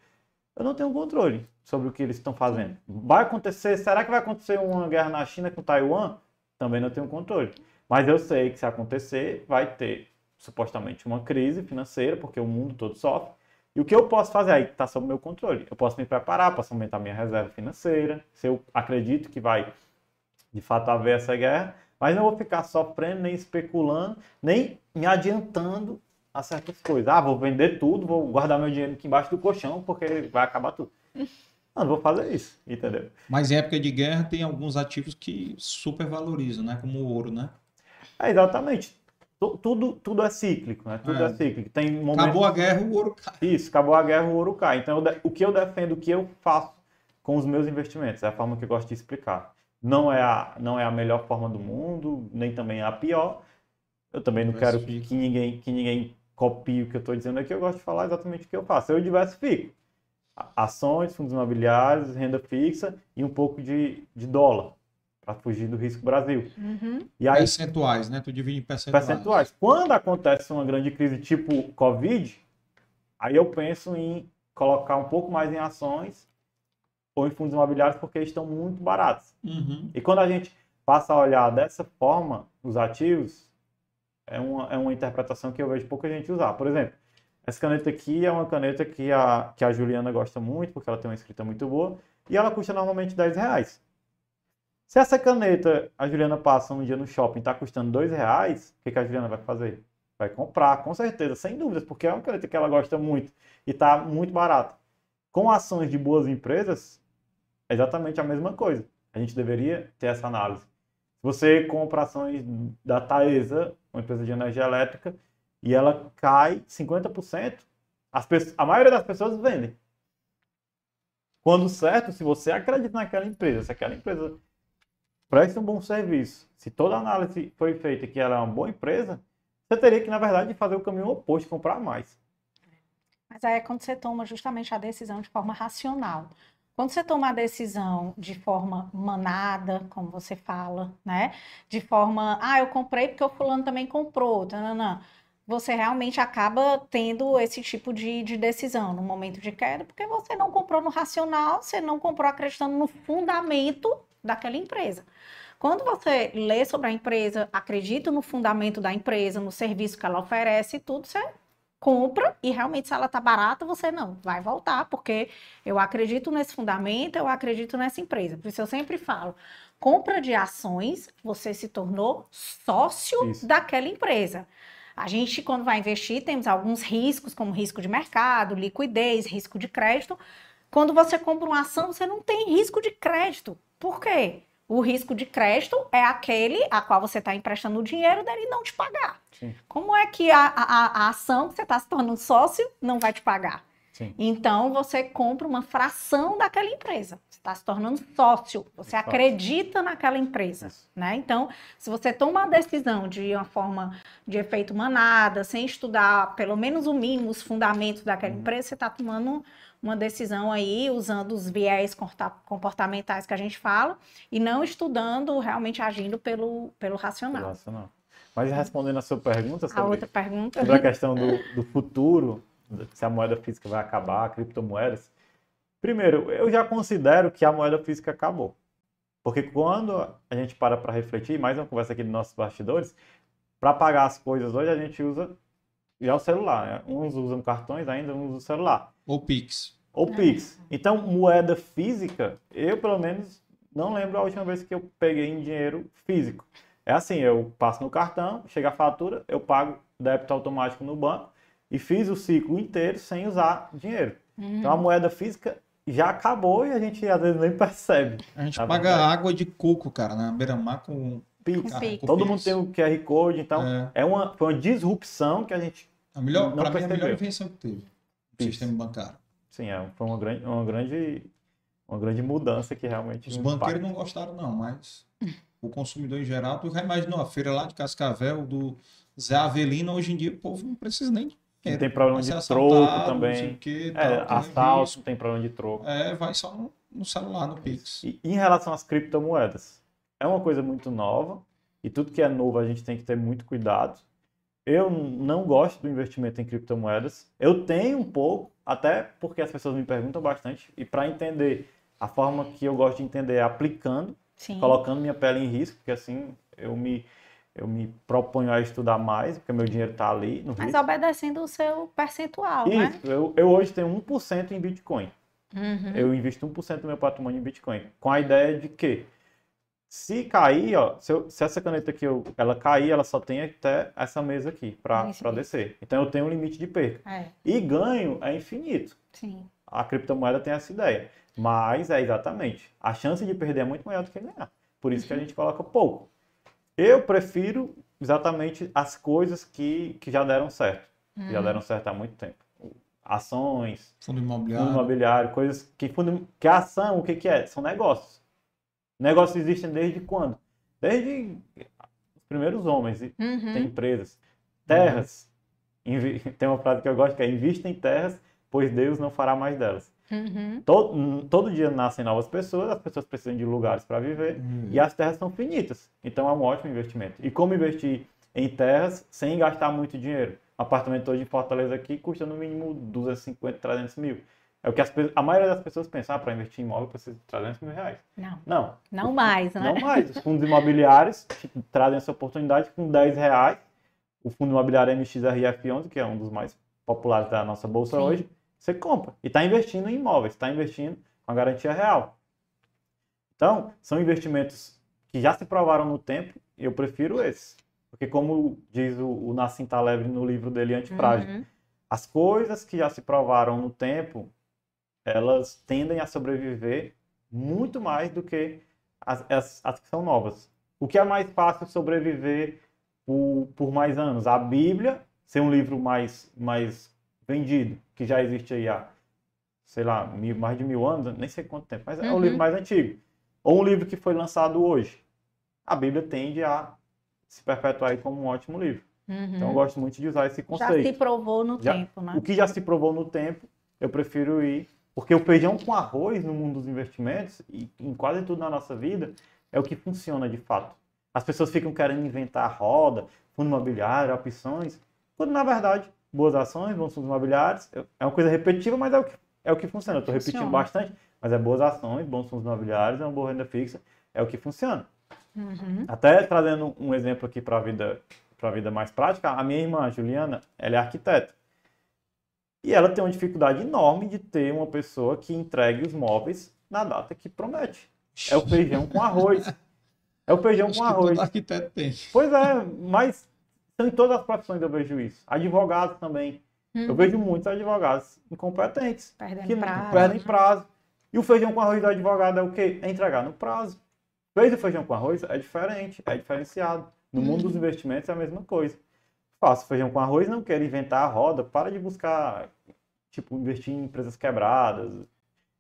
Eu não tenho controle sobre o que eles estão fazendo. Vai acontecer, será que vai acontecer uma guerra na China com Taiwan? Também não tenho controle. Mas eu sei que se acontecer, vai ter supostamente uma crise financeira, porque o mundo todo sofre, E o que eu posso fazer aí está sob meu controle. Eu posso me preparar, posso aumentar minha reserva financeira, se eu acredito que vai de fato haver essa guerra, mas não vou ficar sofrendo, nem especulando, nem me adiantando a certas coisas. Ah, vou vender tudo, vou guardar meu dinheiro aqui embaixo do colchão, porque vai acabar tudo. Não, não vou fazer isso, entendeu? Mas em época de guerra tem alguns ativos que supervalorizam, né? Como o ouro, né? É, exatamente. Tu- Tudo, tudo é cíclico, né? Tudo é, É. cíclico. Tem momentos... Acabou a guerra, o ouro cai. Isso, acabou a guerra, o ouro cai. Então, eu de- o que eu defendo, o que eu faço com os meus investimentos, é a forma que eu gosto de explicar. Não é a, não é a melhor forma do mundo, nem também é a pior. Eu também não quero Diversifica. que ninguém, que ninguém copie o que eu estou dizendo aqui. Eu gosto de falar exatamente o que eu faço. Eu diversifico. Ações, fundos imobiliários, renda fixa e um pouco de, de dólar, para fugir do risco Brasil. Uhum. E aí, Percentuais, né? Tu divide em percentuais. percentuais. Quando acontece uma grande crise tipo Covid, aí eu penso em colocar um pouco mais em ações ou em fundos imobiliários porque estão muito baratos. Uhum. E quando a gente passa a olhar dessa forma os ativos, é uma, é uma interpretação que eu vejo pouca gente usar. Por exemplo, essa caneta aqui é uma caneta que a, que a Juliana gosta muito, porque ela tem uma escrita muito boa, e ela custa normalmente 10 reais. Se essa caneta a Juliana passa um dia no shopping e está custando 2 reais, o que, que a Juliana vai fazer? Vai comprar, com certeza, sem dúvidas, porque é uma caneta que ela gosta muito e está muito barata. Com ações de boas empresas, é exatamente a mesma coisa. A gente deveria ter essa análise. Se você compra ações da Taesa, uma empresa de energia elétrica, e ela cai 50%, as pessoas, a maioria das pessoas vendem. Quando certo, se você acredita naquela empresa, se aquela empresa presta um bom serviço, se toda a análise foi feita que ela é uma boa empresa, você teria que, na verdade, fazer o caminho oposto, comprar mais. Mas aí é quando você toma justamente a decisão de forma racional. Quando você toma a decisão de forma manada, como você fala, né? De forma, ah, eu comprei porque o fulano também comprou, tananã. Você realmente acaba tendo esse tipo de, de decisão no momento de queda, porque você não comprou no racional, você não comprou acreditando no fundamento daquela empresa. Quando você lê sobre a empresa, acredita no fundamento da empresa, no serviço que ela oferece e tudo, você compra e realmente se ela tá barata, você não, vai voltar, porque eu acredito nesse fundamento, eu acredito nessa empresa. Por isso eu sempre falo, compra de ações, você se tornou sócio Isso. daquela empresa. A gente, quando vai investir, temos alguns riscos, como risco de mercado, liquidez, risco de crédito. Quando você compra uma ação, você não tem risco de crédito. Por quê? O risco de crédito é aquele a qual você está emprestando o dinheiro dele não te pagar. Sim. Como é que a, a, a ação que você está se tornando sócio não vai te pagar? Sim. Então você compra uma fração daquela empresa. Você está se tornando sócio. Você Sócio. acredita naquela empresa, Isso. né? Então, se você toma a decisão de uma forma de efeito manada, sem estudar pelo menos o mínimo os fundamentos daquela Uhum. empresa, você está tomando uma decisão aí usando os viés comportamentais que a gente fala e não estudando, realmente agindo pelo, pelo racional. Relacional. Mas respondendo a sua pergunta A sobre, outra pergunta. sobre a questão do, do futuro, se a moeda física vai acabar, criptomoedas. Primeiro, eu já considero que a moeda física acabou. Porque quando a gente para para refletir, mais uma conversa aqui dos nossos bastidores, para pagar as coisas hoje a gente usa já o celular. Né? Uns usam cartões ainda, uns usam o celular. Ou Pix. Ou Pix. Então, moeda física, eu pelo menos não lembro a última vez que eu peguei em dinheiro físico. É assim, eu passo no cartão, chega a fatura, eu pago débito automático no banco e fiz o ciclo inteiro sem usar dinheiro. Uhum. Então a moeda física já acabou e a gente às vezes nem percebe. A gente Na paga verdade. água de coco, cara, na beira-mar com. Pix. Com Pix. Todo mundo tem o QR Code, então É, é uma, foi uma disrupção que a gente. a melhor, Não pra mim, é a melhor percebeu. invenção que teve. O Isso. sistema bancário. Sim, é, foi uma grande, uma grande, uma grande mudança que realmente. Os impacta. banqueiros não gostaram, não, mas o consumidor em geral, tu já imaginou a feira lá de Cascavel, do Zé Avelino, hoje em dia o povo não precisa nem Não tem problema de troco também. o quê, É, tal, assalto, risco. tem problema de troco. É, vai só no, no celular, no Pix. E em relação às criptomoedas, é uma coisa muito nova e tudo que é novo a gente tem que ter muito cuidado. Eu não gosto do investimento em criptomoedas. Eu tenho um pouco, até porque as pessoas me perguntam bastante e para entender a forma que eu gosto de entender é aplicando, Sim. colocando minha pele em risco, porque assim eu me eu me proponho a estudar mais, porque meu dinheiro está ali no Mas risco. obedecendo o seu percentual, né? Isso, eu, eu hoje tenho 1% em Bitcoin. Uhum. Eu invisto 1% do meu patrimônio em Bitcoin. Com a ideia de que, se cair, ó, se, eu- se essa caneta aqui eu- ela cair, ela só tem até essa mesa aqui para descer. Então eu tenho um limite de perca. É, E ganho é infinito. sim. A criptomoeda tem essa ideia. Mas é exatamente. A chance de perder é muito maior do que ganhar. Por isso que a gente coloca pouco. Eu prefiro exatamente as coisas que, que já deram certo. Que já deram certo há muito tempo. Ações, Fundo fundo imobiliário. imobiliário, coisas que fundo, que ação, o que que é? São negócios. Negócios existem desde quando? Desde os primeiros homens Uhum. tem empresas. Terras. Invi- Tem uma frase que eu gosto que é invista em terras, pois Deus não fará mais delas. Uhum. Todo, todo dia nascem novas pessoas, as pessoas precisam de lugares para viver Uhum. e as terras são finitas. Então é um ótimo investimento. E como investir em terras sem gastar muito dinheiro? Um apartamento hoje em Fortaleza aqui custa no mínimo 250, 300 mil. É o que as, a maioria das pessoas pensa, ah, para investir em imóvel precisa de 300 mil reais. Não, Não, não mais, né? não mais. Os fundos imobiliários trazem essa oportunidade com 10 reais. O fundo imobiliário MXRF11, que é um dos mais populares da nossa bolsa Sim. hoje, você compra. E está investindo em imóveis, está investindo com a garantia real. Então, são investimentos que já se provaram no tempo e eu prefiro esses. Porque como diz o, o Nassim Taleb no livro dele Antifrágil, Uhum. as coisas que já se provaram no tempo, elas tendem a sobreviver muito mais do que as, as, as que são novas. O que é mais fácil sobreviver por, por mais anos? A Bíblia, ser um livro mais, mais vendido, que já existe aí há, sei lá, mil- mais de mil anos, nem sei quanto tempo, mas é um Uhum. livro mais antigo. Ou um livro que foi lançado hoje. A Bíblia tende a se perpetuar aí como um ótimo livro. Uhum. Então eu gosto muito de usar esse Já conceito. se provou no Já- tempo, né? O que já se provou no tempo, eu prefiro ir. Porque o feijão com arroz no mundo dos investimentos, e em quase tudo na nossa vida, é o que funciona de fato. As pessoas ficam querendo inventar roda, fundo imobiliário, opções, quando na verdade, boas ações, bons fundos imobiliários, é uma coisa repetitiva, mas é o que, é o que funciona. Eu estou repetindo bastante, mas é boas ações, bons fundos imobiliários, é uma boa renda fixa, é o que funciona. Uhum. Até trazendo um exemplo aqui para a vida, para a vida mais prática, a minha irmã, Juliana, ela é arquiteta. E ela tem uma dificuldade enorme de ter uma pessoa que entregue os móveis na data que promete. É o feijão com arroz. É o feijão Acho com que arroz. todo arquiteto tem. Pois é, mas em todas as profissões eu vejo isso. Advogados também. Eu Uhum. vejo muitos advogados incompetentes Perdendo que prazo. perdem né? prazo. E o feijão com arroz do advogado é o quê? É entregar no prazo. Fez o feijão com arroz é diferente, é diferenciado. No mundo dos investimentos é a mesma coisa. Faça feijão com arroz, não quero inventar a roda, para de buscar, tipo, investir em empresas quebradas,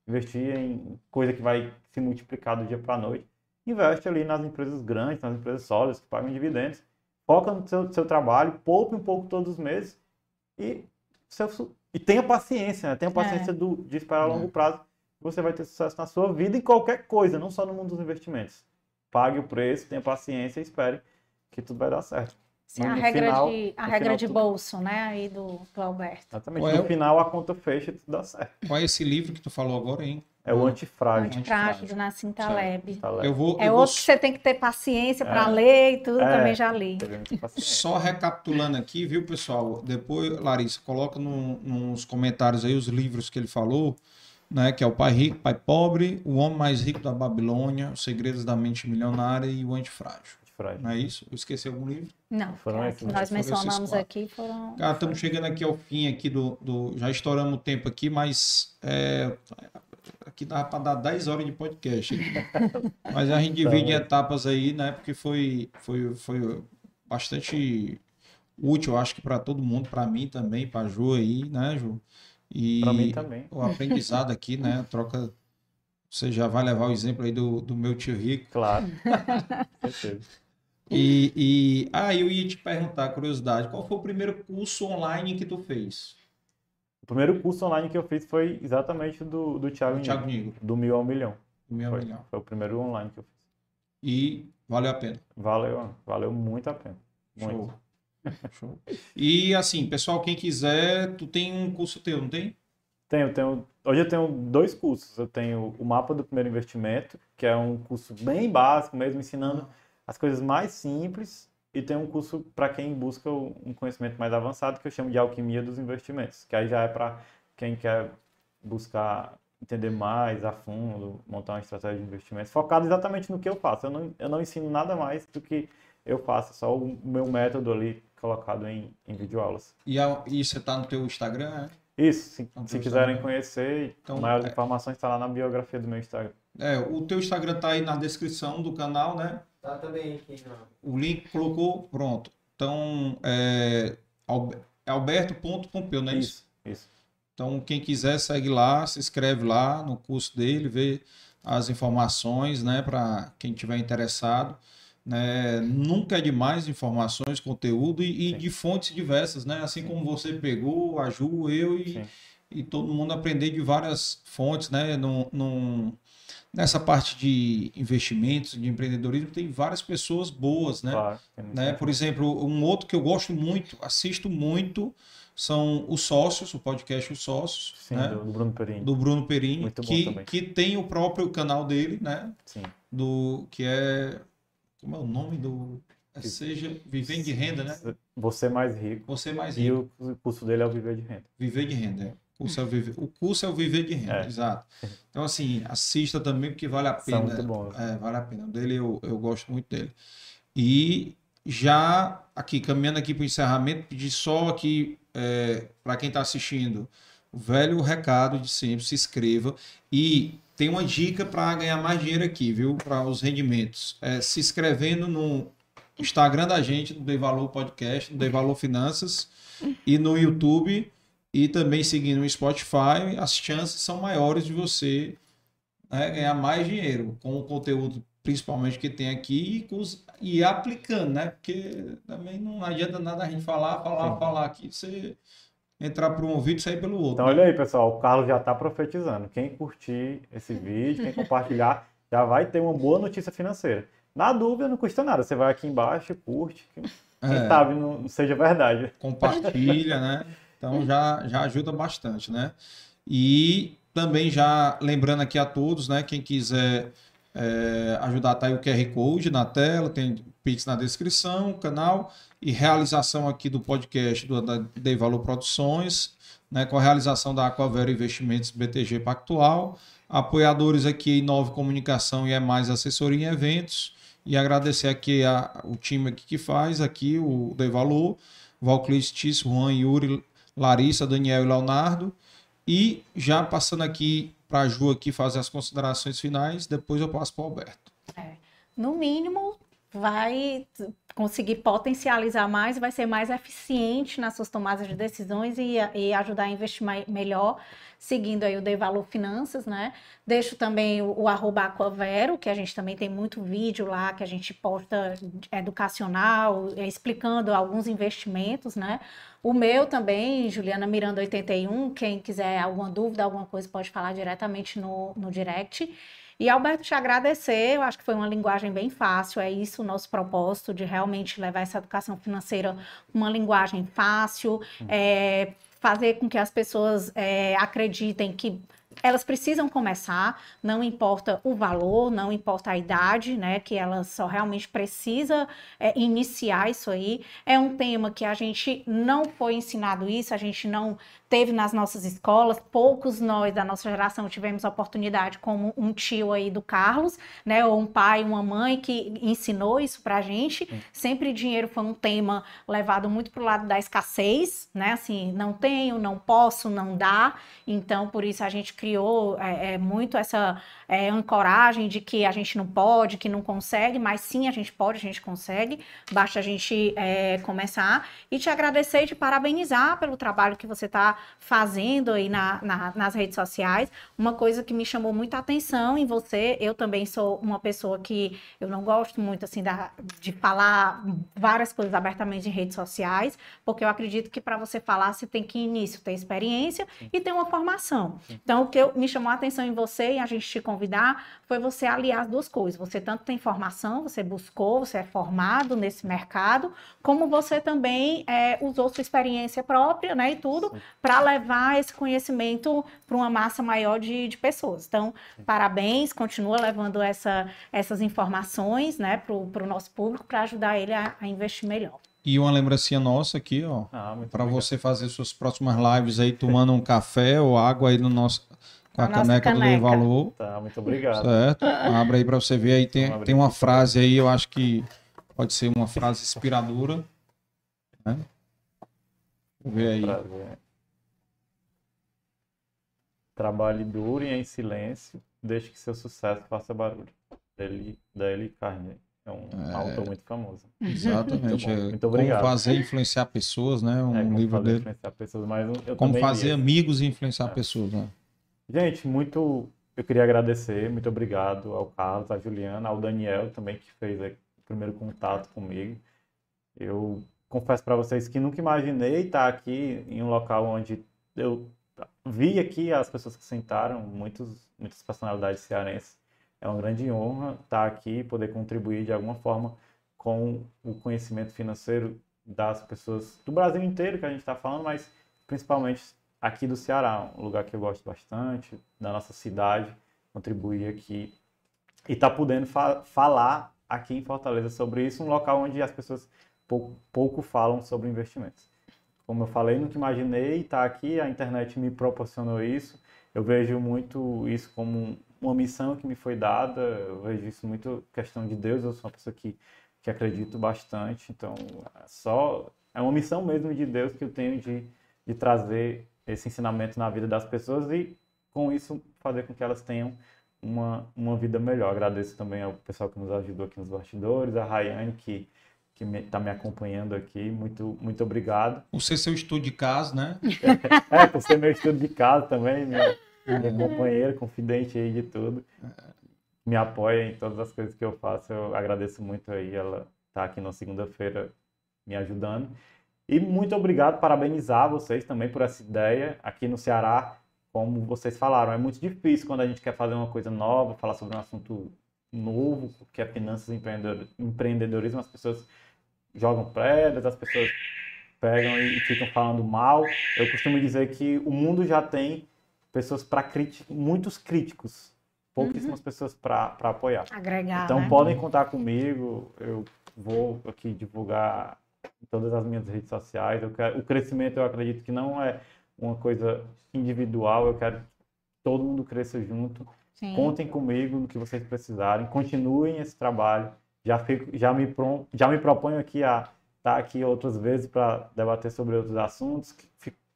investir em coisa que vai se multiplicar do dia para a noite. Investe ali nas empresas grandes, nas empresas sólidas, que pagam dividendos. Foca no seu, seu trabalho, poupe um pouco todos os meses e, seu e tenha paciência, né? Tenha paciência do, de esperar a longo prazo. Você vai ter sucesso na sua vida em qualquer coisa, não só no mundo dos investimentos. Pague o preço, tenha paciência e espere que tudo vai dar certo. Sim, a regra, final- de, a regra final de tudo- bolso, né? Aí do, do Alberto. Exatamente. Qual é no o- final a conta fecha e tudo dá certo. Qual é esse livro que tu falou agora, hein? É o antifrágil. Antifrágil Antifrágil. do Nassim Taleb. Eu vou, É eu vou outro que você tem que ter paciência para É. ler e tudo, É. também já li. Só recapitulando aqui, viu, pessoal? Depois, Larissa, coloca no- nos comentários aí os livros que ele falou, né? Que é o Pai Rico, Pai Pobre, O Homem Mais Rico da Babilônia, Os Segredos da Mente Milionária e O Antifrágil. Não é isso? Eu esqueci algum livro? Não, Foram que nós Foram esses mencionamos aqui foram. Cara, estamos chegando aqui ao fim aqui do, do- já estouramos o tempo aqui, mas é, aqui dá para dar 10 horas de podcast. aqui. Mas a gente divide em etapas aí, né? Porque foi foi foi bastante útil, acho que para todo mundo, para mim também, para Ju aí, né, Ju? E Pra mim também. o aprendizado aqui, né? Troca você já vai levar o exemplo aí do, do meu tio Rico. Claro. Com certeza. E, e ah, eu ia te perguntar, curiosidade, qual foi o primeiro curso online que tu fez? O primeiro curso online que eu fiz foi exatamente do, do Thiago, Thiago Nigro, Nigro, do Mil ao Milhão. meu Foi, milhão. foi o primeiro online que eu fiz. E valeu a pena. Valeu, valeu muito a pena. Muito. Show. Show. E assim, pessoal, quem quiser, tu tem um curso teu, não tem? Tenho, tenho, hoje eu tenho dois cursos. Eu tenho o Mapa do Primeiro Investimento, que é um curso bem básico mesmo, ensinando as coisas mais simples E tem um curso para quem busca um conhecimento mais avançado que eu chamo de alquimia dos investimentos, que aí já é para quem quer buscar entender mais a fundo, montar uma estratégia de investimentos, focado exatamente no que eu faço. Eu não, eu não ensino nada mais do que eu faço, só o meu método ali colocado em, em videoaulas. E, a, e você está no teu Instagram, é? Isso, se, se quiserem conhecer, então, maiores é... informações está lá na biografia do meu Instagram. É, o teu Instagram está aí na descrição do canal, né? Tá também aqui. Não. O link colocou, pronto. Então, é, é alberto.pompeu, não é isso? Isso, isso. Então, quem quiser, segue lá, se inscreve lá no curso dele, vê as informações, né, para quem tiver interessado. Né? Nunca é demais informações, conteúdo e, e de fontes diversas, né? Assim Sim. como você pegou, a Ju, eu e, e todo mundo aprender de várias fontes, né? Num, num, nessa parte de investimentos, de empreendedorismo, tem várias pessoas boas, né? Claro, né? Por exemplo, um outro que eu gosto muito, assisto muito, são os sócios, o podcast Os Sócios, Sim, né? do, Bruno Perini. Do Bruno Perini, que, que tem o próprio canal dele, né? Sim. Do, que é como é o nome do. É seja Vivendo de Renda, né? Você mais rico. Você mais rico. E o curso dele é o Viver de Renda. Viver de Renda, é. O curso é o Viver, o curso é o viver de Renda, é. exato. Então, assim, assista também, porque vale a pena. São muito bom. É, vale a pena. O dele eu, eu gosto muito dele. E já aqui, caminhando aqui para o encerramento, pedir só aqui é, para quem está assistindo, o velho recado de sempre, se inscreva e tem uma dica para ganhar mais dinheiro aqui, viu? Para os rendimentos. É, se inscrevendo no Instagram da gente, no Dei Valor Podcast, no Dei Valor Finanças e no YouTube e também seguindo o Spotify, as chances são maiores de você né, ganhar mais dinheiro com o conteúdo principalmente que tem aqui e, os, e aplicando, né? Porque também não adianta nada a gente falar, falar, Sim. falar aqui, você entrar por um ouvido e sair pelo outro. Então, olha aí, pessoal, o Carlos já está profetizando. Quem curtir esse vídeo, quem compartilhar, já vai ter uma boa notícia financeira. Na dúvida, não custa nada. Você vai aqui embaixo, curte. Quem é, sabe não seja verdade. Compartilha, né? Então já, já ajuda bastante, né? E também já lembrando aqui a todos, né? Quem quiser é, ajudar, tá aí o QR Code na tela, tem Pix na descrição, canal e realização aqui do podcast do, da Dei Valor Produções, né, com a realização da Aquavera Investimentos BTG Pactual, apoiadores aqui Nove Comunicação e é mais assessoria em eventos, e agradecer aqui a, o time aqui que faz aqui o Dei Valor, Valclis, Tis, Juan, Yuri, Larissa, Daniel e Leonardo, e já passando aqui para a Ju aqui fazer as considerações finais, depois eu passo para o Alberto. É. No mínimo, vai conseguir potencializar mais, vai ser mais eficiente nas suas tomadas de decisões e, e ajudar a investir mais, melhor, seguindo aí o Dei Valor Finanças, né? Deixo também o, o arroba Aquavero, que a gente também tem muito vídeo lá, que a gente posta educacional, explicando alguns investimentos, né? O meu também, Juliana Miranda 81, quem quiser alguma dúvida, alguma coisa, pode falar diretamente no, no direct. E Alberto, te agradecer, eu acho que foi uma linguagem bem fácil, é isso o nosso propósito, de realmente levar essa educação financeira uma linguagem fácil, é, fazer com que as pessoas é, acreditem que elas precisam começar, não importa o valor, não importa a idade, né? Que ela só realmente precisa é, iniciar isso aí. É um tema que a gente não foi ensinado isso, a gente não teve nas nossas escolas, poucos nós da nossa geração tivemos a oportunidade, como um tio aí do Carlos, né, ou um pai, uma mãe que ensinou isso pra gente. Sempre dinheiro foi um tema levado muito pro lado da escassez, né, assim, não tenho, não posso, não dá. Então, por isso a gente criou é, é muito essa é, ancoragem de que a gente não pode, que não consegue, mas sim a gente pode, a gente consegue, basta a gente é, começar. E te agradecer e te parabenizar pelo trabalho que você está fazendo aí na, na, nas redes sociais. Uma coisa que me chamou muita atenção em você, eu também sou uma pessoa que eu não gosto muito assim da, de falar várias coisas abertamente em redes sociais, porque eu acredito que para você falar você tem que início ter experiência sim. e ter uma formação. Sim. Então, que eu, me chamou a atenção em você e a gente te convidar foi você aliar as duas coisas. Você tanto tem formação, você buscou, você é formado nesse mercado, como você também é, usou sua experiência própria, né, e tudo, para levar esse conhecimento para uma massa maior de, de pessoas. Então, Sim. parabéns, continua levando essa, essas informações, né, para o nosso público, para ajudar ele a, a investir melhor. E uma lembrancinha nossa aqui, ó, ah, para você fazer suas próximas lives aí tomando um café ou água aí no nosso com a, a caneca, caneca, do Valor. Tá, muito obrigado. Certo? Abre aí para você ver aí tem, tem uma frase aí, eu acho que pode ser uma frase inspiradora, né? Vou ver aí. Trabalhe duro e em silêncio, deixe que seu sucesso faça barulho. Dele, dele Carnegie. É um é... autor muito famoso. Exatamente. muito, muito, obrigado. Como fazer influenciar pessoas, né? Um é, livro dele. influenciar pessoas, como fazer amigos e influenciar é. pessoas, né? Gente, muito. Eu queria agradecer, muito obrigado ao Carlos, à Juliana, ao Daniel também que fez o primeiro contato comigo. Eu confesso para vocês que nunca imaginei estar aqui em um local onde eu vi aqui as pessoas que sentaram, muitos, muitas personalidades cearenses é uma grande honra estar aqui e poder contribuir de alguma forma com o conhecimento financeiro das pessoas do Brasil inteiro que a gente está falando, mas principalmente aqui do Ceará, um lugar que eu gosto bastante, da nossa cidade, contribuir aqui e estar tá podendo fa falar aqui em Fortaleza sobre isso, um local onde as pessoas pouco, pouco falam sobre investimentos. Como eu falei, nunca imaginei estar aqui, a internet me proporcionou isso. Eu vejo muito isso como uma missão que me foi dada, eu vejo isso muito questão de Deus, eu sou uma pessoa que, que acredito bastante, então é só é uma missão mesmo de Deus que eu tenho de, de trazer esse ensinamento na vida das pessoas e com isso fazer com que elas tenham uma, uma vida melhor. Agradeço também ao pessoal que nos ajudou aqui nos bastidores, a Rayane que que está me, tá me, acompanhando aqui. Muito, muito obrigado. Por ser seu estudo de casa, né? é, por ser meu estudo de casa também, meu, minha companheira, confidente aí de tudo. Me apoia em todas as coisas que eu faço. Eu agradeço muito aí ela estar tá aqui na segunda-feira me ajudando. E muito obrigado, parabenizar vocês também por essa ideia aqui no Ceará. Como vocês falaram, é muito difícil quando a gente quer fazer uma coisa nova, falar sobre um assunto novo, que é finanças e empreendedorismo. As pessoas jogam pedras, as pessoas pegam e ficam falando mal. Eu costumo dizer que o mundo já tem pessoas para críticos, muitos críticos, pouquíssimas uhum. pessoas para apoiar. Agregar. Então né? podem contar comigo, eu vou aqui divulgar em todas as minhas redes sociais. Quero, o crescimento eu acredito que não é uma coisa individual, eu quero que todo mundo cresça junto. Sim. Contem comigo no que vocês precisarem, continuem esse trabalho. Já, fico, já, me, já me proponho aqui a estar aqui outras vezes para debater sobre outros assuntos.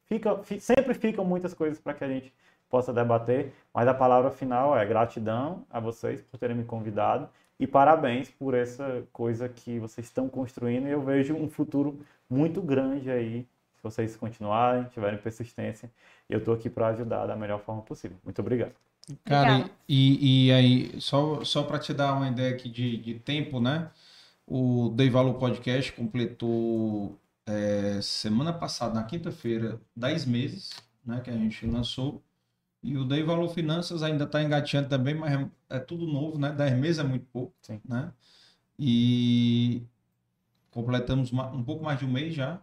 Fica, sempre ficam muitas coisas para que a gente possa debater, mas a palavra final é gratidão a vocês por terem me convidado e parabéns por essa coisa que vocês estão construindo. Eu vejo um futuro muito grande aí, se vocês continuarem, tiverem persistência. Eu estou aqui para ajudar da melhor forma possível. Muito obrigado. Cara, e, e aí, só, só para te dar uma ideia aqui de, de tempo, né? O Dei Valor Podcast completou é, semana passada, na quinta-feira, 10 meses né, que a gente lançou. E o Dei Valor Finanças ainda está engateando também, mas é, é tudo novo, né? 10 meses é muito pouco, Sim. né? E completamos um pouco mais de um mês já,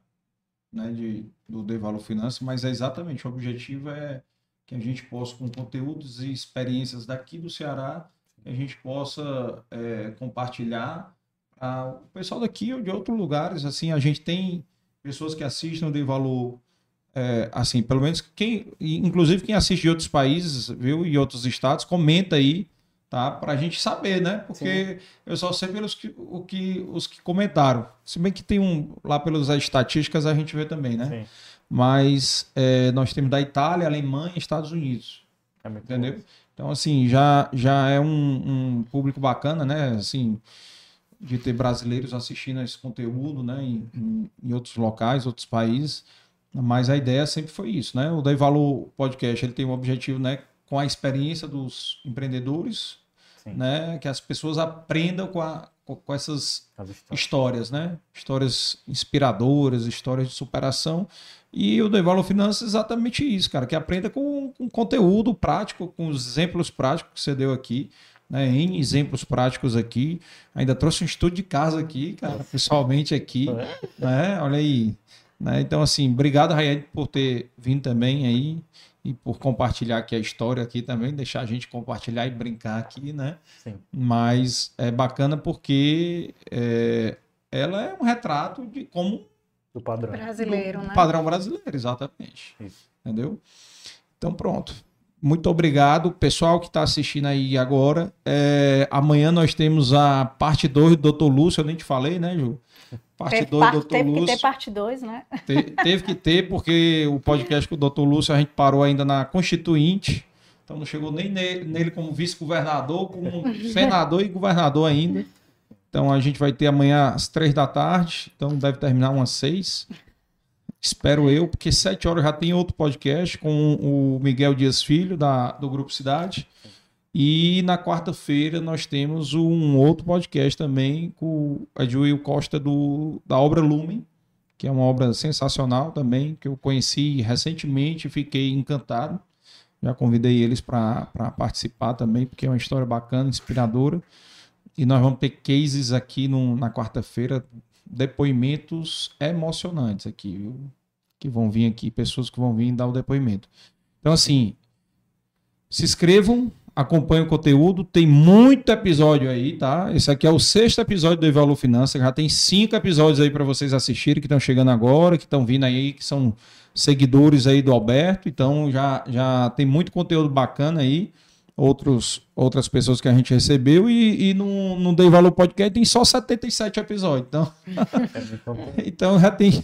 né? De, do Dei Valor Finanças, mas é exatamente, o objetivo é que a gente possa, com conteúdos e experiências daqui do Ceará, que a gente possa é, compartilhar o pessoal daqui ou de outros lugares. Assim, a gente tem pessoas que assistem o Dei Valor é, assim, pelo menos quem, inclusive quem assiste de outros países, viu, e outros estados, comenta aí, tá? Pra gente saber, né? Porque Sim. eu só sei pelos que, o que, os que comentaram. Se bem que tem um, lá pelas estatísticas a gente vê também, né? Sim. Mas é, nós temos da Itália, Alemanha e Estados Unidos. É entendeu? Bom. Então, assim, já, já é um, um, público bacana, né? Assim, de ter brasileiros assistindo esse conteúdo, né? Em, em, em outros locais, outros países. Mas a ideia sempre foi isso, né? O Dei Valor Podcast, ele tem um objetivo, né, com a experiência dos empreendedores, Sim. né, que as pessoas aprendam com a, com essas As histórias. histórias, né? Histórias inspiradoras, histórias de superação. E o Devalor Finanças é exatamente isso, cara, que aprenda com, com conteúdo prático, com os exemplos práticos que você deu aqui, né? N exemplos práticos aqui. Ainda trouxe um estudo de casa aqui, cara, pessoalmente aqui, né? Olha aí. Né? Então, assim, obrigado, Rayane, por ter vindo também aí e por compartilhar aqui a história aqui também, deixar a gente compartilhar e brincar aqui, né? Sim. Mas é bacana porque é, ela é um retrato de como Do padrão. Brasileiro, do né? padrão brasileiro, exatamente. Isso. Entendeu? Então pronto. Muito obrigado, pessoal que está assistindo aí agora. É, amanhã nós temos a parte 2 do Dr. Lúcio, eu nem te falei, né, Ju? Parte Teve, 2 par- do Dr. teve que ter Lúcio. parte 2, né? Te- teve que ter, porque o podcast com o Dr. Lúcio a gente parou ainda na Constituinte. Então não chegou nem ne- nele como vice-governador, como senador e governador ainda. Então a gente vai ter amanhã às três da tarde. Então deve terminar umas seis. Espero eu, porque sete horas já tem outro podcast com o Miguel Dias Filho, da, do Grupo Cidade. E na quarta-feira nós temos um outro podcast também com a Juil Costa do, da obra Lumen, que é uma obra sensacional também, que eu conheci recentemente e fiquei encantado. Já convidei eles para participar também, porque é uma história bacana, inspiradora. E nós vamos ter cases aqui no- na quarta-feira, depoimentos emocionantes aqui, viu? Que vão vir aqui, pessoas que vão vir dar o depoimento. Então, assim, se inscrevam, acompanhem o conteúdo. Tem muito episódio aí, tá? Esse aqui é o sexto episódio do Evalu Finança. Já tem cinco episódios aí para vocês assistirem que estão chegando agora, que estão vindo aí, que são seguidores aí do Alberto. Então já, já tem muito conteúdo bacana aí. Outros, outras pessoas que a gente recebeu. E, e no, no Dei Valor Podcast tem só 77 episódios. Então, então já tem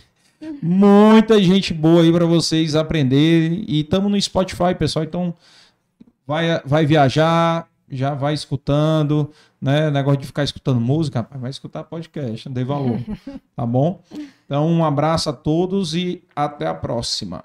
muita gente boa aí para vocês aprenderem. E estamos no Spotify, pessoal. Então vai, vai viajar, já vai escutando, né? Negócio de ficar escutando música, vai escutar podcast, não dei valor. Tá bom? Então, um abraço a todos e até a próxima.